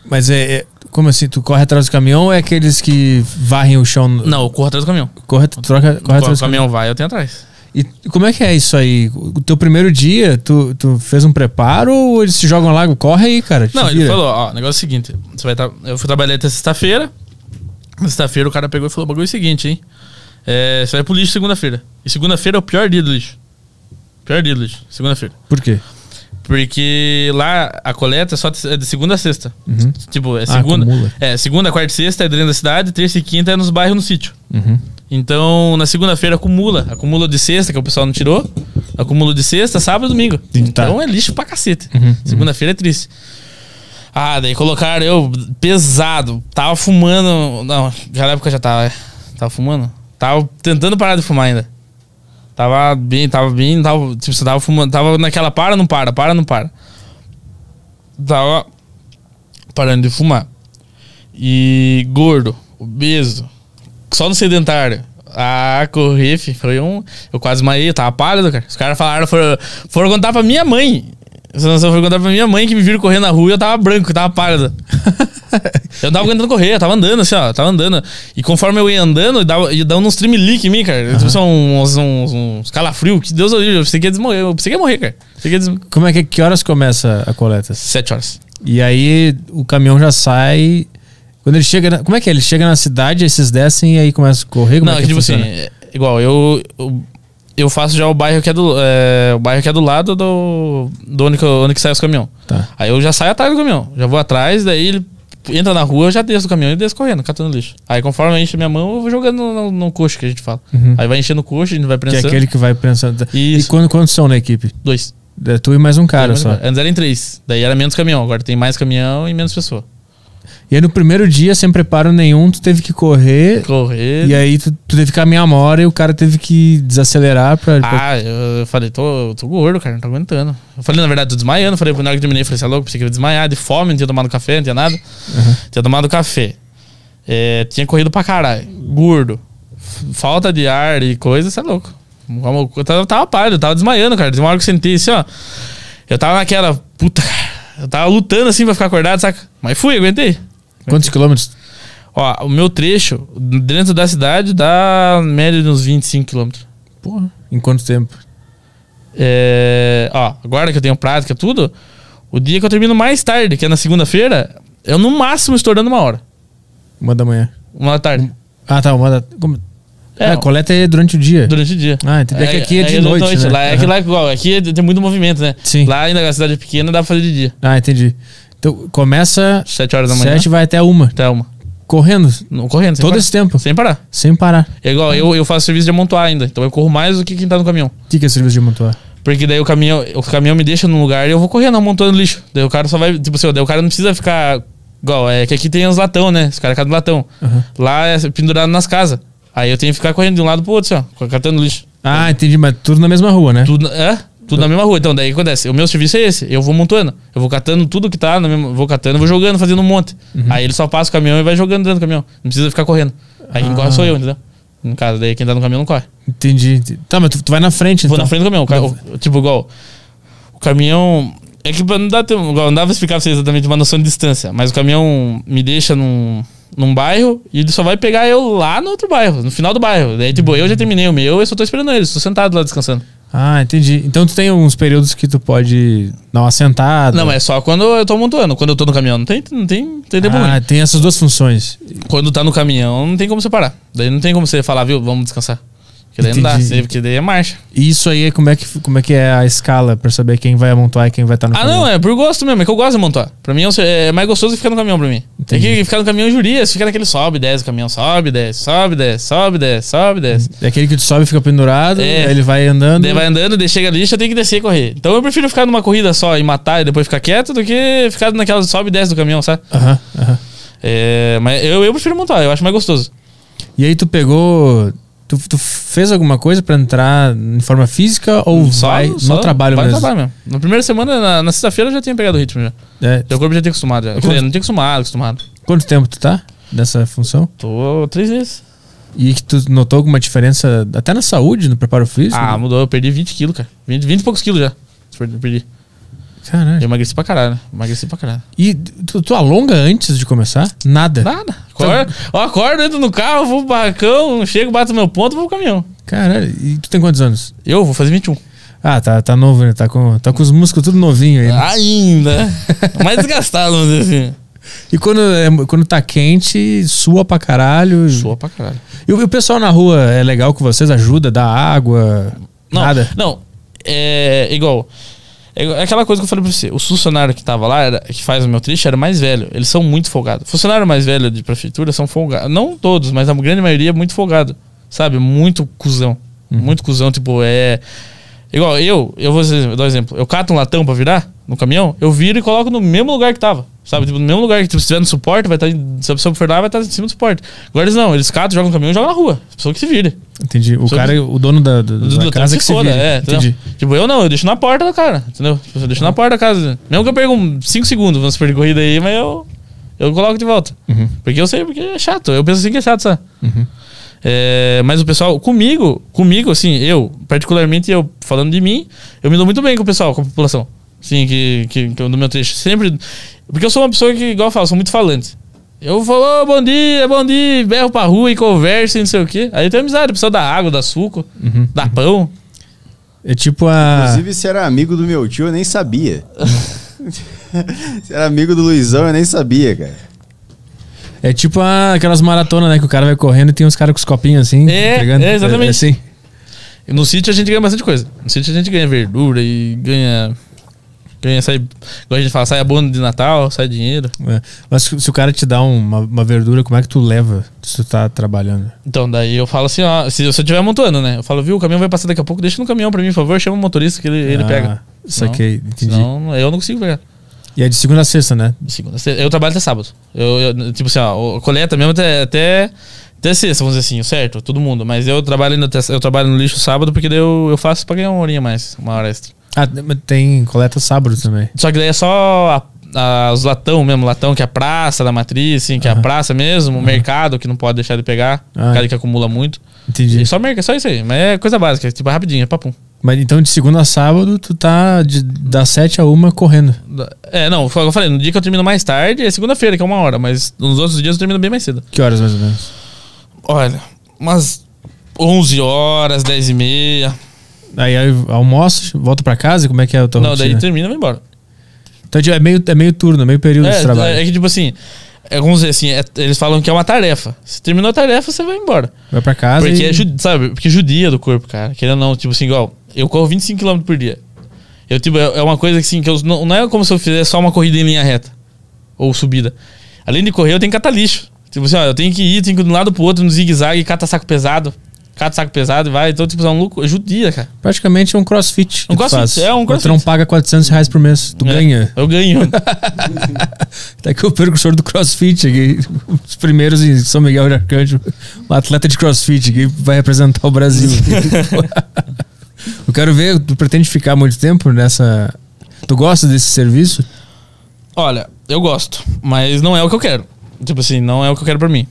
Mas é, é- Como assim? Tu corre atrás do caminhão ou é aqueles que varrem o chão?
Não, eu corro atrás do caminhão.
Corre, troca, corre atrás do caminhão.
caminhão vai, eu tenho atrás.
E como é que é isso aí? O teu primeiro dia, tu, tu fez um preparo ou eles te jogam lá? Corre aí, cara.
Não, ele
vira.
falou, ó, o negócio é o seguinte. Você vai tá, eu fui trabalhar até sexta-feira. Na sexta-feira o cara pegou e falou, o bagulho é o seguinte, hein? É, você vai pro lixo segunda-feira. E segunda-feira é o pior dia do lixo. Pior dia do lixo, segunda-feira.
Por quê?
Porque lá a coleta é só de é de segunda a sexta.
Uhum.
Tipo, é
Ah,
segunda.
acumula.
é, segunda, quarta e sexta é dentro da cidade, terça e quinta é nos bairros no sítio.
Uhum.
Então, na segunda-feira acumula. Acumula de sexta, que o pessoal não tirou. Acumula de sexta, sábado e domingo.
Tá.
Então é lixo pra cacete.
Uhum,
Segunda-feira é triste. Ah, daí colocaram eu pesado. Tava fumando. Não, já na época já tava. é. Tava fumando? Tava tentando parar de fumar ainda. Tava bem, tava bem, tava, tipo, você tava fumando, tava naquela para, não para, para, não para. Tava parando de fumar. E gordo, obeso, só no sedentário. Ah, correr, fi, foi um. Eu quase maei, eu tava pálido, cara. Os caras falaram, foram, foram contar pra minha mãe. Essa noção foram contar pra minha mãe que me viram correndo na rua e eu tava branco, eu tava pálido. eu não tava aguentando correr, eu tava andando assim, ó, tava andando. E conforme eu ia andando, dava, ia dando uns tremelique em mim, cara. Tipo, são uns, uns, uns calafrios, que Deus livre, eu pensei que ia desmorrer, eu pensei que ia morrer, cara. Que ia des...
Como é que que horas começa a coleta?
Sete horas.
E aí o caminhão já sai. Quando ele chega. Na, como é que é? Ele chega na cidade, aí vocês descem e aí começa a correr? Como
não,
é
que, tipo assim,
funciona?
é, igual, eu, eu, eu faço já o bairro que é do, é, o bairro que é do lado do, do onde, que, onde que sai os caminhão.
Tá.
Aí eu já saio atrás do caminhão. Já vou atrás, daí ele entra na rua, eu já desço do caminhão e desço correndo, catando lixo. Aí conforme enche minha mão, eu vou jogando no, no, no coxo que a gente fala.
Uhum.
Aí vai enchendo o coxo, a gente vai
Que é
prensando.
aquele que vai pensando. E
Isso.
quando, quantos são na equipe?
Dois.
É tu e mais um cara só.
Antes era em três. Daí era menos caminhão. Agora tem mais caminhão e menos pessoa.
E aí no primeiro dia, sem preparo nenhum, tu teve que correr.
Correr.
E aí tu, tu teve que caminhar uma hora e o cara teve que desacelerar pra. pra-
Ah, eu falei, tô, tô gordo, cara, não tô aguentando. Eu falei, na verdade, tô desmaiando. Falei, na hora que terminei, falei, você é louco? Pensei que eu ia desmaiar de fome, não tinha tomado café, não tinha nada. Tinha tomado café. É, tinha corrido pra caralho. Gordo. Falta de ar e coisa, você é louco. Eu tava, tava pálido, eu tava desmaiando, cara. Uma hora que eu sentei assim, ó. Eu tava naquela, puta, cara. Eu tava lutando assim pra ficar acordado, saca? Mas fui, aguentei.
Quantos quilômetros?
Ó, o meu trecho dentro da cidade dá média de uns 25 quilômetros.
Porra. Em quanto tempo?
É, ó, agora que eu tenho prática, tudo, o dia que eu termino mais tarde, que é na segunda-feira, eu no máximo estourando uma hora.
Uma da manhã.
Uma da tarde.
Ah, tá. Uma da. Como...
É,
É, a coleta é durante o dia.
durante o dia.
Ah, entendi. É que aqui é de
de
noite, né?
Lá, é que lá, igual, aqui é- tem muito movimento, né?
Sim.
Lá ainda a cidade é pequena, dá pra fazer de dia.
Ah, entendi. Então começa
Sete horas da manhã.
sete vai até uma.
Até uma.
Correndo.
Não, correndo, sem
Todo
parar.
esse tempo.
Sem parar.
Sem parar.
É igual, eu, eu faço serviço de amontoar ainda. Então eu corro mais do que quem tá no caminhão.
O que, que é serviço de amontoar?
Porque daí o caminhão, o caminhão me deixa num lugar e eu vou correndo, amontando lixo. Daí o cara só vai, tipo assim, daí o cara não precisa ficar igual, é que aqui tem os latão, né? Os caras catam latão.
Aham.
Lá é pendurado nas casas. Aí eu tenho que ficar correndo de um lado pro outro, assim, ó, catando lixo.
Ah, entendi. Mas tudo na mesma rua, né?
Tudo, é? Tudo na mesma rua. Então, daí acontece? O meu serviço é esse. Eu vou montando. Eu vou catando tudo que tá, na mesma, vou catando, vou jogando, fazendo um monte.
Uhum.
Aí ele só passa o caminhão e vai jogando dentro do caminhão. Não precisa ficar correndo. Aí quem
Ah.
corre sou eu, entendeu? No caso, daí quem tá no caminhão não corre.
Entendi. entendi. Tá, mas tu, tu vai na frente,
Vou
então.
na frente do caminhão. O ca- o- tipo, igual. O caminhão. É que não dar tempo. Não dava pra explicar pra você exatamente uma noção de distância. Mas o caminhão me deixa num, num bairro e ele só vai pegar eu lá no outro bairro, no final do bairro. Daí, tipo, eu já terminei o meu, eu só tô esperando eles, tô sentado lá descansando.
Ah, entendi. Então tu tem alguns períodos que tu pode dar uma sentada.
Não, é só quando eu tô montando. Quando eu tô no caminhão, não tem, não tem, não tem tempo
Ah,
ruim.
tem essas duas funções.
Quando tá no caminhão, não tem como você parar. Daí não tem como você falar, viu, vamos descansar. Porque daí não dá,
Entendi.
porque daí é marcha.
E isso aí, como é que, como é, que é a escala pra saber quem vai amontoar e quem vai estar no
Ah,
caminhão?
não, é por gosto mesmo, é que eu gosto de montar. Pra mim é é mais gostoso ficar no caminhão pra mim. Tem
Entendi.
que ficar no caminhão juria, você fica naquele sobe, desce, o caminhão sobe, desce, sobe, desce, sobe, desce, sobe, desce.
É aquele que tu sobe e fica pendurado,
É.
aí ele vai andando.
Daí vai andando, daí chega ali, eu tenho que descer e correr. Então eu prefiro ficar numa corrida só e matar e depois ficar quieto do que ficar naquela sobe e desce do caminhão, sabe?
Aham, aham.
É, mas eu, eu prefiro montar, eu acho mais gostoso.
E aí tu pegou. Tu, tu fez alguma coisa pra entrar em forma física ou vai no trabalho
vai
mesmo?
No trabalho mesmo. Na primeira semana, na, na sexta-feira, eu já tinha pegado o ritmo já.
É.
Meu corpo já tinha acostumado já. Quer dizer, não tinha acostumado, acostumado.
Quanto tempo tu tá nessa função?
Tô três meses.
E que tu notou alguma diferença até na saúde, no preparo físico?
Ah, mudou. Eu perdi 20 quilos, cara. 20, 20 e poucos quilos já. Eu perdi. Eu
Caralho.
emagreci pra caralho. Emagreci pra caralho.
E tu, tu alonga antes de começar? Nada.
Nada. Acordo, eu acordo, entro no carro, vou pro barracão, chego, bato meu ponto, vou pro caminhão.
Caralho. E tu tem quantos anos?
Eu vou fazer 21.
Ah, tá, tá novo, né? Tá com, tá com os músculos tudo novinho aí. né?
Ainda. Mais desgastado, vamos dizer assim.
E quando, é- quando tá quente, sua pra caralho.
Soa pra caralho.
E o, e o pessoal na rua é legal com vocês? Ajuda, dá água?
Não,
Nada?
Não, é igual. É é aquela coisa que eu falei pra você. O funcionário que tava lá, era- que faz o meu triste, era mais velho. Eles são muito folgados. Funcionário mais velho de prefeitura são folgados. Não todos, mas a grande maioria é muito folgado. Sabe? Muito cuzão. Muito cuzão, tipo, é. Igual eu, eu vou dar um exemplo. Eu cato um latão pra virar no caminhão, eu viro e coloco no mesmo lugar que tava. Sabe? Tipo, no mesmo lugar que tipo, se tiver no suporte, vai estar. se a pessoa for lá, vai estar em cima do suporte. Agora eles não, eles catam, jogam no caminhão e jogam na rua. A pessoa que se vire.
Entendi. O cara, o dono da, da,
Do-
da
do-
casa
se
que se vira.
é?
Entendi.
Tipo, eu não, eu deixo na porta da cara, entendeu? Tipo, eu deixo na porta da casa. Mesmo que eu perco 5 segundos, vamos de corrida aí, mas eu, eu coloco de volta.
Uhum.
Porque eu sei, porque é chato. Eu penso assim que é chato, sabe?
Uhum.
É, mas o pessoal, comigo, comigo, assim, eu, particularmente eu, falando de mim, eu me dou muito bem com o pessoal, com a população. Sim, que, que, que eu- no meu trecho. Sempre. Porque eu sou uma pessoa que, igual eu falo, sou muito falante. Eu falo, "Ô, bom dia, bom dia, berro pra rua e conversa e não sei o quê. Aí eu tenho amizade, pessoal dá água, dá suco,
Uhum.
dá pão.
É tipo a.
Inclusive, se era amigo do meu tio, eu nem sabia. se era amigo do Luizão, eu nem sabia, cara.
É tipo a- aquelas maratonas, né? Que o cara vai correndo e tem uns caras com os copinhos assim.
É,
entregando.
é, exatamente.
É, assim.
No sítio a gente ganha bastante coisa. No sítio a gente ganha verdura e ganha. Ganha, sai. Igual a gente fala, sai abono de Natal, sai dinheiro.
É. Mas se o cara te dá um, uma, uma verdura, como é que tu leva se tu tá trabalhando?
Então, daí eu falo assim, ó, se você estiver amontando, né? Eu falo, viu, o caminhão vai passar daqui a pouco, deixa no caminhão pra mim, por favor, chama o motorista que ele, ele
Ah,
pega.
Saquei, entendi.
Senão eu não consigo pegar.
E é de segunda a sexta, né?
De segunda a sexta. Eu trabalho até sábado. Eu, eu- tipo assim, ó, coleta mesmo até, até, até sexta, vamos dizer assim, certo? Todo mundo. Mas eu trabalho, ainda até- eu trabalho no lixo sábado porque daí eu, eu faço pra ganhar uma horinha mais, uma hora extra.
Ah, mas tem coleta sábado também.
Só que daí é só a- a- os latão mesmo, latão que é a praça da matriz, assim, que é a praça mesmo, o mercado que não pode deixar de pegar,
Ah.
cara que acumula muito.
Entendi.
E só mercado, só isso aí, mas é coisa básica, tipo, rapidinho, é papum.
Mas então de segunda a sábado, tu tá de, das sete a uma correndo.
É, não, o que eu falei, no dia que eu termino mais tarde é segunda-feira, que é uma hora, mas nos outros dias eu termino bem mais cedo.
Que horas mais ou menos?
Olha, umas 11 horas, 10 e meia.
Aí, aí almoço, volta pra casa, como é que é a tua
não,
rotina?
daí termina e vai embora.
Então é meio, é meio turno, meio período de trabalho.
É, é que tipo assim, é, dizer assim, é- eles falam que é uma tarefa. Se terminou a tarefa, você vai embora.
Vai pra casa
Porque
e...
é, sabe, porque judia do corpo, cara. Querendo ou não, tipo assim, igual, eu corro 25 km por dia. Eu, tipo, é, é uma coisa assim, que eu, não, não é como se eu fizesse só uma corrida em linha reta. Ou subida. Além de correr, eu tenho que catar lixo. Tipo assim, ó, eu tenho que ir, tenho que ir de um lado pro outro, no zigue-zague, cata saco pesado. Cata saco pesado e vai. Então, tipo, é um louco, é judia, cara.
Praticamente é um crossfit. que
Um crossfit,
faz.
é um crossfit.
Tu não paga 400 reais por mês, tu
É,
ganha.
Eu ganho.
Tá aqui o precursor do crossfit aqui. Os primeiros em São Miguel de Arcanjo. Um atleta de crossfit que vai representar o Brasil. Eu quero ver, tu pretende ficar muito tempo nessa... Tu gosta desse serviço?
Olha, eu gosto, mas não é o que eu quero. Tipo assim, não é o que eu quero pra mim.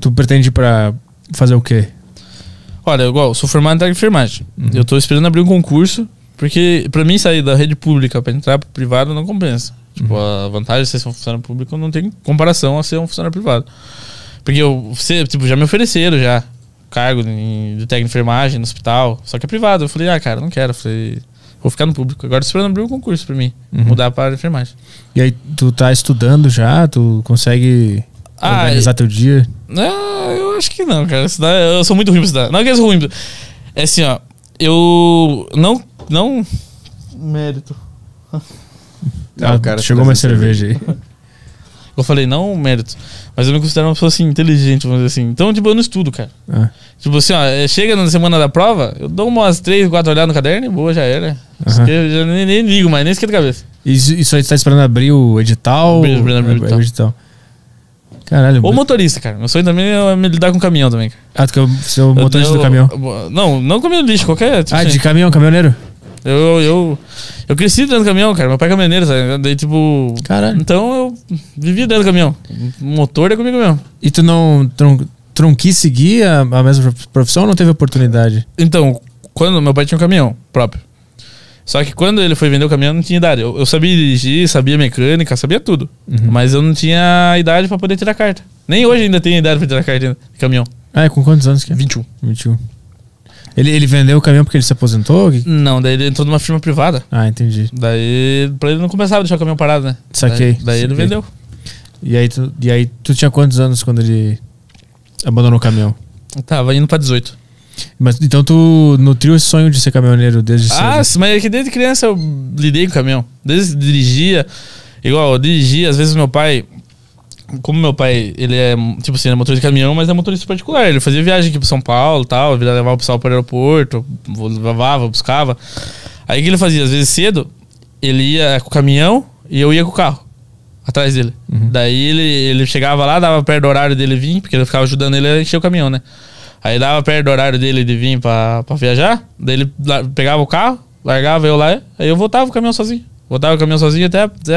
Tu pretende pra fazer o quê?
Olha, igual, eu sou formado em de enfermagem. Eu tô esperando abrir um concurso, porque pra mim sair da rede pública pra entrar pro privado não compensa. Tipo, a vantagem de ser um funcionário público não tem comparação a ser um funcionário privado. Porque eu, você, tipo, já me ofereceram já cargo de, de técnico de enfermagem no hospital, só que é privado. Eu falei, ah, cara, não quero. Eu falei, vou ficar no público. Agora tô esperando abrir um concurso pra mim,
Uhum.
mudar para a enfermagem.
E aí, tu tá estudando já? Tu consegue
Ah,
organizar teu dia?
Ah, eu acho que não, cara. Estudar, eu sou muito ruim pra estudar. Não é que eu sou ruim. pra- É assim, ó. Eu não. Não. Mérito.
Não,
Ah,
o cara
chegou
tá
uma
trazendo
cerveja aí.
Eu falei, não mérito. Mas eu me considero uma pessoa assim, inteligente, vamos dizer assim. Então, tipo, eu não estudo, cara.
Ah,
Tipo assim, ó, é, chega na semana da prova, eu dou umas três, quatro olhadas no caderno e boa, já era.
Aham.
Eu já nem, nem ligo mais, nem esquenta a cabeça.
Isso, isso aí tu tá esperando abrir o edital?
Abrir- abrir- abrir o
É,
edital.
o edital. Caralho.
Ou motorista, cara. Meu sonho também é me lidar com caminhão também, cara.
Ah, tu quer ser o motorista
Eu-
do caminhão.
Não, não caminhão lixo, qualquer. Tipo
Ah,
assim.
de caminhão, caminhoneiro?
Eu, eu, eu cresci dentro do caminhão, cara. Meu pai é caminhoneiro, sabe? Daí, tipo.
Caralho.
Então eu vivi dentro do caminhão. O motor é comigo mesmo.
E tu não, não quis seguir a, a mesma profissão ou não teve oportunidade?
Então, quando meu pai tinha um caminhão próprio. Só que quando ele foi vender o caminhão, não tinha idade. Eu, eu sabia dirigir, sabia mecânica, sabia tudo. Mas eu não tinha idade pra poder tirar carta. Nem hoje ainda tenho idade pra tirar carta de caminhão.
Ah, é com quantos anos que é?
21.
21. Ele, ele vendeu o caminhão porque ele se aposentou?
Não, daí ele entrou numa firma privada.
Ah, entendi.
Daí, pra ele não começava a deixar o caminhão parado, né?
Saquei,
Daí, daí ele
saquei.
vendeu.
E aí, tu, e aí tu tinha quantos anos quando ele abandonou o caminhão?
Tava indo pra 18.
Mas então tu nutriu esse sonho de ser caminhoneiro desde cedo?
Ah, sim, mas é que desde criança eu lidei com caminhão. Desde que dirigia, igual, eu dirigia, às vezes meu pai. Como meu pai, ele é, tipo assim, ele é motorista de caminhão, mas é motorista particular. Ele fazia viagem aqui pro São Paulo e tal, ele levava o pessoal pro aeroporto, levava, buscava. Aí o que ele fazia? Às vezes cedo, ele ia com o caminhão e eu ia com o carro, atrás dele. Daí ele, ele chegava lá, dava perto do horário dele vir, porque eu ficava ajudando ele a encher o caminhão, né? Aí dava perto do horário dele de vir pra, pra viajar, daí ele pegava o carro, largava eu lá, aí eu voltava o caminhão sozinho. Voltava o caminhão sozinho até, até,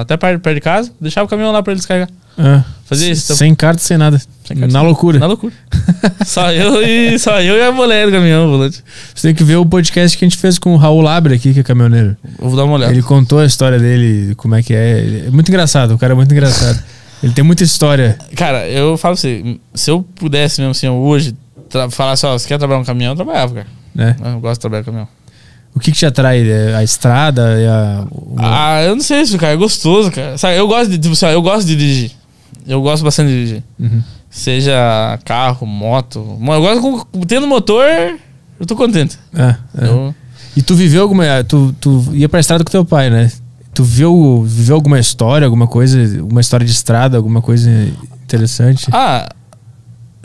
até perto, perto de casa, deixava o caminhão lá pra ele descarregar.
Ah,
Fazia isso, então.
Sem carta, sem nada.
Sem carta,
Na
sem-
loucura.
Na loucura. só eu e só eu e a mulher do caminhão, o volante.
Você tem que ver o podcast que a gente fez com o Raul Labre aqui, que é caminhoneiro.
Eu vou dar uma olhada.
Ele contou a história dele, como é que é. É muito engraçado, o cara é muito engraçado. Ele tem muita história.
Cara, eu falo pra você, se eu pudesse mesmo assim, hoje, falar só, você quer trabalhar no caminhão, eu trabalhava, cara.
Né?
Eu gosto de trabalhar no caminhão.
O que, que te atrai? É A estrada? É a,
Ah, eu não sei isso, cara. É gostoso, cara. Sabe, eu gosto de, tipo assim, ó, eu gosto de dirigir. Eu gosto bastante de dirigir.
Uhum.
Seja carro, moto. Mo- Eu gosto com, tendo motor, eu tô contente.
É, é.
Eu-
E tu viveu alguma. Tu, tu ia pra estrada com teu pai, né? Tu viu, viveu alguma história, alguma coisa, uma história de estrada, alguma coisa interessante?
Ah,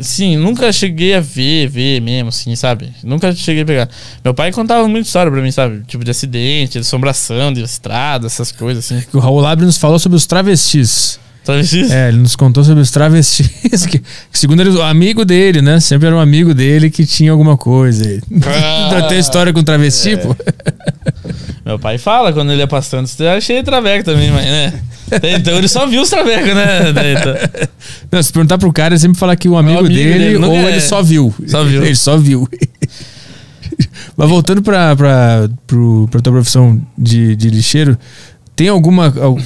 sim, nunca cheguei a ver, ver mesmo, assim, sabe? Nunca cheguei a pegar. Meu pai contava muita história pra mim, sabe? Tipo de acidente, de assombração, de estrada, essas coisas, assim.
Que o Raul Labre nos falou sobre os travestis.
Travestis?
É, ele nos contou sobre os travestis. Que, que segundo ele, o amigo dele, né? Sempre era um amigo dele que tinha alguma coisa.
Ah,
Tem história com travesti, pô?
Meu pai fala quando ele é cheio de traveco também, mas, né? Então ele só viu os travecos, né? Então-
Não, se perguntar pro cara, ele sempre fala que o amigo,
amigo
dele,
dele,
ou
é.
ele só viu.
Só viu.
Ele só viu. Mas voltando pra, pra, pro, pra tua profissão de, de lixeiro, tem alguma. al-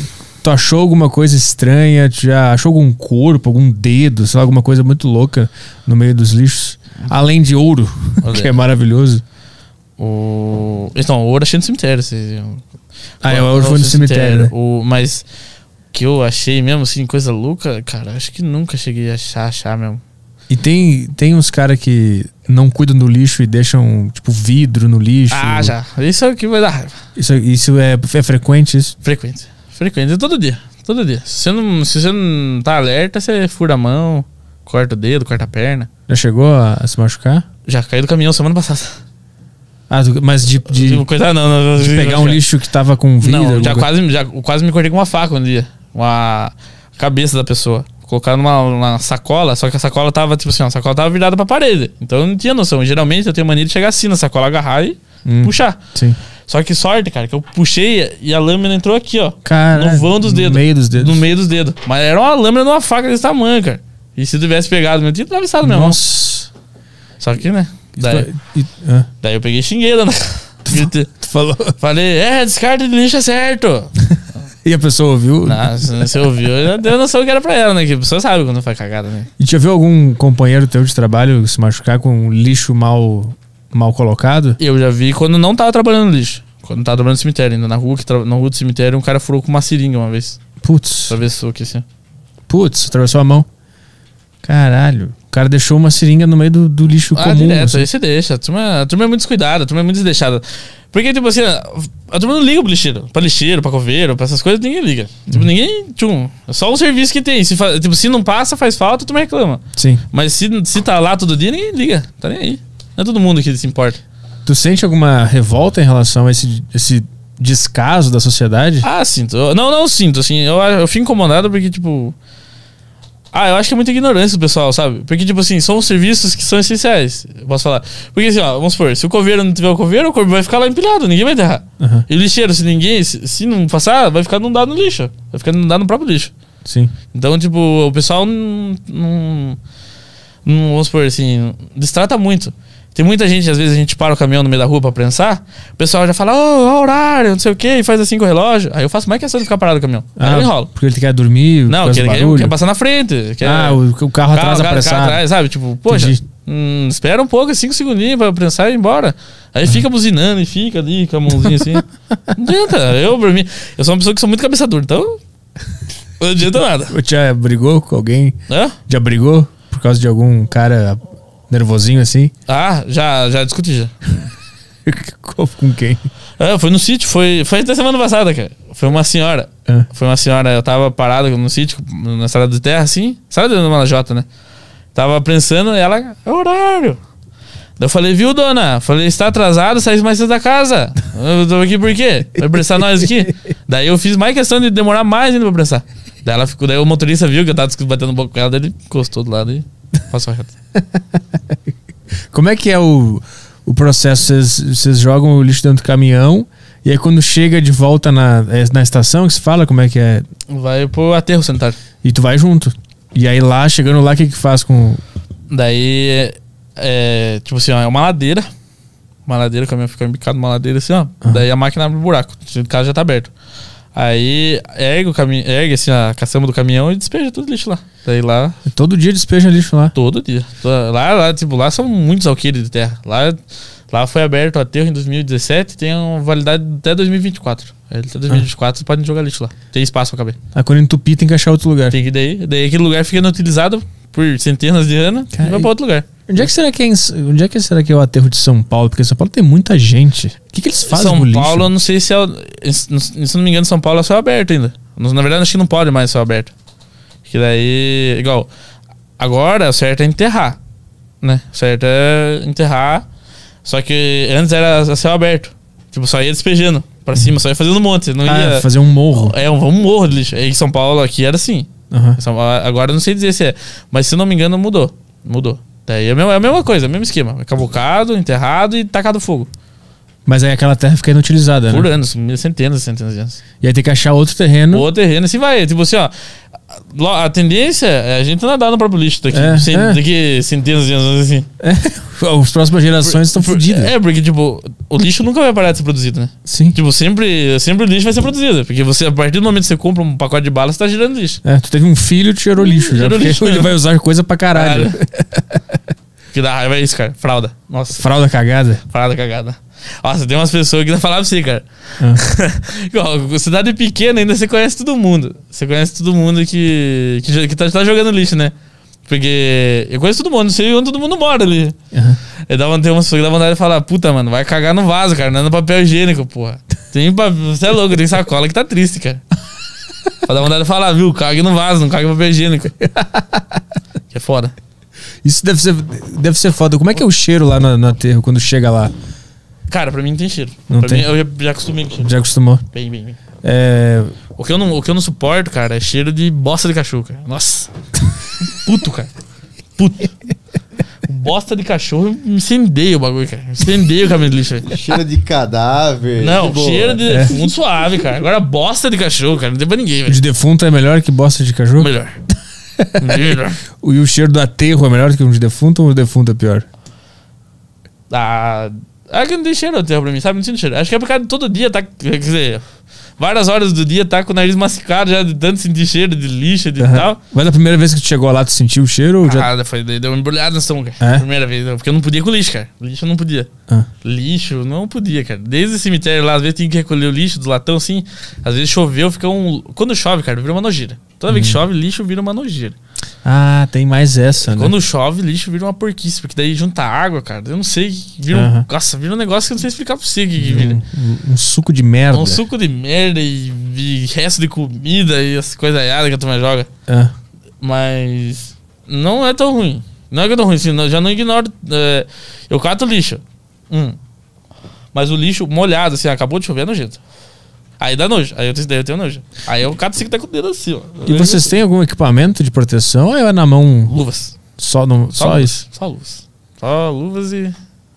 Tu achou alguma coisa estranha? Tu já achou algum corpo, algum dedo, sei lá, alguma coisa muito louca no meio dos lixos? Além de ouro, que é maravilhoso.
O... Então, o ouro achei no cemitério. Assim,
Ah, é, o ouro foi no cemitério. né?
O... Mas que eu achei mesmo, assim, coisa louca, cara, acho que nunca cheguei a achar, achar mesmo.
E tem, tem uns caras que não cuidam do lixo e deixam, tipo, vidro no lixo.
Ah, já. Isso é o que vai dar raiva.
Isso, isso é, é frequente, isso?
Frequente. Frequente. É todo dia. Todo dia. Se você não, se você não tá alerta, você fura a mão, corta o dedo, corta a perna.
Já chegou a, a se machucar?
Já caí do caminhão semana passada.
Ah, mas de, de,
Tipo, coitado, não, não,
de pegar um lixo que tava com vidro?
Não, já quase, já quase me cortei com uma faca um dia. Uma cabeça da pessoa. Colocaram numa, numa sacola, só que a sacola tava, tipo assim, ó, a sacola tava virada pra parede. Então eu não tinha noção. Geralmente eu tenho mania de chegar assim na sacola, agarrar e
Hum.
puxar.
Sim.
Só que sorte, cara, que eu puxei e a lâmina entrou aqui, ó.
Cara,
no vão dos dedos.
No meio dos dedos.
No meio dos dedos. Mas era uma lâmina de uma faca desse tamanho, cara. E se eu tivesse pegado, meu tinha atravessado mesmo.
Nossa.
Só que, né? Daí,
E- ah,
daí eu peguei xingueira, né? Gritei.
tu falou.
Falei, é, descarta de lixo é certo.
E a pessoa ouviu?
Nossa, você ouviu, eu dei noção que era pra ela, né? Que a pessoa sabe quando faz cagada, né?
E já viu algum companheiro teu de trabalho se machucar com um lixo mal, mal colocado?
Eu já vi quando não tava trabalhando no lixo. Quando tava trabalhando no cemitério ainda. Na rua, que tra... na rua do cemitério, um cara furou com uma seringa uma vez.
Putz,
Atravessou aqui assim.
putz, atravessou a mão. Caralho. O cara deixou uma seringa no meio do, do lixo
Ah,
comum.
direto,
assim.
aí você deixa. A turma, a turma é muito descuidada, a turma é muito desdeixada. Porque, tipo assim, a turma não liga pro lixeiro. Pra lixeiro, pra coveiro, pra essas coisas, ninguém liga. Tipo, ninguém. Tchum. É só um serviço que tem. Se, tipo, se não passa, faz falta, a turma reclama.
Sim.
Mas se, se tá lá todo dia, ninguém liga. Tá nem aí. Não é todo mundo que se importa.
Tu sente alguma revolta em relação a esse, esse descaso da sociedade?
Ah, sinto. Não, não sinto, assim. Eu, eu fico incomodado porque, tipo. Ah, eu acho que é muita ignorância do pessoal, sabe? Porque, tipo assim, são serviços que são essenciais. Eu posso falar. Porque, assim, ó, vamos supor, se o coveiro não tiver o coveiro, o coveiro vai ficar lá empilhado, ninguém vai enterrar.
Aham.
E o lixeiro, se ninguém. Se, se não passar, vai ficar inundado no lixo. Vai ficar inundado no próprio lixo.
Sim.
Então, tipo, o pessoal não. Não, não, vamos supor assim, distrata muito. Tem muita gente, às vezes a gente para o caminhão no meio da rua pra prensar, o pessoal já fala, ô, horário, não sei o quê, e faz assim com o relógio. Aí eu faço mais questão de ficar parado no caminhão. Aí eu enrolo.
Porque ele quer dormir,
Não, ele quer, quer passar na frente. Quer,
Ah, o, o carro atrás
carro, carro
apressado.
atrás, sabe? Tipo, poxa, hum, espera um pouco, cinco segundinhos pra prensar e ir embora. Aí fica buzinando e fica ali com a mãozinha assim. Não adianta. Eu, pra mim, eu sou uma pessoa que sou muito cabeçador, então. Não adianta nada.
Já brigou com alguém?
Hã?
Já brigou por causa de algum cara nervosinho assim?
Ah, já, já discuti já.
com quem?
É, foi no sítio, foi, foi até semana passada, cara. Foi uma senhora.
Ah.
Foi uma senhora, eu tava parado no sítio, na estrada de terra, assim. Estrada de Malajota, né? Tava prensando e ela, é horário. Daí eu falei, viu, dona? Falei, está atrasado, sai mais cedo da casa. Eu tô aqui por quê? Vai prensar nós aqui? Daí eu fiz mais questão de demorar mais ainda pra prensar. Daí ela ficou, daí o motorista viu que eu tava batendo um pouco com ela, daí ele encostou do lado e passou reto.
Como é que é o, o processo? Vocês, jogam o lixo dentro do caminhão e aí quando chega de volta na, é na estação que se fala como é que é?
Vai pro aterro sanitário.
E tu vai junto. E aí lá, chegando lá, o que que faz com...
Daí, é, é, tipo assim, ó, é uma ladeira. Uma ladeira, o caminhão fica embicado numa ladeira assim, ó. Daí a máquina abre o buraco. O caso já tá aberto. Aí ergue, o caminho, ergue assim, a caçamba do caminhão e despeja tudo lixo lá. Daí lá,
Todo dia despeja lixo lá.
todo dia. Lá, lá, tipo, lá são muitos alqueires de terra. Lá, lá foi aberto o aterro em 2017 tem uma validade até 2024. Aí, Até 2024 vocês podem jogar lixo lá. Tem espaço pra caber.
Aí quando entupir tem que achar outro lugar.
Tem que daí. Daí aquele lugar fica inutilizado por centenas de anos
Cara,
e vai pra outro lugar.
Onde é que será que é, onde é que será que é o aterro de São Paulo? Porque São Paulo tem muita gente. O que, que eles fazem
São? Paulo, eu não sei se é. Se não me engano, São Paulo é céu aberto ainda. Na verdade, acho que não pode mais céu aberto. Que daí. Igual. Agora, o certo é enterrar. Né? O certo é enterrar. Só que antes era céu aberto. Tipo, só ia despejando pra cima, só ia fazendo um monte. Não
Ah,
ia.
fazer um morro.
É um, um morro de lixo. Em São Paulo aqui era assim. Paulo- Agora eu não sei dizer se é. Mas se não me engano, mudou. Mudou. É a mesma, é a mesma coisa, é mesmo esquema. É cavucado, enterrado e tacado fogo.
Mas aí aquela terra fica inutilizada,
Por
né?
anos, centenas e centenas de anos.
E aí tem que achar outro terreno.
O terreno assim vai. Tipo assim, ó. A tendência é a gente nadar no próprio lixo daqui,
É,
cen-
é.
daqui centenas de anos assim.
As próximas gerações estão fodidas.
É, porque, tipo, o lixo nunca vai parar de ser produzido, né?
Sim.
Tipo, sempre, sempre o lixo vai ser produzido. Porque você, a partir do momento que você compra um pacote de bala, você tá girando lixo.
É, tu teve um filho, tu cheirou lixo já. Porque
lixo,
ele
né?
vai usar coisa pra caralho.
Que dá raiva é isso, cara. Fralda. Nossa,
Fralda cagada.
fralda cagada. Nossa, tem umas pessoas que não falavam pra você, cara.
Ah.
Cidade pequena ainda você conhece todo mundo. Você conhece todo mundo que, que, que tá, tá jogando lixo, né? Porque eu conheço todo mundo, sei onde todo mundo mora ali.
Aham.
Aí dá, tem umas pessoas que dá vontade de falar, puta, mano, vai cagar no vaso, cara, não é no papel higiênico, porra. Tem pa- Você é louco, tem sacola que tá triste, cara. Pra dar vontade de falar, viu, cague no vaso, não cague no papel higiênico. Que é foda.
Isso deve ser, deve ser foda. Como é que é o cheiro lá no, no aterro quando chega lá?
Cara, pra mim não tem cheiro.
Não
pra
tem?
mim, eu já, já acostumei com cheiro.
Já acostumou?
Bem, bem, bem.
É,
O que, eu não, o que eu não suporto, cara, é cheiro de bosta de cachorro, cara. Nossa. Puto, cara. Puto. Bosta de cachorro me incendeia o bagulho, cara. Me Incendeia o caminho de lixo, velho.
Cheiro de cadáver.
Não,
de
cheiro de
É.
fundo suave, cara. Agora bosta de cachorro, cara. Não tem pra ninguém,
o
velho.
de defunto é melhor que bosta de cachorro?
Melhor. Melhor.
E o cheiro do aterro é melhor que o de defunto ou o defunto é pior?
Ah, é que não tem cheiro até pra mim, sabe? Não tem cheiro. Acho que é por causa de todo dia tá. Quer dizer, várias horas do dia tá com o nariz machucado já de tanto sentir cheiro de lixo e de
Aham.
tal.
Mas a primeira vez que tu chegou lá, tu sentiu o cheiro ou já...
Ah, foi, deu uma embrulhada no estômago,
É?
cara. Primeira vez. Porque eu não podia com lixo, cara. Lixo eu não podia.
Ah.
Lixo, não podia, cara. Desde o cemitério lá, às vezes tinha que recolher o lixo do latão, assim. Às vezes choveu, fica um. Quando chove, cara, vira uma nojeira. Toda
Uhum.
vez que chove, lixo vira uma nojeira.
Ah, tem mais essa, né?
Quando chove, lixo vira uma porquice, porque daí junta água, cara. Eu não sei. Vira um. Nossa, vira um negócio que eu não sei explicar pra você que, que vira.
Um, um suco de merda.
Um suco de merda e, e resto de comida e as coisas erradas que a turma joga.
Ah,
Mas não é tão ruim. Não é que é tão ruim, assim, eu já não ignoro. é, eu cato lixo. Hum. Mas o lixo molhado, assim, acabou de chover, é nojento. Aí dá nojo. Aí eu, tenho- daí eu tenho nojo. Aí eu cato assim que tá com o dedo assim, ó.
E vocês têm algum equipamento de proteção ou é na mão
Luvas.
só, no, só,
luvas.
isso?
Só luvas. Só luvas e.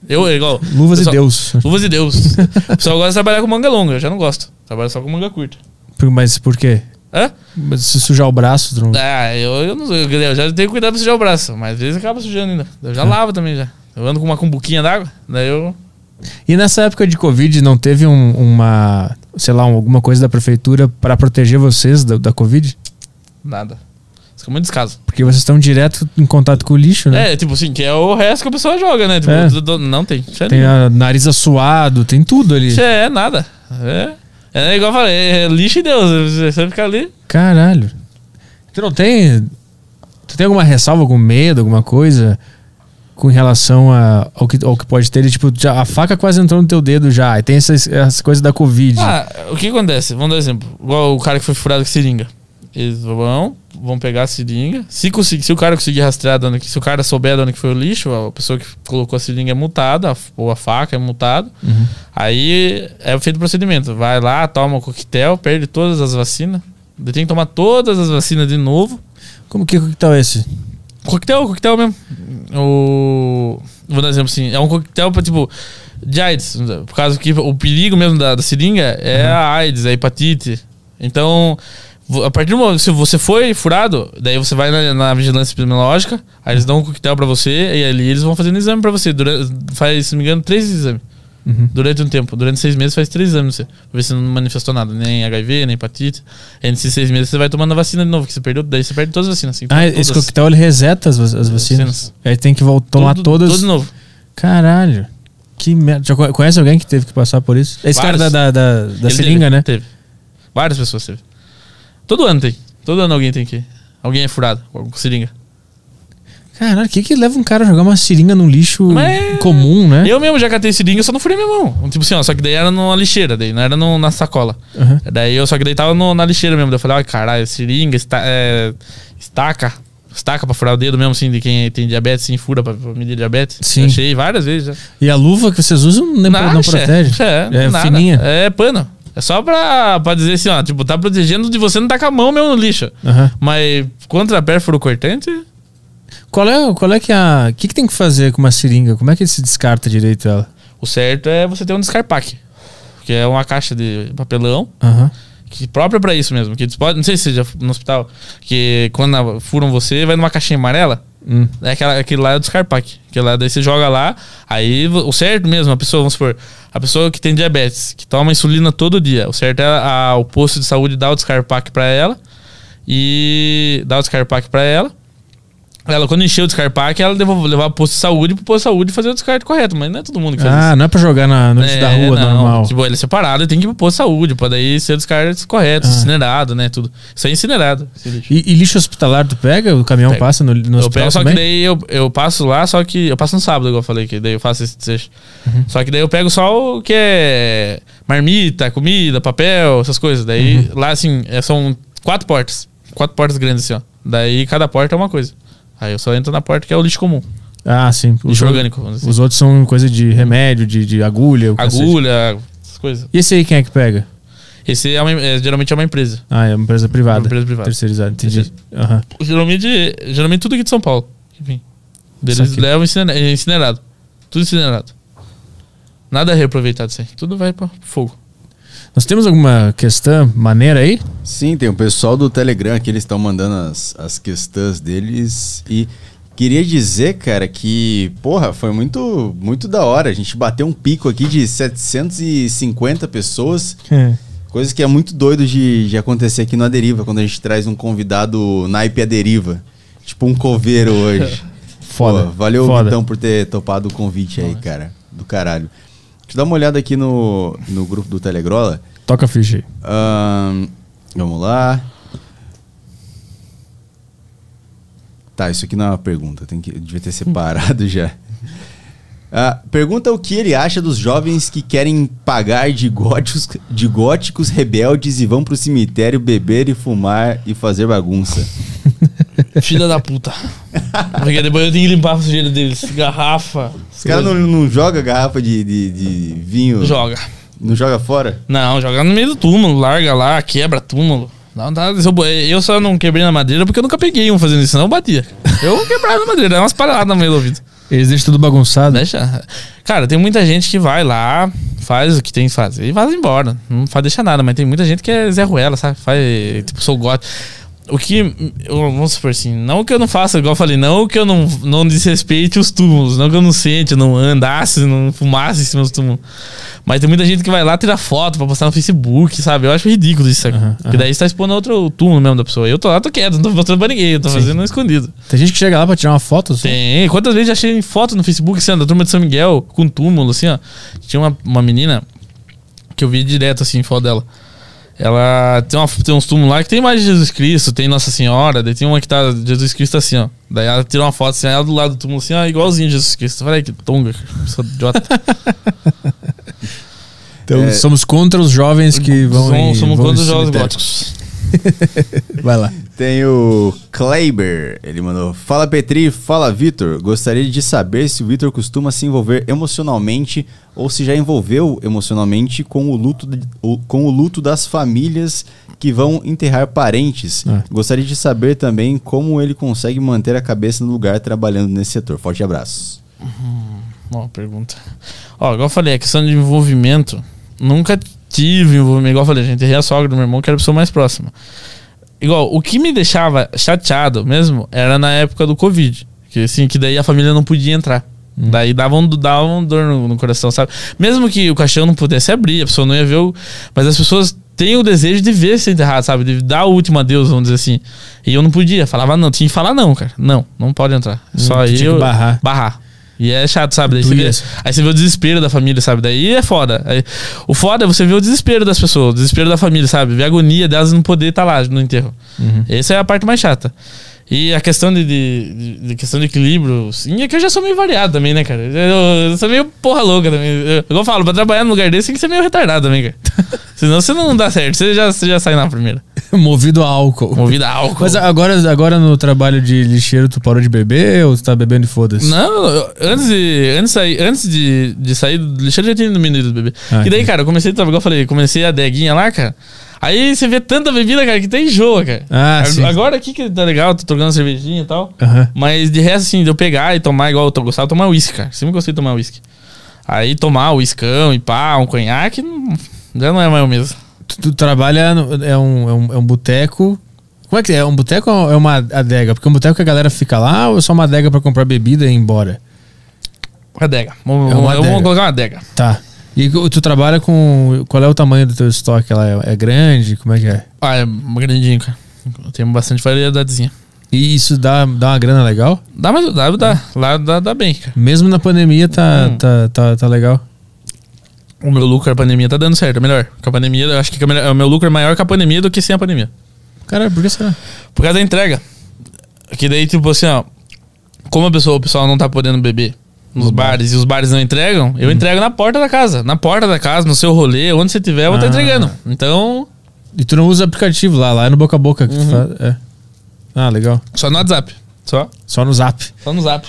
Eu, é igual.
Luvas
Pessoal-
e Deus.
Luvas e Deus. o pessoal gosta de trabalhar com manga longa, eu já não gosto. Trabalho só com manga curta.
Por- Mas por quê?
Hã?
Mas se sujar o braço, tu não...
Ah, eu, eu, não, eu, eu já tenho cuidado pra sujar o braço, mas às vezes acaba sujando ainda. Eu já lavo também já. Eu ando com uma cumbuquinha d'água, daí eu.
E nessa época de Covid, não teve um- uma, sei lá, um- alguma coisa da prefeitura para proteger vocês da, da Covid?
Nada. Fica muito descaso.
Porque vocês estão direto em contato com o lixo, né?
É, tipo assim, que é o resto que a pessoa joga, né? Tipo,
É.
não tem. Isso é,
Tem a nariz assuado, tem tudo ali.
isso é nada. É. É igual eu falei, é lixo e Deus. Você fica ali.
Caralho. Tu não tem. Tu tem alguma ressalva, algum medo, alguma coisa com relação a, ao, que, ao que pode ter? Tipo, já, a faca quase entrou no teu dedo já. E tem essas, essas coisas da Covid.
Ah, o que acontece? Vamos dar um exemplo. Igual o cara que foi furado com seringa. Eles vão, vão pegar a seringa. Se, conseguir, se o cara conseguir rastrear que, se o cara souber de onde que foi o lixo, a pessoa que colocou a seringa é multada, ou a faca é multada.
Uhum.
Aí é feito o procedimento. Vai lá, toma o coquetel, perde todas as vacinas. Tem que tomar todas as vacinas de novo.
Como que coquetel é esse?
Coquetel, coquetel mesmo. O. Vou dar um exemplo assim. É um coquetel pra, tipo, de AIDS. Por causa que o perigo mesmo da, da seringa é a AIDS, a hepatite. Então, a partir do momento se você foi furado, daí você vai na, na vigilância epidemiológica, aí eles dão um coquetel pra você, e ali eles vão fazendo exame pra você. Durante, faz, se não me engano, três exames.
Uhum.
Durante um tempo. Durante seis meses faz três pra você. Pra ver se não manifestou nada. Nem HIV, nem hepatite. Aí nesses seis meses você vai tomando a vacina de novo, que você perdeu. Daí você perde todas as vacinas. Assim,
Ah,
todas.
esse coquetel ele reseta as, as vacinas.
Vacinas.
Aí tem que voltar, tomar
Tudo-
todas.
Tudo de novo.
Caralho. Que merda. Já co- conhece alguém que teve que passar por isso? Esse cara da,
Vários.
da, da, da seringa,
teve,
né?
Teve. Várias pessoas teve. Todo ano tem. Todo ano alguém tem que. Alguém é furado com seringa.
Caralho, o que que leva um cara a jogar uma seringa num lixo
Mas-
comum, né?
Eu mesmo já catei seringa, eu só não furei minha mão. Tipo assim, ó, só que daí era numa lixeira, daí não era no- na sacola.
Aham.
Daí eu só que daí tava no- na lixeira mesmo. Daí eu falei, ai caralho, seringa, esta, é, estaca. Estaca pra furar o dedo mesmo, assim, de quem tem diabetes, sim, fura pra, pra medir diabetes.
Sim.
Achei várias vezes já.
E a luva que vocês usam nem,
Nada,
não protege?
che-
É
nada.
fininha.
É pano. É só pra, pra dizer assim, ó, tipo, tá protegendo de você não tá com a mão mesmo no lixo.
Aham.
Mas contra pérfuro cortante,
Qual é, qual é que é a. O que, que tem que fazer com uma seringa? Como é que se descarta direito ela?
o certo é você ter um descarpaque. Que é uma caixa de papelão,
Aham.
que própria pra isso mesmo. Que podem, não sei se já no hospital, que quando furam você, vai numa caixinha amarela.
Hum.
É aquela, aquele lá é o descarpaque. Que lá daí você joga lá, aí o certo mesmo, a pessoa, vamos supor, a pessoa que tem diabetes, que toma insulina todo dia, o certo é a- o posto de saúde dar o descarpaque pra ela e dar o descarpaque pra ela. Ela, quando encher o descarpaque, ela devolve, levar pro posto de saúde pro posto de saúde fazer o descarte correto, mas não é todo mundo que faz isso.
Ah, não é pra jogar na, no lixo da
É,
rua
não.
normal.
Tipo, ele é separado e tem que ir pro posto de saúde, pra daí ser o descarte correto,
Ah.
incinerado, né? Tudo. Isso é incinerado. esse lixo.
E, e lixo hospitalar tu pega? O caminhão
Pego.
passa no, no
eu
hospital
pego, só que
também?
daí eu, eu passo lá, só que. Eu passo no sábado, igual eu falei, que daí eu faço esse desejo.
Uhum.
Só que daí eu pego só o que é marmita, comida, papel, essas coisas. Daí
Uhum.
lá, assim, é- são quatro portas. Quatro portas grandes, assim, ó. Daí cada porta é uma coisa. Aí eu só entro na porta que é o lixo comum.
Ah, sim. Os,
Lixo
outros-
orgânico, assim.
os outros são coisa de remédio, de, de agulha.
Agulha, essas coisas.
E esse aí quem é que pega?
Esse é uma, é, geralmente é uma empresa.
Ah, é uma empresa privada.
Uma empresa privada.
Terceirizada, entendi. Aham.
Geralmente, geralmente tudo aqui de São Paulo. Enfim. Eles levam incinera- é incinerado. Tudo incinerado. Nada é reaproveitado isso aí. Tudo vai pro fogo.
Nós temos alguma questão maneira aí?
Sim, tem o pessoal do Telegram que eles estão mandando as, as questões deles e queria dizer, cara, que, porra, foi muito, muito da hora. A gente bateu um pico aqui de 750 pessoas, coisa que é muito doido de, de acontecer aqui no A Deriva, quando a gente traz um convidado naipe A Deriva, tipo um coveiro hoje.
Foda.
Pô, valeu,
Foda.
Vitão, por ter topado o convite aí, cara, do caralho. Deixa eu dar uma olhada aqui no, no grupo do Telegrola.
Toca a ficha aí.
Ahn, vamos lá. Tá, isso aqui não é uma pergunta, tem que, devia ter separado já. Ah, pergunta o que ele acha dos jovens que querem pagar de góticos, de góticos rebeldes e vão pro cemitério beber e fumar e fazer bagunça.
Filha da puta. Porque depois eu tenho que limpar a sujeira deles. Garrafa.
Os caras não, não jogam garrafa de, de, de vinho?
Joga.
Não joga fora?
Não, joga no meio do túmulo. Larga lá, quebra túmulo. Não, tá, eu, eu só não quebrei na madeira porque eu nunca peguei um fazendo isso, senão eu batia. Eu quebrava na madeira, dava umas paradas no meio do ouvido.
Eles deixam tudo bagunçado.
Deixa. Cara, tem muita gente que vai lá, faz o que tem que fazer e vai embora. Não faz deixar nada, mas tem muita gente que é Zé Ruela, sabe? Faz, tipo, sou gótico. O que. Vamos supor assim, não que eu não faça, igual eu falei, não que eu não, não desrespeite os túmulos, não que eu não sente, não andasse, não fumasse em cima dos túmulos. Mas tem muita gente que vai lá tirar foto pra postar no Facebook, sabe? Eu acho ridículo isso. sabe?
Aham,
Porque daí você tá expondo outro túmulo mesmo da pessoa. Eu tô lá, tô quieto, não tô mostrando pra ninguém, eu tô fazendo escondido.
Tem gente que chega lá pra tirar uma foto. Só.
Tem. Quantas vezes já achei foto no Facebook, assim, da turma de São Miguel, com túmulo, assim, ó. Tinha uma, uma menina que eu vi direto, assim, foto dela. Ela tem, uma, tem uns túmulos lá que tem mais de Jesus Cristo, tem Nossa Senhora, daí tem uma que tá Jesus Cristo assim, ó. Daí ela tirou uma foto assim, ela do lado do túmulo assim, ó, igualzinho a Jesus Cristo. Eu Falei, que tonga, sou idiota.
Então
É.
somos contra os jovens que vão.
Somos,
em-
somos
vão
contra os
cemitério.
góticos.
Vai lá.
Tem o Kleiber, ele mandou: Fala Petri, fala Vitor. Gostaria de saber se o Vitor costuma se envolver emocionalmente ou se já envolveu emocionalmente com o luto, de- com o luto das famílias que vão enterrar parentes.
Ah.
Gostaria de saber também como ele consegue manter a cabeça no lugar trabalhando nesse setor. Forte abraço.
Boa pergunta. Ó, igual eu falei, a questão de envolvimento, nunca tive envolvimento. Igual eu falei, a gente enterrei a sogra do meu irmão, que era a pessoa mais próxima. Igual, o que me deixava chateado mesmo era na época do Covid. Que assim, que daí a família não podia entrar. Daí davam, davam dor no, no coração, sabe? Mesmo que o caixão não pudesse abrir, a pessoa não ia ver o. Mas as pessoas têm o desejo de ver ser enterrado, sabe? De dar o último adeus, vamos dizer assim. E eu não podia, falava não, tinha que falar não, cara. Não, não pode entrar. Só aí
tinha que
eu.
barrar.
Barrar. E é chato, sabe? Daí você, vê, aí você vê o desespero da família, sabe? Daí é foda. Aí- o foda é você ver o desespero das pessoas, o desespero da família, sabe? Ver a agonia delas não poder estar lá no enterro.
Uhum.
Essa é a parte mais chata. E a questão de, de, de- de questão de equilíbrio, sim, é que eu já sou meio variado também, né, cara? Eu, eu sou meio porra louca também. Eu, eu falo, pra trabalhar num lugar desse tem que ser meio retardado também, cara. Senão você não dá certo, você já, você já sai na primeira.
Movido a álcool.
Movida a álcool.
Mas agora, agora no trabalho de lixeiro, tu parou de beber ou tu tá bebendo e foda-se?
Não, eu- antes de, antes de sair, antes de, de sair do lixeiro, eu já tinha diminuído do bebê.
Ah,
e daí, cara, eu comecei a trabalhar, igual eu falei, comecei a deguinha lá, cara. Aí você vê tanta bebida, cara, que até enjoa, cara.
Ah, sim.
Agora aqui que tá legal, tô trocando cervejinha e tal. Mas de resto, assim, de eu pegar e tomar igual eu tô- gostava de tomar uísque, cara. Sempre gostei de tomar uísque. Aí tomar uiscão e pá, um conhaque, não- já não é mais o mesmo.
Tu, tu trabalha, no- é um, é um, é um boteco. Como é que é? É um boteco ou é uma adega? Porque um boteco que a galera fica lá ou é só uma adega pra comprar bebida e ir embora?
Adega. Vamos,
É uma adega.
vamos colocar uma adega.
Tá. E tu trabalha com. Qual é o tamanho do teu estoque? Ela é, é grande? Como é que é?
Ah, é grandinho, cara. Tem bastante variedadezinha.
E isso dá, dá uma grana legal?
Dá, mas dá, dá. Lá dá, dá bem, cara.
Mesmo na pandemia tá,
Hum.
tá, tá, tá legal.
O meu lucro, a pandemia tá dando certo, é melhor. Com a pandemia, eu acho que é melhor- o meu lucro é maior com a pandemia do que sem a pandemia.
Cara, por que será?
Por causa da entrega. Que daí, tipo assim, ó. Como a pessoa, o pessoal não tá podendo beber nos
No bar.
bares e os bares não entregam, eu entrego na porta da casa. Na porta da casa, no seu rolê, onde você tiver, eu vou estar
Ah.
entregando. Então,
E tu não usa aplicativo lá, lá é no boca a boca que tu faz. É. Ah, legal.
só no WhatsApp. Só.
Só no zap.
Só no zap.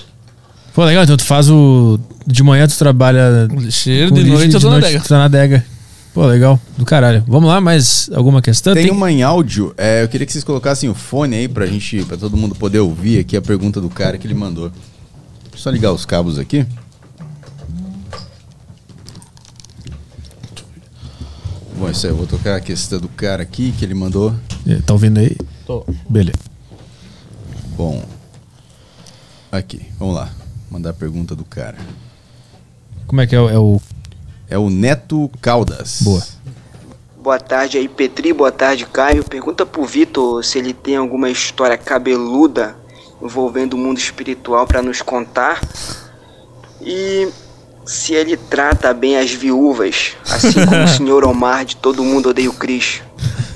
Pô, legal, então tu faz o. De manhã tu trabalha.
Lixeiro, de
lixo,
noite eu tô na adega.
Tu tá na adega. Pô, legal. Do caralho. Vamos lá, mais alguma questão?
Tem uma em áudio. é, eu queria que vocês colocassem o fone aí pra gente, pra todo mundo poder ouvir aqui a pergunta do cara que ele mandou. Só ligar os cabos aqui. Bom, isso aí, eu vou tocar a questão do cara aqui que ele mandou.
Tá ouvindo aí?
Tô.
Beleza.
Bom, aqui, vamos lá. Mandar a pergunta do cara.
Como é que é, o- é o.
É o Neto Caldas.
Boa.
Boa tarde aí, Petri. Boa tarde, Caio. Pergunta pro Vitor se ele tem alguma história cabeluda envolvendo o mundo espiritual pra nos contar. E se ele trata bem as viúvas, assim como o senhor Omar de Todo Mundo Odeia o Cris.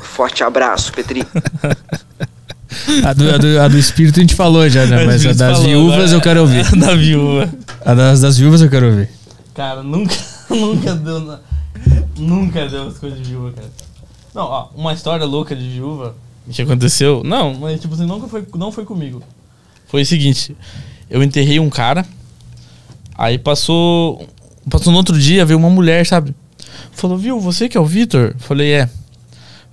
Forte abraço, Petri.
A do, a do, a do espírito a gente falou já, né? Mas a das
falou,
viúvas
né?
eu quero ouvir.
da viúva.
A das, das viúvas eu quero ouvir.
Cara, nunca, nunca deu. na- Nunca deu as coisas de viúva, cara. Não, ó, uma história louca de viúva que aconteceu. Não, mas tipo assim, nunca foi, não foi comigo. Foi o seguinte, eu enterrei um cara, aí passou. Passou no outro dia, veio uma mulher, sabe? Falou, viu, você que é o Vitor? Falei, é.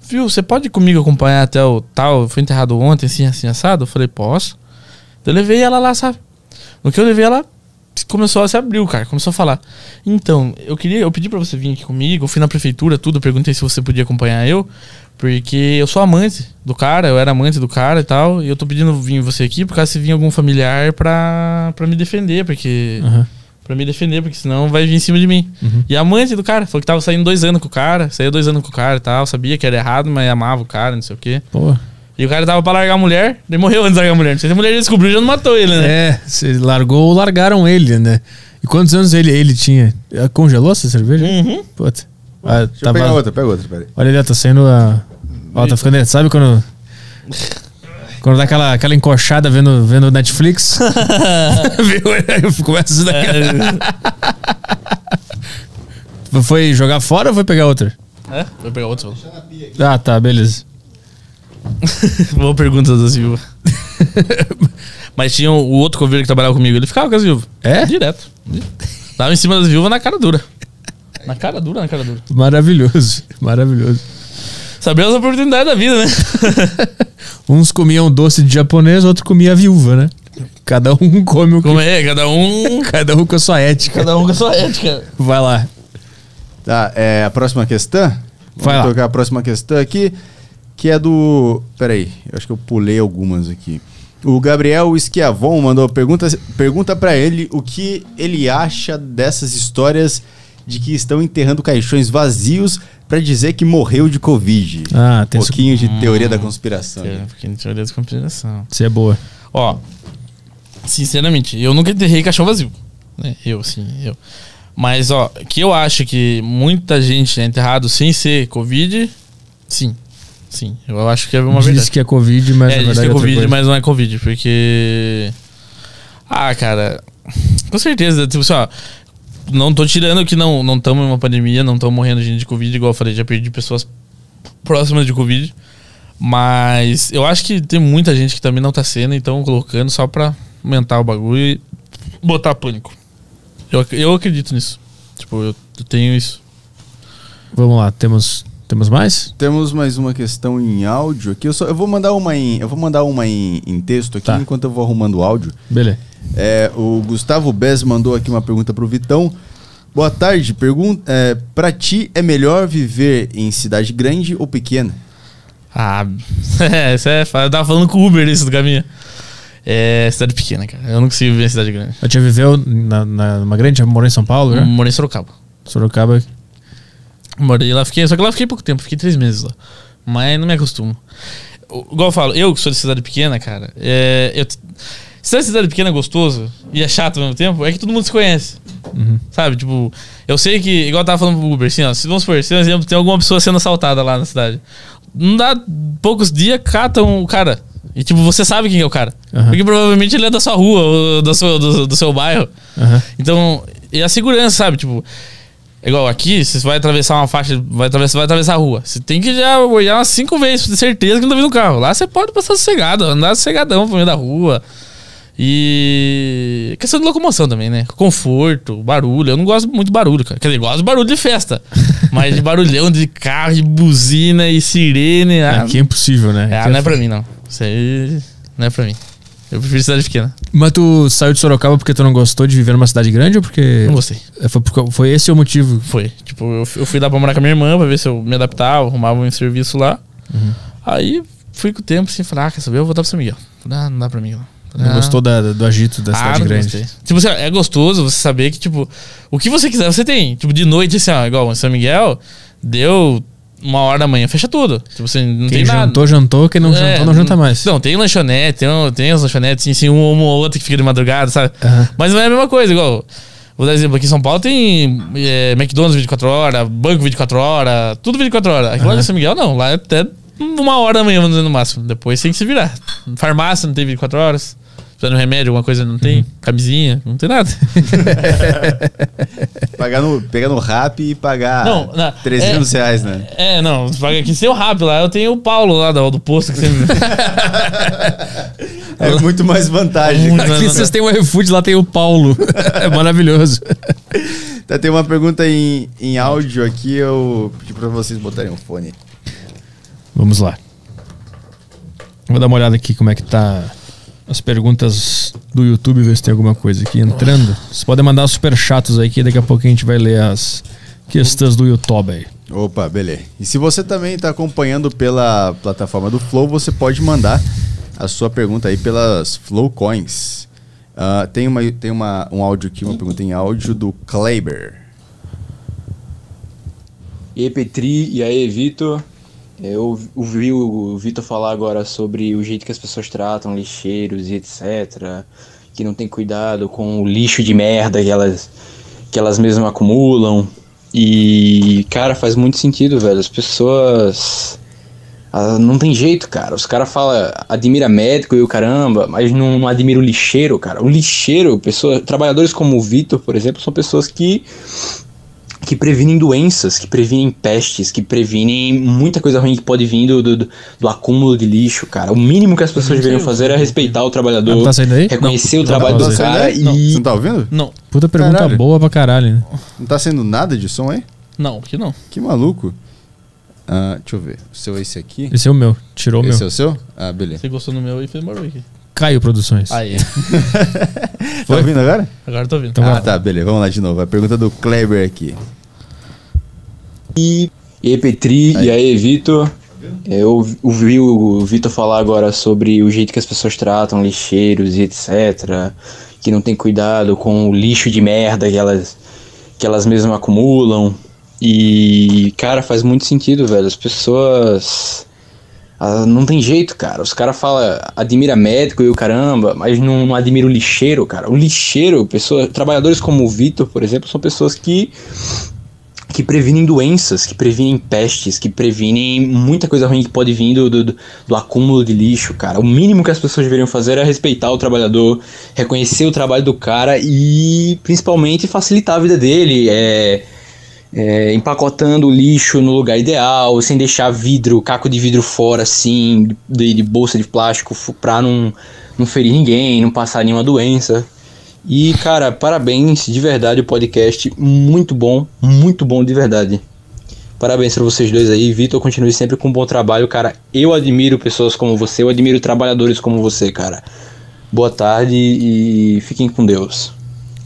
Viu, você pode comigo acompanhar até o tal? Foi enterrado ontem, assim, assim, assado? Falei, posso. Eu levei ela lá, sabe? No que eu levei ela, começou a se abrir, cara. Começou a falar. Então, eu queria, eu pedi pra você vir aqui comigo, eu fui na prefeitura, tudo, perguntei se você podia acompanhar eu, porque eu sou amante do cara, eu era amante do cara e tal, e eu tô pedindo vir você aqui por causa se vir algum familiar pra, pra me defender, porque.
Aham.
Pra me defender, porque senão vai vir em cima de mim.
Uhum.
E a amante do cara, falou que tava saindo dois anos com o cara, saiu dois anos com o cara e tal, sabia que era errado, mas amava o cara, não sei o quê.
Pô.
E o cara tava pra largar a mulher, daí morreu antes de largar a mulher. Não sei se a mulher descobriu, já não matou ele, né?
É, você largou ou largaram ele, né? E quantos anos ele, ele tinha? Ah, Congelou essa cerveja?
Uhum.
Puta. Ah,
Deixa eu pegar outra, pega outra, peraí.
Olha ali, ó, tá saindo a. Ó, tá ficando. Sabe quando. Quando dá aquela, aquela encoxada vendo, vendo Netflix? Viu? Começa a dar. Foi jogar fora ou foi pegar outra?
É? Vou pegar outro.
Ah, tá, beleza.
Boa pergunta da Silva. Mas tinha o outro coveiro que trabalhava comigo, ele ficava com as viúvas.
É?
Direto. Tava em cima das viúvas na cara dura. Na cara dura, na cara dura.
Maravilhoso, maravilhoso.
Saber as oportunidades da vida, né?
Uns comiam doce de japonês, outro comia viúva, né? Cada um come o que.
Como é? Cada um.
Cada um com a sua ética.
Cada um com a sua ética.
Vai lá.
Tá, é a próxima questão. Vamos
Vai lá.
tocar a próxima questão aqui, que é do. Peraí, eu acho que eu pulei algumas aqui. O Gabriel Esquiavon mandou pergunta, pergunta para ele o que ele acha dessas histórias de que estão enterrando caixões vazios para dizer que morreu de Covid.
Ah,
um
tem isso.
pouquinho de teoria da conspiração.
É, porque a gente teoria da conspiração.
Isso é boa.
Ó, sinceramente, eu nunca enterrei caixão vazio. Né? Eu, sim, eu. Mas, ó, que eu acho que muita gente é enterrado sem ser Covid, sim. Sim, eu acho que é uma
Diz
verdade.
que é Covid, mas
é,
na
diz
verdade
que é
é
Covid,
coisa.
mas não é Covid, porque. Ah, cara. Com certeza, tipo assim, ó. Não tô tirando que não não estamos em uma pandemia, não estamos morrendo de gente de Covid, igual eu falei, já perdi pessoas próximas de Covid. Mas eu acho que tem muita gente que também não tá sendo, então colocando só pra aumentar o bagulho e botar pânico. Eu, eu acredito nisso. Tipo, eu, eu tenho isso.
Vamos lá, temos, temos mais?
Temos mais uma questão em áudio aqui. Eu, só, eu vou mandar uma em, eu vou mandar uma em, em texto aqui
Tá.
enquanto eu vou arrumando o áudio.
Beleza.
É, o Gustavo Bez mandou aqui uma pergunta pro Vitão. Boa tarde. Pergunta, é, para ti é melhor viver em cidade grande ou pequena?
Ah, é, isso é. Eu tava falando com o Uber isso do caminho. É cidade pequena, cara. Eu não consigo viver em cidade grande.
Eu tinha viveu na, na, numa grande, já morou em São Paulo, né?
Morei em Sorocaba.
Sorocaba.
Morei lá, fiquei. Só que lá fiquei pouco tempo, fiquei três meses lá. Mas não me acostumo. O- Igual eu falo, eu que sou de cidade pequena, cara, é, eu, se a cidade pequena é gostoso e é chato ao mesmo tempo, é que todo mundo se conhece.
Uhum.
Sabe? Tipo, eu sei que, igual eu tava falando pro Uber, assim, ó, se vamos supor, se, por exemplo, tem alguma pessoa sendo assaltada lá na cidade, não dá poucos dias, catam o cara. E, tipo, você sabe quem é o cara.
Aham.
Porque provavelmente ele é da sua rua, ou do seu, do, do seu bairro.
Aham.
Então, e a segurança, sabe? Tipo, igual aqui, você vai atravessar uma faixa, vai atravessar, vai atravessar a rua. Você tem que já olhar umas cinco vezes pra ter certeza que não tá vindo um carro. Lá você pode passar sossegado, andar sossegadão pro meio da rua. E. Questão de locomoção também, né? Conforto, barulho. Eu não gosto muito de barulho, cara. Quer dizer, gosto de barulho de festa. mas de barulhão de carro, de buzina e sirene. Ah,
Aqui é impossível, né?
é,
Aqui
não
é
é pra mim, não. Isso aí não é pra mim. Eu prefiro cidade pequena.
Mas tu saiu de Sorocaba porque tu não gostou de viver numa cidade grande ou porque.
Não gostei.
É, Foi, foi esse o motivo?
Foi. Tipo, eu, eu fui lá pra morar com a minha irmã pra ver se eu me adaptava, arrumava um serviço lá. Aí fui com o tempo assim, falei, ah, quer saber? Eu vou voltar pro São Miguel. Ah, não dá pra mim. Não Ah.
gostou da- do agito da
Ah,
cidade
não
grande?
gostei. Tipo assim, é gostoso você saber que, tipo, o que você quiser, você tem. Tipo, de noite, assim, ó, igual em São Miguel, deu uma hora da manhã, fecha tudo. Tipo, você não
Quem
tem nada.
jantou, jantou. Quem não
É,
jantou, não janta mais.
Não, tem lanchonete, tem, tem as lanchonetes, assim, assim, uma ou outra que fica de madrugada, sabe? Mas não é a mesma coisa, igual. Vou dar exemplo, aqui em São Paulo tem é, McDonald's 24 horas, banco 24 horas, tudo 24 horas. Aqui lá em São Miguel não, lá é até uma hora da manhã, vamos dizer no máximo. Depois tem que se virar. Farmácia não tem 24 horas. Precisando de remédio, alguma coisa não tem. Camisinha, não tem nada.
Pagar no, pegar no rap e pagar
Não, não,
300 reais, né?
É, não, você paga aqui seu rápido lá. Eu tenho o Paulo lá do, do posto que sempre.
É muito mais vantagem.
Muito
Aqui vocês têm o iFood, lá tem o Paulo. é maravilhoso.
Tá, tem uma pergunta em, em áudio aqui, eu pedi pra vocês botarem o fone.
Vamos lá. Vou dar uma olhada aqui como é que tá as perguntas do YouTube, ver se tem alguma coisa aqui entrando. Vocês podem mandar super chatos aí, que daqui a pouco a gente vai ler as questões do YouTube aí.
Opa, beleza. E se você também está acompanhando pela plataforma do Flow, você pode mandar a sua pergunta aí pelas Flow Coins. Uh, tem uma, tem uma, um áudio aqui, uma pergunta em áudio do Kleber.
E aí, Petri, e aí, Vitor? Eu ouvi o Vitor falar agora sobre o jeito que as pessoas tratam lixeiros e etc. Que não tem cuidado com o lixo de merda que elas, que elas mesmas acumulam. E, cara, faz muito sentido, velho. As pessoas. Ah, não tem jeito, cara. Os caras falam, admira médico e o caramba, mas não, não admira o lixeiro, cara. O lixeiro, pessoa, trabalhadores como o Vitor, por exemplo, são pessoas que que previnem doenças, que previnem pestes, que previnem muita coisa ruim que pode vir do, do, do acúmulo de lixo, cara. O mínimo que as pessoas deveriam fazer é respeitar o trabalhador,
Não tá saindo aí?
reconhecer
Não.
o trabalho
Não tá
do
saindo
cara e.
Não. Você não tá ouvindo?
Não,
Puta pergunta
Caralho.
boa pra caralho, né?
Não tá sendo nada de som aí?
não, que não.
Que maluco. Ah, deixa eu ver. O seu é esse aqui?
Esse é o meu. Tirou o
Esse
meu.
é o seu? Ah, beleza.
Você gostou no meu e fez barulho aqui.
Caio Produções.
Aí,
Tá ouvindo agora?
agora eu tô ouvindo.
Então
ah,
vai.
tá, beleza. Vamos lá de novo. A pergunta do Kleber aqui.
E aí, Petri,
Aí.
e aí, Vitor? Eu ouvi o Vitor falar agora sobre o jeito que as pessoas tratam lixeiros e etc. Que não tem cuidado com o lixo de merda que elas, que elas mesmas acumulam. E, cara, faz muito sentido, velho. As pessoas. Ah, não tem jeito, cara. Os caras falam, admira médico e o caramba, mas não, não admira o lixeiro, cara. O lixeiro, pessoa, trabalhadores como o Vitor, por exemplo, são pessoas que que previnem doenças, que previnem pestes, que previnem muita coisa ruim que pode vir do, do, do acúmulo de lixo, cara. O mínimo que as pessoas deveriam fazer é respeitar o trabalhador, reconhecer o trabalho do cara e principalmente facilitar a vida dele, é, é, empacotando o lixo no lugar ideal, sem deixar vidro, caco de vidro fora, assim, de, de bolsa de plástico, pra não, não ferir ninguém, não passar nenhuma doença. E, cara, parabéns de verdade o podcast. Muito bom, muito bom de verdade. Parabéns pra vocês dois aí. Vitor, continue sempre com um bom trabalho, cara. Eu admiro pessoas como você, eu admiro trabalhadores como você, cara. Boa tarde e fiquem com Deus.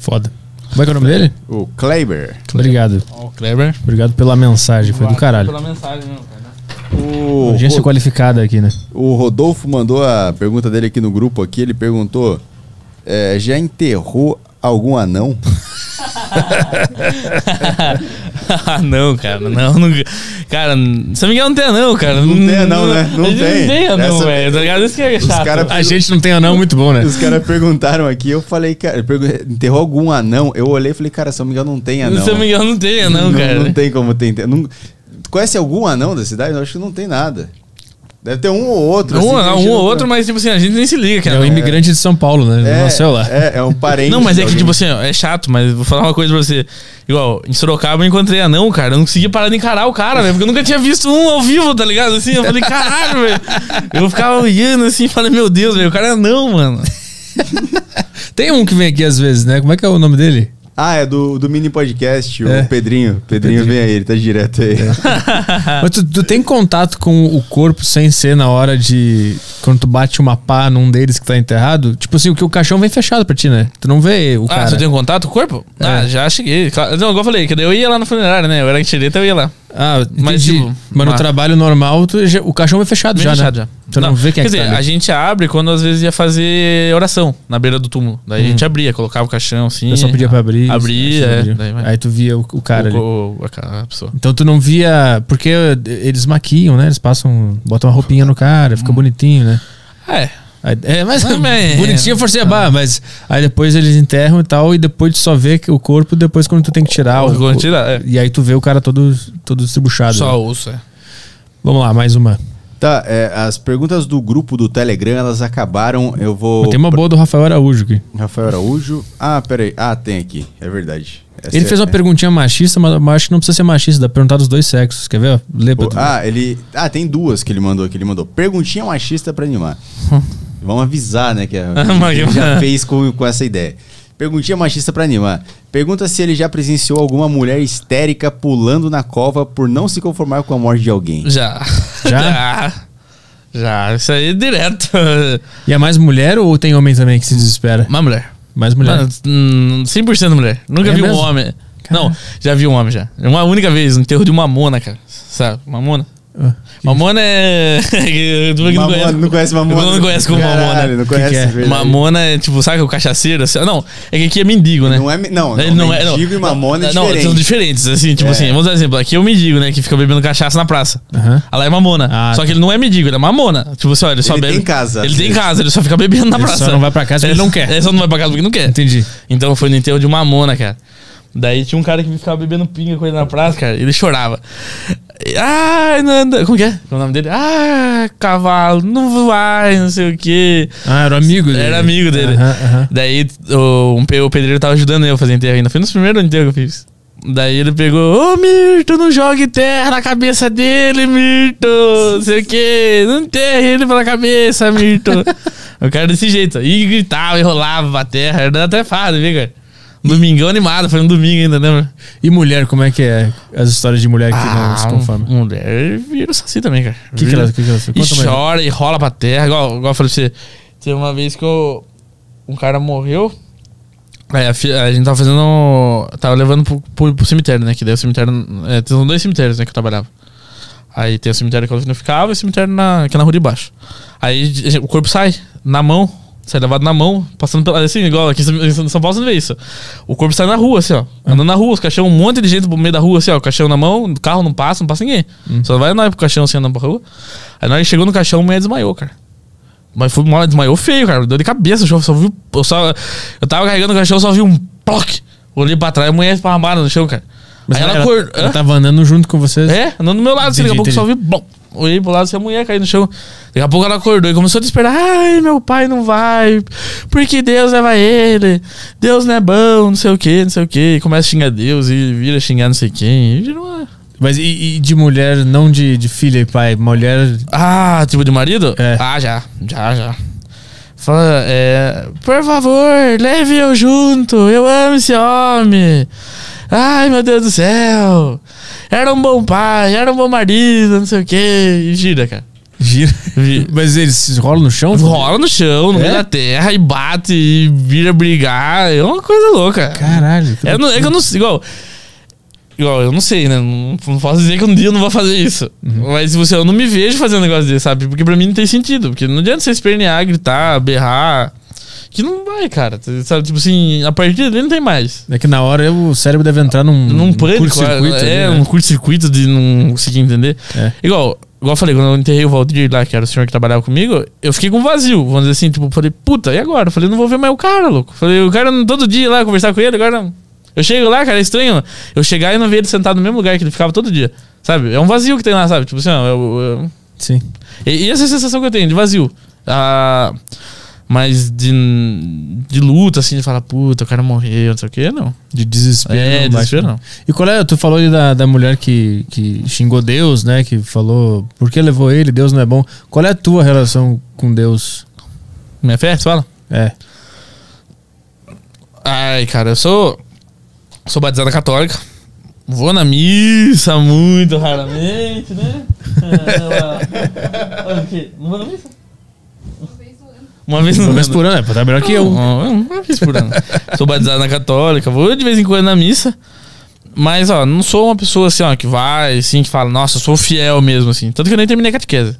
Foda. Como é que é o nome dele?
O Kleber.
Obrigado.
Ó, o Kleber.
Obrigado pela mensagem. Foi do caralho.
Pela mensagem mesmo, cara.
O,
Audiência
Ro-
qualificada aqui, né?
o Rodolfo mandou a pergunta dele aqui no grupo aqui. Ele perguntou: é, já enterrou algum anão?
ah, não, cara. Não, não. Cara, não me engano, não tem anão, cara.
Não tem anão, né? Não
a gente
tem.
Não tem anão, velho. Tá ligado? Isso que é chato.
cara-
A gente não tem anão muito bom, né?
Os caras perguntaram aqui, eu falei, cara, enterrou algum anão? Eu olhei e falei, cara, se eu não não tem anão.
Não me engano, não tem anão,
não,
cara.
Não tem como ter. Não... Conhece algum anão da cidade? Eu acho que não tem nada. Deve ter um ou outro. assim,
Um,
que a
um ou outro, mas tipo assim, a gente nem se liga, que
É
anão.
um imigrante de São Paulo, né?
É,
nasceu lá.
É, é um parente.
Não, mas é que, tipo assim, ó, é chato, mas vou falar uma coisa pra você. Igual, em Sorocaba eu encontrei anão, cara. Eu não conseguia parar de encarar o cara, velho. Porque eu nunca tinha visto um ao vivo, tá ligado? Assim, eu falei, caralho, velho. Eu ficava olhando assim, falei, meu Deus, velho, o cara é anão, mano.
Tem um que vem aqui às vezes, né? Como é que é o nome dele?
Ah, é do, do mini podcast, o
É.
Pedrinho. Pedrinho vem aí, ele tá direto aí.
Mas tu, tu tem contato com o corpo sem ser na hora de. Quando tu bate uma pá num deles que tá enterrado? Tipo assim, o que o caixão vem fechado pra ti, né? Tu não vê o
Ah,
cara.
você tem contato com o corpo? Ah,
É.
já cheguei. Não, igual eu falei, que daí eu ia lá na funerária, né? Eu era em Tireta, eu ia lá.
Ah,
Mas,
mas,
tipo,
mas no
uma-
trabalho normal, tu o caixão vem fechado
Bem
já,
fechado
né?
já.
Tu não, vê quem
Quer
é que
dizer,
tá
a gente abre quando às vezes ia fazer oração na beira do túmulo. Daí a gente abria, colocava o caixão assim.
O pessoal pedia pra abrir.
Abria,
aí
é. Daí vai.
Aí tu via o, o cara ali.
o, o- a, a pessoa.
Então tu não via. Porque eles maquiam, né? Eles passam. botam uma roupinha no cara, fica bonitinho, né?
É.
Aí- É, mas
Mas, mas-
bonitinho forcei a barra, mas aí depois eles enterram e tal, e depois tu só vê que o corpo depois quando tu tem que tirar. o-
Quando tira, é.
E aí tu vê o cara todo, todo estribuchado.
Só
né?
osso, é.
Vamos lá, mais uma.
Tá, é, as perguntas do grupo do Telegram, elas acabaram. Eu vou.
Tem uma boa do Rafael Araújo aqui.
Rafael Araújo. Ah, peraí. Ah, tem aqui. É verdade. Essa
Ele
é-
fez uma
é.
perguntinha machista, mas acho que não precisa ser machista, dá pra perguntar dos dois sexos. Quer ver? Lê pra tu.
Ah, ele. Ah, tem duas que ele mandou aqui. Ele mandou perguntinha machista pra animar. Vamos avisar, né? Que a, já fez com, com essa ideia. Perguntinha machista pra animar. Pergunta se ele já presenciou alguma mulher histérica pulando na cova por não se conformar com a morte de alguém.
Já.
Já?
Já. Já, isso aí é direto.
E é mais mulher ou tem homem também que se desespera?
Uma mulher.
Mais mulher.
Mano, hum, 100% mulher. Nunca
É
vi um
mesmo?
homem.
Cara.
Não, já vi um homem já. Uma única vez, no enterro de Mamona, cara. Sabe?
Ah, que
Mamona é. Não
Mamona,
conhece.
não conhece Mamona?
Não conhece como
Caralho,
Mamona.
Não conhece,
que é?
verdade.
Mamona é tipo, sabe o cachaceiro? assim? Não, é que aqui é mendigo, né?
Não é, não,
Ele
não,
não é. Não,
mendigo e mamona é
não,
diferente.
são diferentes, assim, tipo
É.
assim, vamos dar um exemplo. Aqui é o mendigo, né? Que fica bebendo cachaça na praça.
Aham.
Ela é mamona.
Ah,
só
tá.
que ele não é mendigo, ele é mamona. Tipo assim, ó, ele só
Ele
bebe.
tem casa,
Ele tem casa, ele só fica bebendo na
Ele
praça.
só não vai pra casa porque ele não quer.
Ele só não vai pra casa porque não quer.
Entendi.
Então foi no enterro de mamona, cara. Daí tinha um cara que ficava bebendo pinga com ele na praça, cara. Ele chorava. Ah, Nanda. Como que é? Qual é o nome dele? Ah, cavalo, não vai, não sei o quê.
Ah, era amigo dele.
Era amigo dele. Daí o, um, o pedreiro tava ajudando eu a fazer enterro ainda. Foi nos primeiros enterros que eu fiz. Daí ele pegou, ô Mirto, não jogue terra na cabeça dele, Mirto. Não sei o quê. Não enterre ele pela cabeça, Mirto. o cara desse jeito. E gritava, e rolava a terra. Era até fácil, viu, cara? Domingão animado, foi um domingo ainda, lembra?
E mulher, como é que é as histórias de mulher que não se conforma?
mulher vira assim também, cara.
O que, que ela, que que ela
e
mais.
chora e rola pra terra, igual, igual eu falei pra você. Teve uma vez que eu, um cara morreu. Aí a, a gente tava fazendo. Tava levando pro, pro, pro cemitério, né? Que daí o cemitério. É, tem dois cemitérios, né? Que eu trabalhava. Aí tem o cemitério que eu ficava e o cemitério na, que é na rua de baixo. Aí o corpo sai na mão, sai levado na mão, passando pela. Assim, igual aqui em São- Paulo você não vê isso. O corpo sai na rua, assim, ó. Andando na rua, os caixão, um monte de gente pro meio da rua, assim, ó. O caixão na mão, o carro não passa, não passa ninguém. Só vai nós pro caixão assim andando pra rua. Aí na hora que chegou no caixão, a mulher desmaiou, cara. Mas foi uma desmaiou feio, cara. Deu de cabeça, eu só vi. Eu, só, eu tava carregando o caixão, só vi um ploc. Olhei pra trás, a mulher esparramada no chão, cara.
Mas
Aí ela,
ela,
acordou.
ela tava andando junto com vocês?
É, andando do meu lado, assim, daqui a pouco
Entendi,
só vi. Bom, olhei pro lado assim, a mulher caiu no chão. Daqui a pouco ela acordou e começou a desesperar. Ai, meu pai não vai. Porque Deus leva ele. Deus não é bom, não sei o que, não sei o que. E começa a xingar Deus e vira xingar não sei quem. E
Mas e, e de mulher, não de, de filha e pai? Mulher.
Ah, tipo de marido?
É.
Ah, já, já, já. Fala, é. Por favor, leve eu junto. Eu amo esse homem. Ai, meu Deus do céu. Era um bom pai, era um bom marido, não sei o que. E gira, cara.
Gira.
Vi-
Mas eles rolam no chão?
Rola no chão, no
É?
meio da terra, e bate, e vira brigar. É uma coisa louca.
Caralho. que
É, não- é que eu não sei, igual. Igual, eu não sei, né? Não, não posso dizer que um dia eu não vou fazer isso.
Uhum.
Mas você, eu não me vejo fazendo um negócio desse, sabe? Porque pra mim não tem sentido. Porque não adianta você espernear, gritar, berrar. Que não vai, cara. Sabe? Tipo assim, a partir dali não tem mais.
É que na hora o cérebro deve entrar num,
Num pânico,
curto-circuito.
é,
ali, né?
um curto-circuito de não conseguir entender.
É.
Igual, igual eu falei, quando eu enterrei o Valdir lá, que era o senhor que trabalhava comigo, eu fiquei com vazio. Vamos dizer assim, tipo, falei, puta, e agora? Eu falei, não vou ver mais o cara, louco. Falei, o cara todo dia lá conversar com ele, agora não. Eu chego lá, cara, é estranho. Eu chegar e não ver ele sentado no mesmo lugar que ele ficava todo dia. Sabe? É um vazio que tem lá, sabe? Tipo assim, ó, eu- eu-
Sim.
e, e essa sensação que eu tenho, de vazio. Ah, mas de, de luta, assim, de falar, puta, o cara morreu, não sei o quê, não.
De desespero.
É,
não
desespero
não. E qual é? Tu falou ali da, da mulher que, que xingou Deus, né? Que falou, por que levou ele? Deus não é bom. Qual é a tua relação com Deus?
Minha fé, você fala?
É.
Ai, cara, eu sou. Sou batizada católica. Vou na missa muito raramente, né? É, Olha o quê? Não vou na missa? Uma vez
Uma vez por ano, é, tá melhor que eu.
Uma uma vez por ano. Sou batizado na católica, vou de vez em quando na missa. Mas, ó, não sou uma pessoa assim, ó, que vai, assim, que fala, nossa, sou fiel mesmo, assim. Tanto que eu nem terminei a catequese.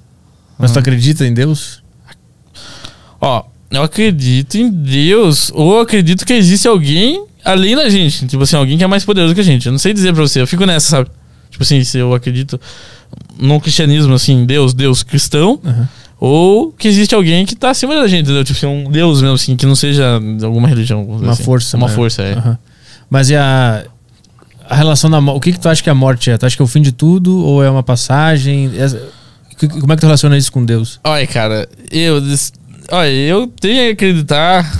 Mas tu acredita em Deus?
Ó, eu acredito em Deus, ou acredito que existe alguém além da gente. Tipo assim, alguém que é mais poderoso que a gente. Eu não sei dizer pra você, eu fico nessa, sabe? Tipo assim, se eu acredito no cristianismo, assim, Deus, Deus cristão,
Aham.
Ou que existe alguém que tá acima da gente, entendeu? Tipo assim, um Deus mesmo, assim, que não seja de alguma religião.
Uma
assim.
força.
Uma
né?
força, é.
Aham. Mas e a, a relação da morte? O que, que tu acha que a morte é? Tu acha que é o fim de tudo ou é uma passagem? É- Como é que tu relaciona isso com Deus?
Olha, cara, eu. Olha, eu tenho que acreditar.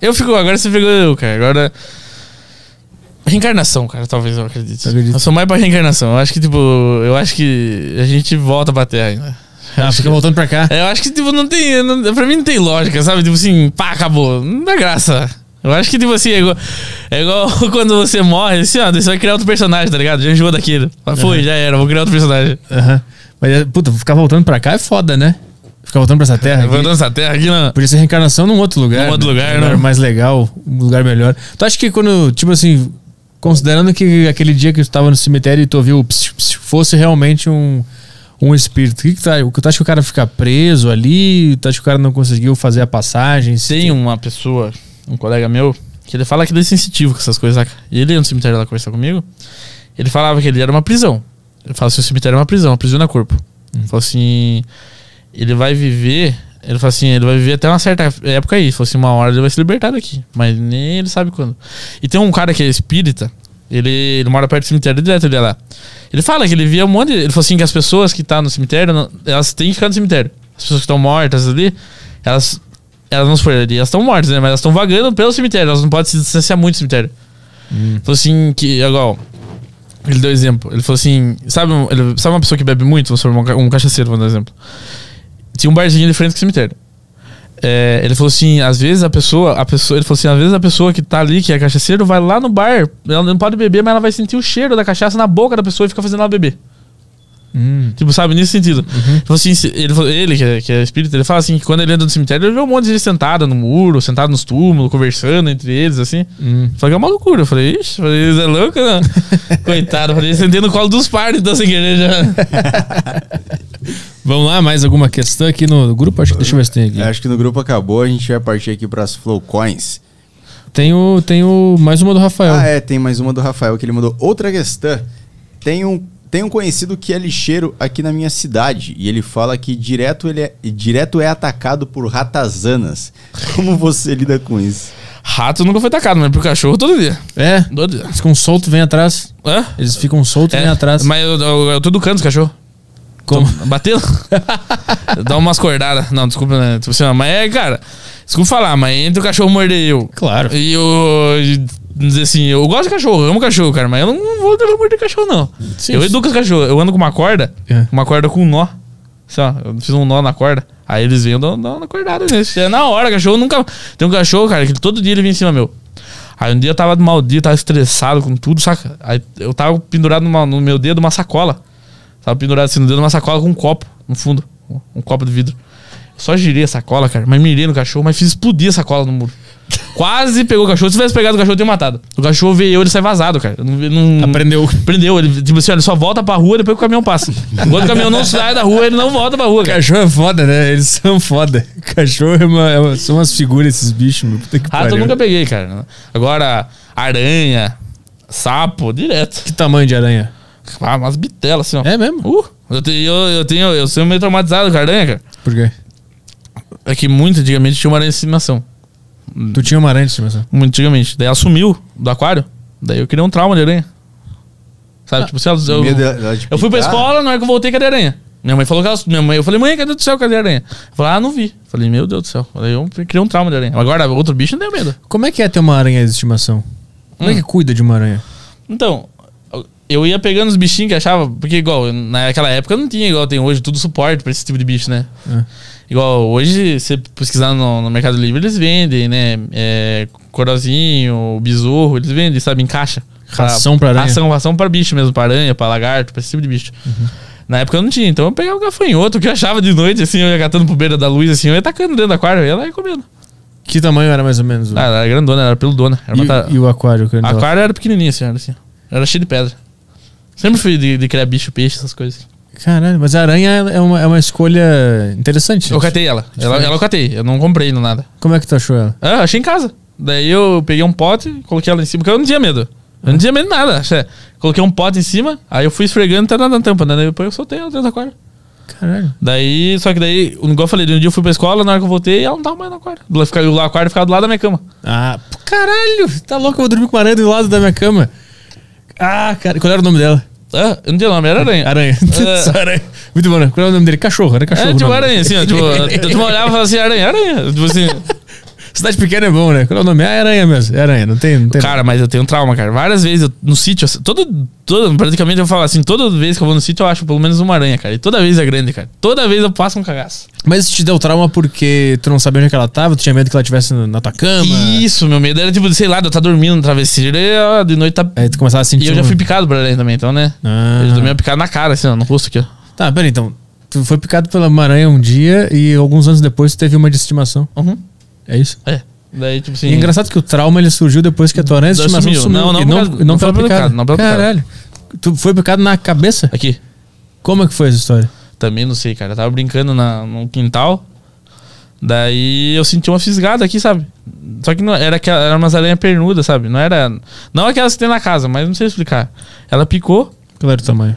Eu fico. Agora você pegou eu, cara. Agora. Reencarnação, cara, talvez eu acredite.
Tu acredita?
Eu sou mais pra reencarnação. Eu acho que, tipo, eu acho que a gente volta pra terra ainda.
Ah,
acho
fica
que-
voltando pra cá.
É, Eu acho que, tipo, não tem. Não, pra mim não tem lógica, sabe? Tipo assim, pá, acabou. Não dá graça. Eu acho que, tipo assim, é igual, é igual quando você morre, assim, ó, você vai criar outro personagem, tá ligado? Já enjoou daquilo. Fala, Foi, já era, vou criar outro personagem.
Aham. Mas, é, puta, ficar voltando pra cá é foda, né? Ficar voltando pra essa terra. aqui.
Voltando essa terra aqui, não.
Podia ser reencarnação num outro lugar.
Num outro lugar,
um
né?
mais legal, um lugar melhor. Tu acha que quando, tipo assim, considerando que aquele dia que tu tava no cemitério e tu ouviu o psiu, psiu, fosse realmente um, um espírito, o que, que acha? tu acha que o cara fica preso ali? Tu acha que o cara não conseguiu fazer a passagem? Se
Tem uma pessoa, um colega meu, que ele fala que ele é sensitivo com essas coisas, saca? E ele no cemitério lá conversar comigo. Ele falava que ele era uma prisão. Ele fala assim: o cemitério é uma prisão, aprisiona corpo. Ele falou assim: ele vai viver. Ele falou assim: ele vai viver até uma certa época aí. Ele falou assim: uma hora ele vai se libertar daqui. Mas nem ele sabe quando. E tem um cara que é espírita. Ele, ele mora perto do cemitério direto ele é lá. Ele fala que ele via um monte. de- Ele falou assim: que as pessoas que estão no cemitério, não- elas têm que ficar no cemitério. As pessoas que estão mortas ali, elas. Elas não supor, elas estão mortas, né? Mas elas estão vagando pelo cemitério. Elas não podem se distanciar muito do cemitério. Falou assim: que. Igual. Ele deu exemplo. Ele falou assim: sabe, ele- sabe uma pessoa que bebe muito? Um, um cachaceiro, vou dar um exemplo. Tinha um barzinho de frente com o cemitério. É, ele falou assim, às vezes a pessoa, a pessoa, ele falou assim, às vezes a pessoa que tá ali, que é cachaceiro, vai lá no bar, ela não pode beber, mas ela vai sentir o cheiro da cachaça na boca da pessoa e fica fazendo ela beber.
Hum.
Tipo, sabe, nesse sentido. Ele falou assim, ele, ele que, é, que é espírita, ele fala assim, que quando ele entra no cemitério, ele vê um monte de gente sentada no muro, sentado nos túmulos, conversando entre eles, assim.
Hum.
Falei que é uma loucura. Eu falei, ixi, eu falei, isso é louco, né? Coitado, eu falei, sentei no colo dos pardos, sem querer já.
Vamos lá, mais alguma questão aqui no grupo? Acho que deixa eu ver se tem aqui.
Acho que no grupo acabou, a gente vai partir aqui pras Flowcoins.
Tem o, tem o mais uma do Rafael.
Ah, é, tem mais uma do Rafael que ele mandou. Outra questão. Tem um, tem um conhecido que é lixeiro aqui na minha cidade e ele fala que direto, ele é, direto é atacado por ratazanas. Como você lida com isso?
Rato nunca foi atacado, mas pro cachorro todo dia.
É.
Todo dia.
Eles ficam soltos, vem atrás.
Hã?
Eles ficam soltos, vem atrás.
Mas eu, eu, eu tô educando os cachorros.
Como?
Batendo? Dá umas cordadas. Não, desculpa, né? Tipo assim, mas é, cara. Desculpa falar, mas entre o cachorro morder eu.
Claro.
E eu. e Dizer assim, eu gosto de cachorro, eu amo cachorro, cara, mas eu não vou levar morder cachorro, não.
Sim.
eu educo os cachorros, eu ando com uma corda,
É.
uma corda com um nó. Assim, ó, eu fiz um nó na corda. Aí eles vêm dando uma cordada nesse. É na hora, cachorro nunca. Tem um cachorro, cara, que todo dia ele vem em cima meu. Aí um dia eu tava de mau dia, tava estressado com tudo, saca? Aí eu tava pendurado numa- no meu dedo uma sacola. Tava pendurado assim no dedo uma sacola com um copo no fundo. Um copo de vidro. Só girei a sacola, cara, mas mirei no cachorro, mas fiz explodir a sacola no muro. Quase pegou o cachorro. Se tivesse pegado o cachorro, eu tinha matado. O cachorro veio, ele sai vazado, cara. Eu Não, não,
Aprendeu.
Prendeu. Ele, tipo assim, ele só volta pra rua depois que o caminhão passa. Quando o caminhão não sai da rua, ele não volta pra rua, cara.
Cachorro é foda, né? Eles são foda. Cachorro é uma, é uma- são umas figuras, esses bichos, meu. Puta que
Rato eu
pariu.
nunca peguei, cara. Agora, aranha, sapo, direto.
Que tamanho de aranha?
Ah, umas bitelas, assim, ó.
É mesmo?
Uh, eu tenho, eu, eu tenho, eu sou meio traumatizado com a aranha, cara.
Por quê?
É que muito antigamente tinha uma aranha de estimação.
Tu tinha uma aranha de estimação.
Muito antigamente. Daí ela sumiu do aquário. Daí eu criei um trauma de aranha. Sabe, tipo, se ela, eu, eu fui pra escola, na hora que eu voltei, cadê a aranha? Minha mãe falou que ela. Minha mãe, eu falei, mãe, cadê do céu, cadê a aranha? Eu falei, ah, não vi. Eu falei, meu Deus do céu. Daí eu criei um trauma de aranha. Agora, outro bicho não tenho medo.
Como é que é ter uma aranha de estimação? Como
Hum.
é que cuida de uma aranha?
Então, eu ia pegando os bichinhos que achava, porque igual, naquela época não tinha igual tem hoje, tudo suporte pra esse tipo de bicho, né?
É.
Igual, hoje, você pesquisar no, no Mercado Livre, eles vendem, né? É, corozinho, besouro, eles vendem, sabe, em caixa.
Ração pra aranha.
Ração, ração pra bicho mesmo, pra aranha, pra lagarto, pra esse tipo de bicho.
Uhum.
Na época eu não tinha, então eu pegava o gafanhoto, que eu achava de noite, assim, eu ia catando pro beira da luz, assim, eu ia tacando dentro da aquário, eu ia lá e comendo.
Que tamanho era mais ou menos? o-
Ah, era grandona, era peludona. Era
e, e o aquário? ela-
aquário era pequenininha, assim, era assim. Era cheio de pedra. Sempre fui de, de criar bicho, peixe, essas coisas.
Caralho, mas a aranha é uma, é uma escolha interessante.
Eu catei ela. Ela, ela eu catei. Eu não comprei no nada.
Como é que tu achou ela?
Ah, achei em casa. Daí eu peguei um pote, coloquei ela em cima, porque eu não tinha medo. Eu não tinha medo de nada. Achei- Coloquei um pote em cima, aí eu fui esfregando até na tampa, né? Daí depois eu soltei ela dentro do aquário.
Caralho.
Daí, só que daí, igual eu falei, um dia eu fui pra escola, na hora que eu voltei, ela não tava mais no aquário. Ela ficava- aquário ficava do lado da minha cama.
Ah, caralho! Tá louco, eu vou dormir com uma aranha do lado da minha cama. Ah, cara, qual era o nome dela?
Ah, não tinha nome, era aranha.
Aranha.
É.
Só aranha. Muito bom, né? Qual era o nome dele? Cachorro, era cachorro.
É, tipo aranha, assim, ó. Tipo, tu olhava e falava assim, aranha, aranha. Tipo assim.
Cidade pequena é bom, né? Qual é o nome? É aranha mesmo. É aranha, não tem. Não tem
Cara, mas eu tenho um trauma, cara. Várias vezes eu- no sítio, todo, todo, praticamente eu falo assim, toda vez que eu vou no sítio eu acho pelo menos uma aranha, cara. E toda vez é grande, cara. Toda vez eu passo um cagaço.
Mas isso te deu trauma porque tu não sabia onde é que ela tava, tu tinha medo que ela estivesse na tua cama.
Isso, meu medo era tipo, sei lá, eu estar dormindo no travesseiro e ó, de noite tá.
Aí tu começava a sentir.
E eu já
um-
fui picado por aranha também, então, né?
Ah.
Eu já tomei uma picada na cara, assim, ó, no rosto aqui, ó.
Tá, pera então. Tu foi picado pela aranha um dia e alguns anos depois tu teve uma de estimação.
Uhum.
É isso?
É. Daí, tipo assim.
E é engraçado que o trauma ele surgiu depois que a tua
Daí
estimação
sumiu.
sumiu.
Não, não
e não, não
não foi picado, não pela picada.
Caralho. Tu foi picado na cabeça?
Aqui.
Como é que foi essa história?
Também não sei, cara. Eu tava brincando na, no quintal. Daí eu senti uma fisgada aqui, sabe? Só que não, era, aquela, era umas aranhas pernudas, sabe? Não era. Não aquelas que tem na casa, mas não sei explicar. Ela picou.
Qual era o tamanho?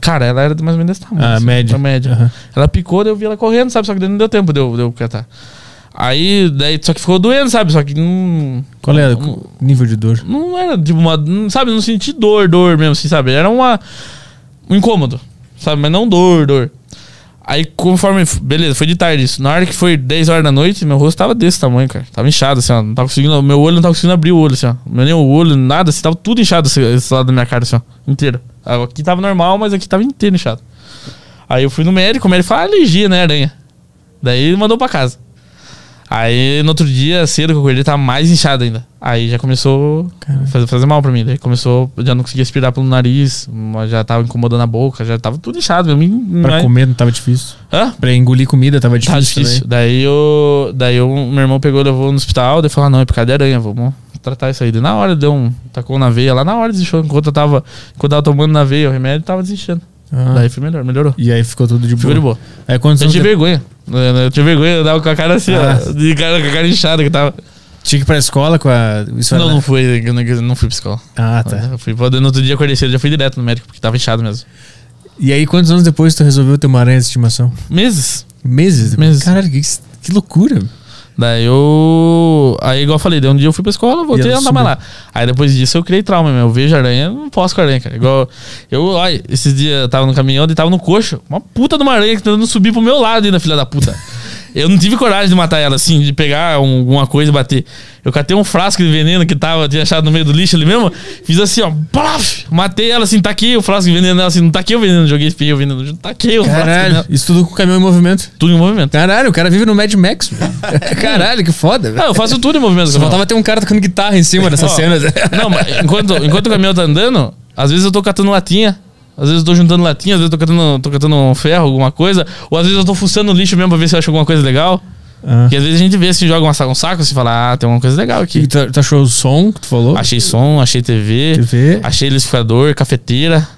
Cara, ela era mais ou menos desse tamanho.
Ah,
assim,
média.
Média.
Aham.
Ela picou, daí eu vi ela correndo, sabe? Só que daí não deu tempo de eu, de eu catar. Aí, daí, só que ficou doendo, sabe? Só que não.
Qual é
não,
o nível de dor?
não era tipo uma. não- Sabe? Não senti dor, dor mesmo, assim, sabe? Era uma. Um incômodo, sabe? Mas não dor, dor. Aí, conforme. Beleza, foi de tarde isso. Na hora que foi 10 horas da noite, meu rosto tava desse tamanho, cara. Tava inchado, assim, ó. Não tava conseguindo. Meu olho não tava conseguindo abrir o olho, assim, ó. Meu nem o olho, nada, assim, tava tudo inchado esse, esse lado da minha cara, assim, ó. Inteiro. Ah, Aqui tava normal, mas aqui tava inteiro inchado. Aí eu fui no médico, o médico falou, ah, alergia, né, aranha. Daí ele mandou pra casa. Aí no outro dia, cedo que eu acordei, tava mais inchado ainda. Aí já começou a fazer, fazer mal pra mim. Daí começou, já não conseguia aspirar pelo nariz, já tava incomodando a boca, já tava tudo inchado. mesmo.
Pra
Mas-
comer não tava difícil.
Hã?
Pra engolir comida tava difícil.
Tá difícil.
também.
Daí eu. Daí eu, meu irmão pegou, levou no hospital, daí falou: ah, não, é picada de aranha, vamos tratar isso aí. Daí na hora deu um. Tacou na veia lá, na hora desinchou. Enquanto eu tava. Quando eu tava tomando na veia o remédio, tava desinchando.
Ah.
Daí foi melhor, melhorou.
E aí ficou tudo de boa.
Ficou de boa.
Aí quantos
Eu
anos
tive
de...
vergonha. Eu eu tive vergonha, eu dava com a cara assim,
Ah.
ó. De cara, com a cara inchada que tava.
tinha que ir pra escola com a. Isso
Não, não fui, eu não, eu fui pra escola.
Ah, tá.
Eu fui, no outro dia acordei cedo, já fui direto no médico, porque tava inchado mesmo.
E aí quantos anos depois tu resolveu ter uma aranha de estimação?
Meses.
Meses?
Meses.
Caralho, que, que loucura.
Daí eu. Aí, igual eu falei, daí um dia eu fui pra escola, voltei a andar mais lá. Aí depois disso eu criei trauma, meu. Eu vejo aranha, não posso com aranha, cara. Igual. Eu, olha, esses dias eu tava no caminhão e tava no coxo. Uma puta de uma aranha que tentando subir pro meu lado ainda, filha da puta. Eu não tive coragem de matar ela, assim, de pegar um- alguma coisa e bater. Eu catei um frasco de veneno que tava, tinha achado no meio do lixo ali mesmo. Fiz assim, ó, plaf, matei ela assim, taquei o frasco de veneno nela assim, não taquei o veneno, joguei espiei o veneno, taquei o frasco
Caralho,
nela.
isso tudo com o caminhão em movimento.
Tudo em movimento.
Caralho, o cara vive no Mad Max. Caralho, que foda, velho.
Não, eu faço tudo em movimento.
Só faltava ter um cara tocando guitarra em cima dessas cenas.
Não, mas enquanto, enquanto o caminhão tá andando, às vezes eu tô catando latinha. Às vezes eu tô juntando latinha, às vezes eu tô catando, tô catando um ferro, alguma coisa. Ou às vezes eu tô fuçando o lixo mesmo pra ver se eu acho alguma coisa legal.
Ah.
Porque às vezes a gente vê se joga um saco e se fala, ah, tem alguma coisa legal
E
aqui.
tu, tu achou o som que tu falou?
Achei som, achei TV,
TV.
achei liquidificador, cafeteira.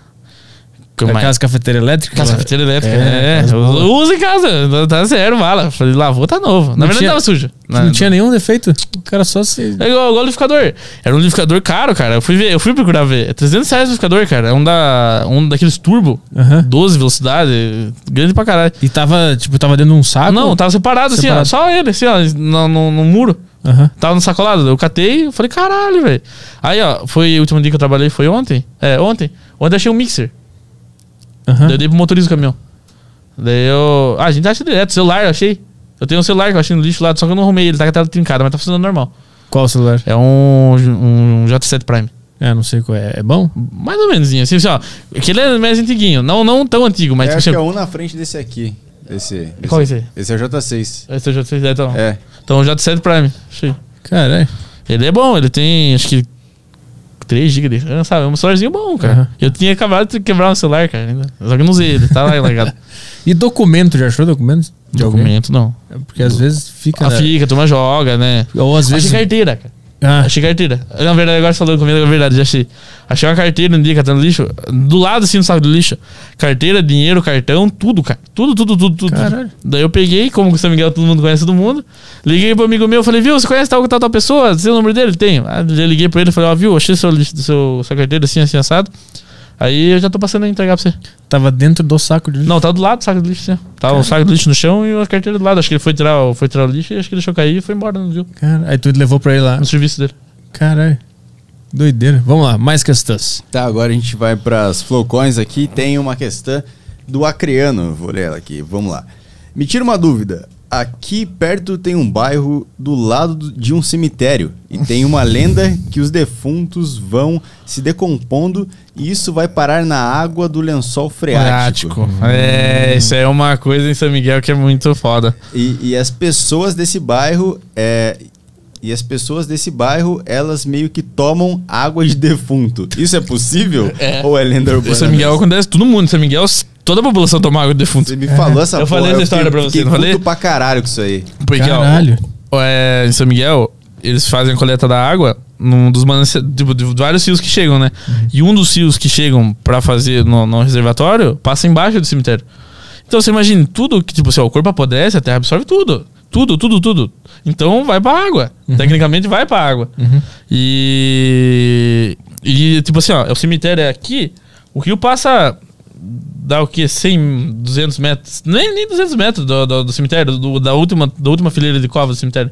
Aquelas cafeteiras elétricas?
Casa cafeteira elétrica.
É,
É, eu
boas.
uso em casa. Tá zero, bala. Falei, lavou, tá novo. Na
Não
verdade
tinha-
tava sujo.
Não, tinha nenhum defeito. O cara só se.
É igual, igual o liquidificador. Era um liquidificador caro, cara. Eu fui, ver, eu fui procurar ver. É 300 reais o liquidificador, cara. É um, da, um daqueles turbo.
Aham.
12 velocidade. Grande pra caralho.
E tava, tipo, tava dentro de um saco?
Não, tava separado,
Separado.
assim, ó. Só ele, assim, ó. No, no, no muro.
Aham.
Tava no sacolado. Eu catei. Eu falei, caralho, velho. Aí, ó. Foi o último dia que eu trabalhei. Foi ontem. É, ontem. Ontem eu achei um mixer.
Aham.
Daí eu dei pro motorista do caminhão. Daí eu. Ah, a gente acha direto. Celular, eu achei. Eu tenho um celular que eu achei no lixo lá. Só que eu não arrumei. Ele tá com a tela trincada, mas tá funcionando normal.
Qual o celular?
É um, um J7 Prime.
É, não sei qual é. É bom?
Mais ou menos, assim, assim, ó. Aquele é mais antiguinho. Não, não tão antigo, mas
é,
tipo
acho que é
assim.
um na frente desse aqui. Esse,
Qual é esse?
Esse é o J6.
Esse é o J7, é, então.
É.
Então o J7 Prime. Achei.
Caralho.
Ele é bom, ele tem acho que 3 GB de RAM, sabe? É um celularzinho bom, cara.
Aham.
Eu tinha acabado de quebrar um celular, cara. Só que eu não usei ele, tá lá largado.
E documento? Já achou documentos? De alguém?
Documento, não.
É Porque às vezes fica.
A
né?
fica, a turma joga, né?
Ou às vezes.
Achei carteira, cara.
Ah,
Achei carteira. Na verdade, agora você falou comigo, é verdade, já achei. Achei uma carteira um dia catando lixo. Do lado assim no saco de lixo. Carteira, dinheiro, cartão, tudo, cara. Tudo, tudo, tudo, tudo.
Caralho.
Daí eu peguei, como o São Miguel todo mundo conhece todo mundo. Liguei pro amigo meu, falei, viu, você conhece tal, tal, tal pessoa? Sei o número dele? Tenho. Aí eu liguei pra ele, falei, ó, viu, achei seu, seu, sua carteira assim, assim, assado. Aí eu já tô passando a entregar pra você.
tava dentro do saco de lixo.
Não, tá do lado do saco de lixo, assim. Tava o saco de lixo no chão e a carteira do lado. Acho que ele foi tirar, o- foi tirar o lixo e acho que ele deixou cair e foi embora, não viu?
Cara, aí tu levou pra ele lá.
No serviço dele.
Caralho. Doideira. Vamos lá, mais questões.
Tá, agora a gente vai pras Flowcoins aqui. Tem uma questão do Acreano. Vou ler ela aqui. Vamos lá. Me tira uma dúvida. Aqui perto tem um bairro do lado do- de um cemitério. E tem uma lenda que os defuntos vão se decompondo e isso vai parar na água do lençol freático.
É, isso é uma coisa em São Miguel que é muito foda.
E, e as pessoas desse bairro. É, e as pessoas desse bairro, elas meio que tomam água de defunto. Isso é possível?
É.
Ou é lenda urbana?
São Miguel acontece todo mundo. São Miguel, toda a população toma água de defunto.
Você me falou essa
Eu falei essa história pra você,
fiquei
não falei?
puto pra caralho com isso aí.
Porque,
Caralho.
ó, é, em São Miguel, eles fazem a coleta da água num dos mananciais, tipo, de vários rios que chegam, né? E um dos rios que chegam pra fazer no, no reservatório passa embaixo do cemitério. Então você imagina, tudo que, tipo assim, ó, o corpo apodrece, a terra absorve tudo. Tudo, tudo, tudo. Então vai pra água. Tecnicamente vai pra água. E. E, tipo assim, ó, o cemitério é aqui, o rio passa. Dá o quê? 100, 200 metros. Nem, nem 200 metros do, do, do cemitério, do- da, última, da última fileira de cova do cemitério.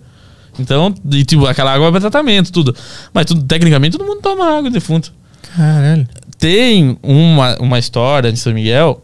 Então, e, tipo, aquela água é pra tratamento, tudo. Mas tudo, tecnicamente todo mundo toma água de defunto
Caralho.
tem uma, uma história de São Miguel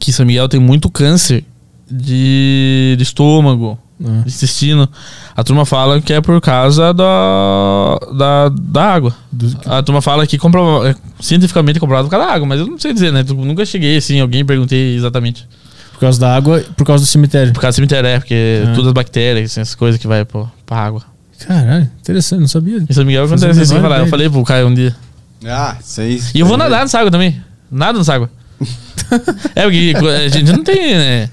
que São Miguel tem muito câncer de, de estômago,
Ah.
de intestino. A turma fala que é por causa da, da, da água. A turma fala que comprova, é cientificamente comprovado por causa da água, mas eu não sei dizer, né? Eu nunca cheguei assim, alguém perguntei exatamente.
Por causa da água por causa do cemitério.
Por causa do cemitério, é, porque
Ah.
todas as bactérias, assim, essas coisas que vai pra, pra água.
Caralho, interessante, não sabia.
Em São Miguel acontece assim, falar. Eu falei pro Caio um dia.
Ah, isso aí.
E eu vou nadar nessa água também. Nada nessa água. é, porque a gente não tem, né?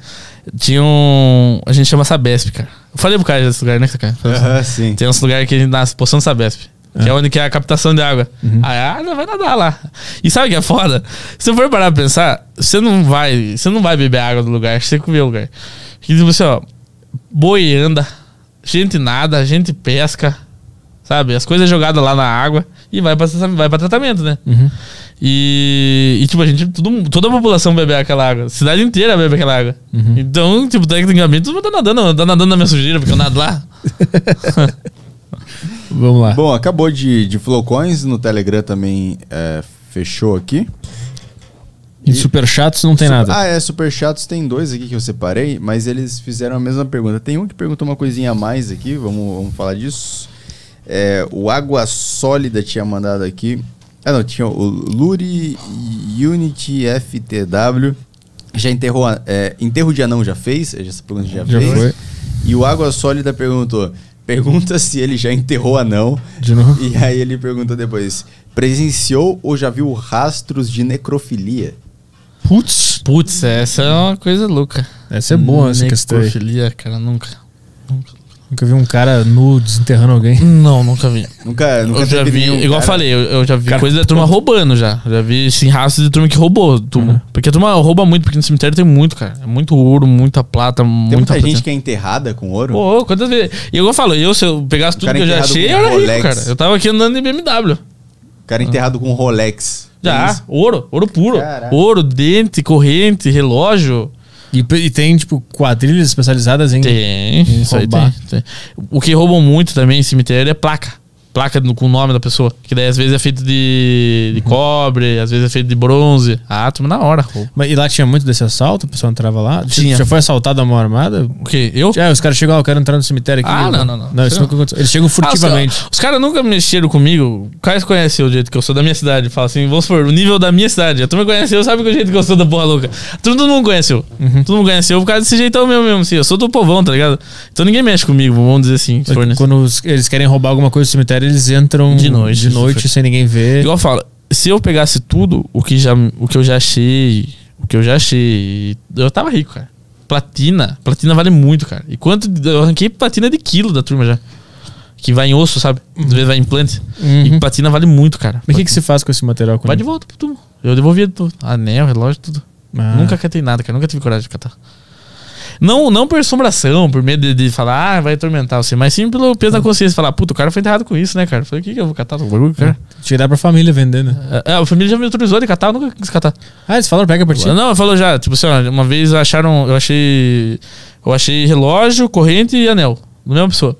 Tinha um. A gente chama Sabesp, cara. Eu falei pro cara desse lugar, né, cara?
Aham, sim.
Tem uns lugares que a gente nasce poção Sabesp. Que é onde que é a captação de água. Aí ah, não vai nadar lá. E sabe o que é foda? Se eu for parar pra pensar, você não vai. Você não vai beber água do lugar, você comer o lugar. Que tipo assim, ó, boi anda, gente nada, gente pesca, sabe? As coisas jogadas lá na água e vai pra, vai pra tratamento, né?
Uhum.
E, e, tipo, a gente, todo, toda a população bebe aquela água. A cidade inteira bebe aquela água. Então, tipo, tecnicamente, todo mundo tá nadando, tá nadando na minha sujeira, porque eu nado lá.
Vamos lá.
Bom, acabou de, de Flowcoins, no Telegram também é, fechou aqui.
E super chatos não tem nada.
Ah, é, Superchatos tem dois aqui que eu separei, mas eles fizeram a mesma pergunta. Tem um que perguntou uma coisinha a mais aqui, vamos, vamos falar disso. É, o Água Sólida tinha mandado aqui. Ah, não, tinha o Luri Unity FTW. Já enterrou. a- É, enterro de anão já fez? Essa pergunta já,
Já
fez.
foi.
E o Água Sólida perguntou: pergunta se ele já enterrou anão.
De novo.
E aí ele perguntou depois: presenciou ou já viu rastros de necrofilia?
Putz,
Putz, essa é uma coisa louca.
essa é boa essa questão aí.
Necrofilia, cara, nunca.
Nunca vi um cara nu desenterrando alguém.
Não, nunca vi.
Nunca, nunca
eu já vi,
nenhum
igual eu falei, eu, eu já vi
Cara,
coisa da turma roubando já. Já vi, sim, rastros de turma que roubou turma. Porque a turma rouba muito, porque no cemitério tem muito, cara. É muito ouro, muita plata,
Tem
muita
gente que é enterrada com ouro.
Pô, quantas vezes. E igual eu falo, eu, se eu pegasse tudo que eu já achei, eu era rico,
Rolex.
cara. Eu tava aqui andando de BMW.
O cara enterrado com Rolex.
Já,
isso?
ouro, ouro puro.
Caraca.
Ouro, dente, corrente, relógio.
E, e tem, tipo, quadrilhas especializadas em.
Tem, isso aí tem,
roubar.
tem. O que roubam muito também em cemitério é placa. Placa com o nome da pessoa. Que daí às vezes é feito de, de
Uhum.
cobre, às vezes é feito de bronze. Ah, turma na hora.
Mas, e lá tinha muito desse assalto? O pessoal entrava lá?
Tinha.
Já foi assaltado a mão armada?
O quê? Eu?
É, os caras chegam lá, eu quero entrar no cemitério aqui.
Ah, não, não, não.
Não, isso
Sei
nunca aconteceu. Eles chegam furtivamente.
Ah, os, caras nunca mexeram comigo. O Caio conhece o jeito que eu sou da minha cidade. Fala assim, vamos supor, o nível da minha cidade. A turma conheceu, sabe que o jeito que eu sou da porra louca. Todo mundo conheceu.
Uhum.
Todo mundo conheceu por causa desse jeitão meu mesmo, assim. Eu sou do povão, tá ligado? Então ninguém mexe comigo, vamos dizer assim. Se for nesse-
Quando eles querem roubar alguma coisa do cemitério, eles entram
De noite,
de noite sem ninguém ver.
Igual eu falo, se eu pegasse tudo o que, já, o que eu já achei, o que eu já achei, eu tava rico, cara. Platina, platina vale muito, cara. E quanto eu arranquei platina de quilo da turma já. Que vai em osso, sabe? Às vezes vai em implante.
Uhum.
E platina vale muito, cara.
Mas o que, que se faz com esse material?
Vai de volta pro tubo. Eu devolvia tudo. Anel, relógio, tudo.
Ah.
Nunca catei nada, cara. Nunca tive coragem de catar. Não, não por assombração, por medo de, de falar, ah, vai atormentar você, mas sim pelo peso da consciência. Falar, puta, o cara foi enterrado com isso, né, cara? Falei, o que, que eu vou catar? Bagulho, cara.
Tirar pra família vender, né?
É, a família já me autorizou de catar, eu nunca quis catar.
Ah, eles falaram, pega pra ti.
Não, falou já, tipo assim, ó, uma vez acharam, eu achei. Eu achei relógio, corrente e anel. Da mesma pessoa.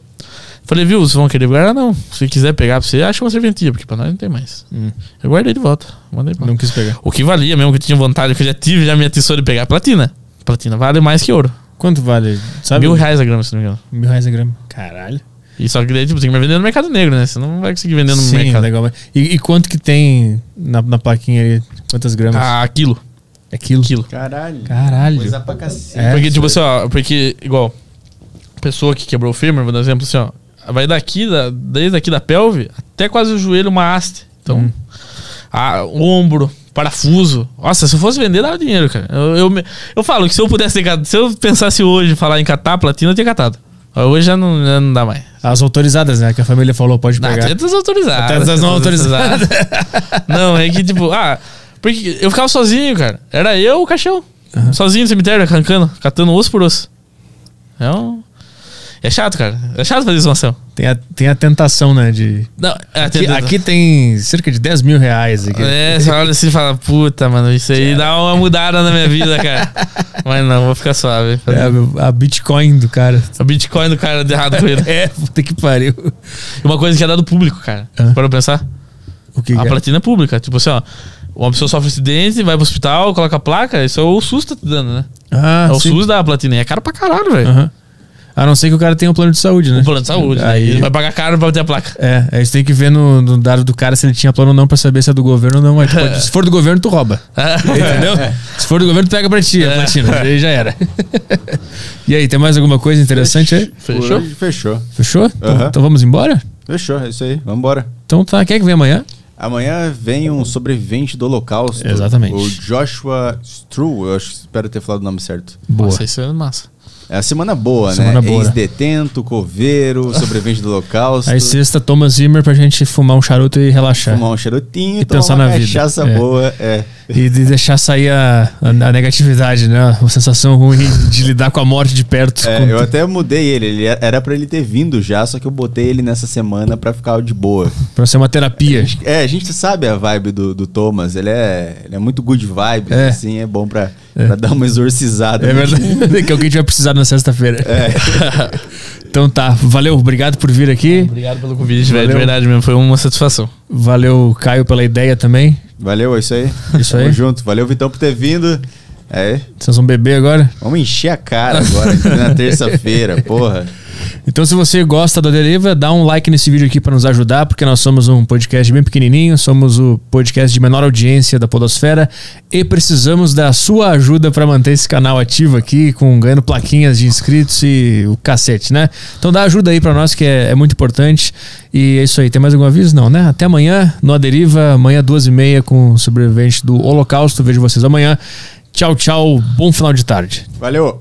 Falei, viu, vocês vão querer guardar? Não. Se quiser pegar pra você, acha uma serventia, porque pra nós não tem mais.
Hum.
Eu guardei de volta. Mandei pra
Não quis pegar.
O que valia mesmo, que eu tinha vontade, que eu já tive, já me atiçou de pegar platina. Platina vale mais que ouro.
Quanto vale? Sabe?
Mil reais a grama, se não me engano.
Mil reais a grama. Caralho.
E só que daí, tipo, tem que vender no mercado negro, né? Você não vai conseguir vender no
Sim,
mercado.
legal. mas- E, e quanto que tem na, na plaquinha aí? Quantas gramas?
Ah, quilo.
é quilo.
Quilo.
Caralho.
Caralho.
Coisa pra cacete.
É,
porque, tipo assim, ó, porque, igual, pessoa que quebrou o fêmur, vou dar um exemplo assim, ó, vai daqui, da, desde aqui da pelve até quase o joelho, uma haste. Então,
Hum.
a- o ombro, parafuso. Nossa, se eu fosse vender, dava dinheiro, cara. Eu, eu, eu falo que se eu pudesse ter se eu pensasse hoje em falar em catar platina, eu tinha catado. Hoje já não, já não dá mais.
As autorizadas, né? Que a família falou, pode
Não,
pegar.
até das autorizadas.
Até das não autorizadas.
não, é que tipo, ah, porque eu ficava sozinho, cara. Era eu o caixão. Sozinho no cemitério, arrancando, catando osso por osso. É um. É chato, cara. É chato fazer exumação.
Tem a, tem a tentação, né? De.
Não, é,
Aqui,
tem-
aqui tem cerca de 10 mil reais. Aqui.
É, você olha assim e fala, puta, mano, isso aí dá uma mudada na minha vida, cara. Mas não, vou ficar suave.
É, a Bitcoin do cara.
O Bitcoin do cara deu errado com ele.
É, puta que pariu.
Uma coisa que é dado público, cara.
Ah.
Para pensar.
O que,
A
que é?
platina é pública. Tipo assim, ó. Uma pessoa sofre acidente, vai pro hospital, coloca a placa, isso é o SUS tá te dando, né?
Ah,
é o
sim.
SUS da platina. E é caro pra caralho, velho.
Aham. A não ser que o cara tenha um plano de saúde, né?
O plano de saúde. né?
Aí-
Ele vai pagar caro pra ter a placa.
É, aí você tem que ver no, no dado do cara se ele tinha plano ou não pra saber se é do governo ou não. Mas pode- se for do governo, tu rouba. Entendeu? Se for do governo, tu pega pra ti, a platina. Aí já era. e aí, tem mais alguma coisa interessante aí?
Fechou?
Fechou.
Fechou? Então,
Aham.
então vamos embora?
Fechou, é isso aí. Vambora.
Então tá, quem é que vem amanhã?
Amanhã vem um sobrevivente do Holocausto.
Exatamente.
O Joshua Stru, eu acho, espero ter falado o nome certo.
Boa.
Nossa, isso é massa.
É a semana boa,
Semana
né?
boa, né?
Ex-detento, coveiro, sobrevivente do Holocausto.
Aí sexta, Thomas Zimmer pra gente fumar um charuto e relaxar.
Fumar um charutinho
E pensar
uma
na vida.
cachaça
É.
boa. É.
E de deixar sair a, a, a negatividade, né? A sensação ruim de lidar com a morte de perto.
É, eu até mudei ele. ele era pra ele ter vindo já, só que eu botei ele nessa semana pra ficar de boa.
Pra ser uma terapia.
É, a gente sabe a vibe do, do Thomas. Ele é, ele é muito good vibes,
É.
assim, é bom pra, pra dar uma exorcizada.
É verdade. que alguém tiver precisado na sexta-feira.
É.
Então tá, valeu, obrigado por vir aqui.
Obrigado pelo convite, velho. De verdade mesmo. Foi uma satisfação.
Valeu, Caio, pela ideia também.
Valeu, é isso aí.
Isso
Tamo
aí.
junto. Valeu, Vitão, por ter vindo. É.
Vocês vão beber agora?
Vamos encher a cara agora, na terça-feira, porra.
Então, se você gosta da Deriva, dá um like nesse vídeo aqui para nos ajudar, porque nós somos um podcast bem pequenininho, somos o podcast de menor audiência da Podosfera e precisamos da sua ajuda para manter esse canal ativo aqui, com ganhando plaquinhas de inscritos e o cacete, né? Então, dá ajuda aí para nós, que é, é muito importante. E é isso aí. Tem mais algum aviso? Não, né? Até amanhã, no A Deriva, amanhã, duas e meia, com o sobrevivente do Holocausto. Vejo vocês amanhã. Tchau, tchau. Bom final de tarde.
Valeu.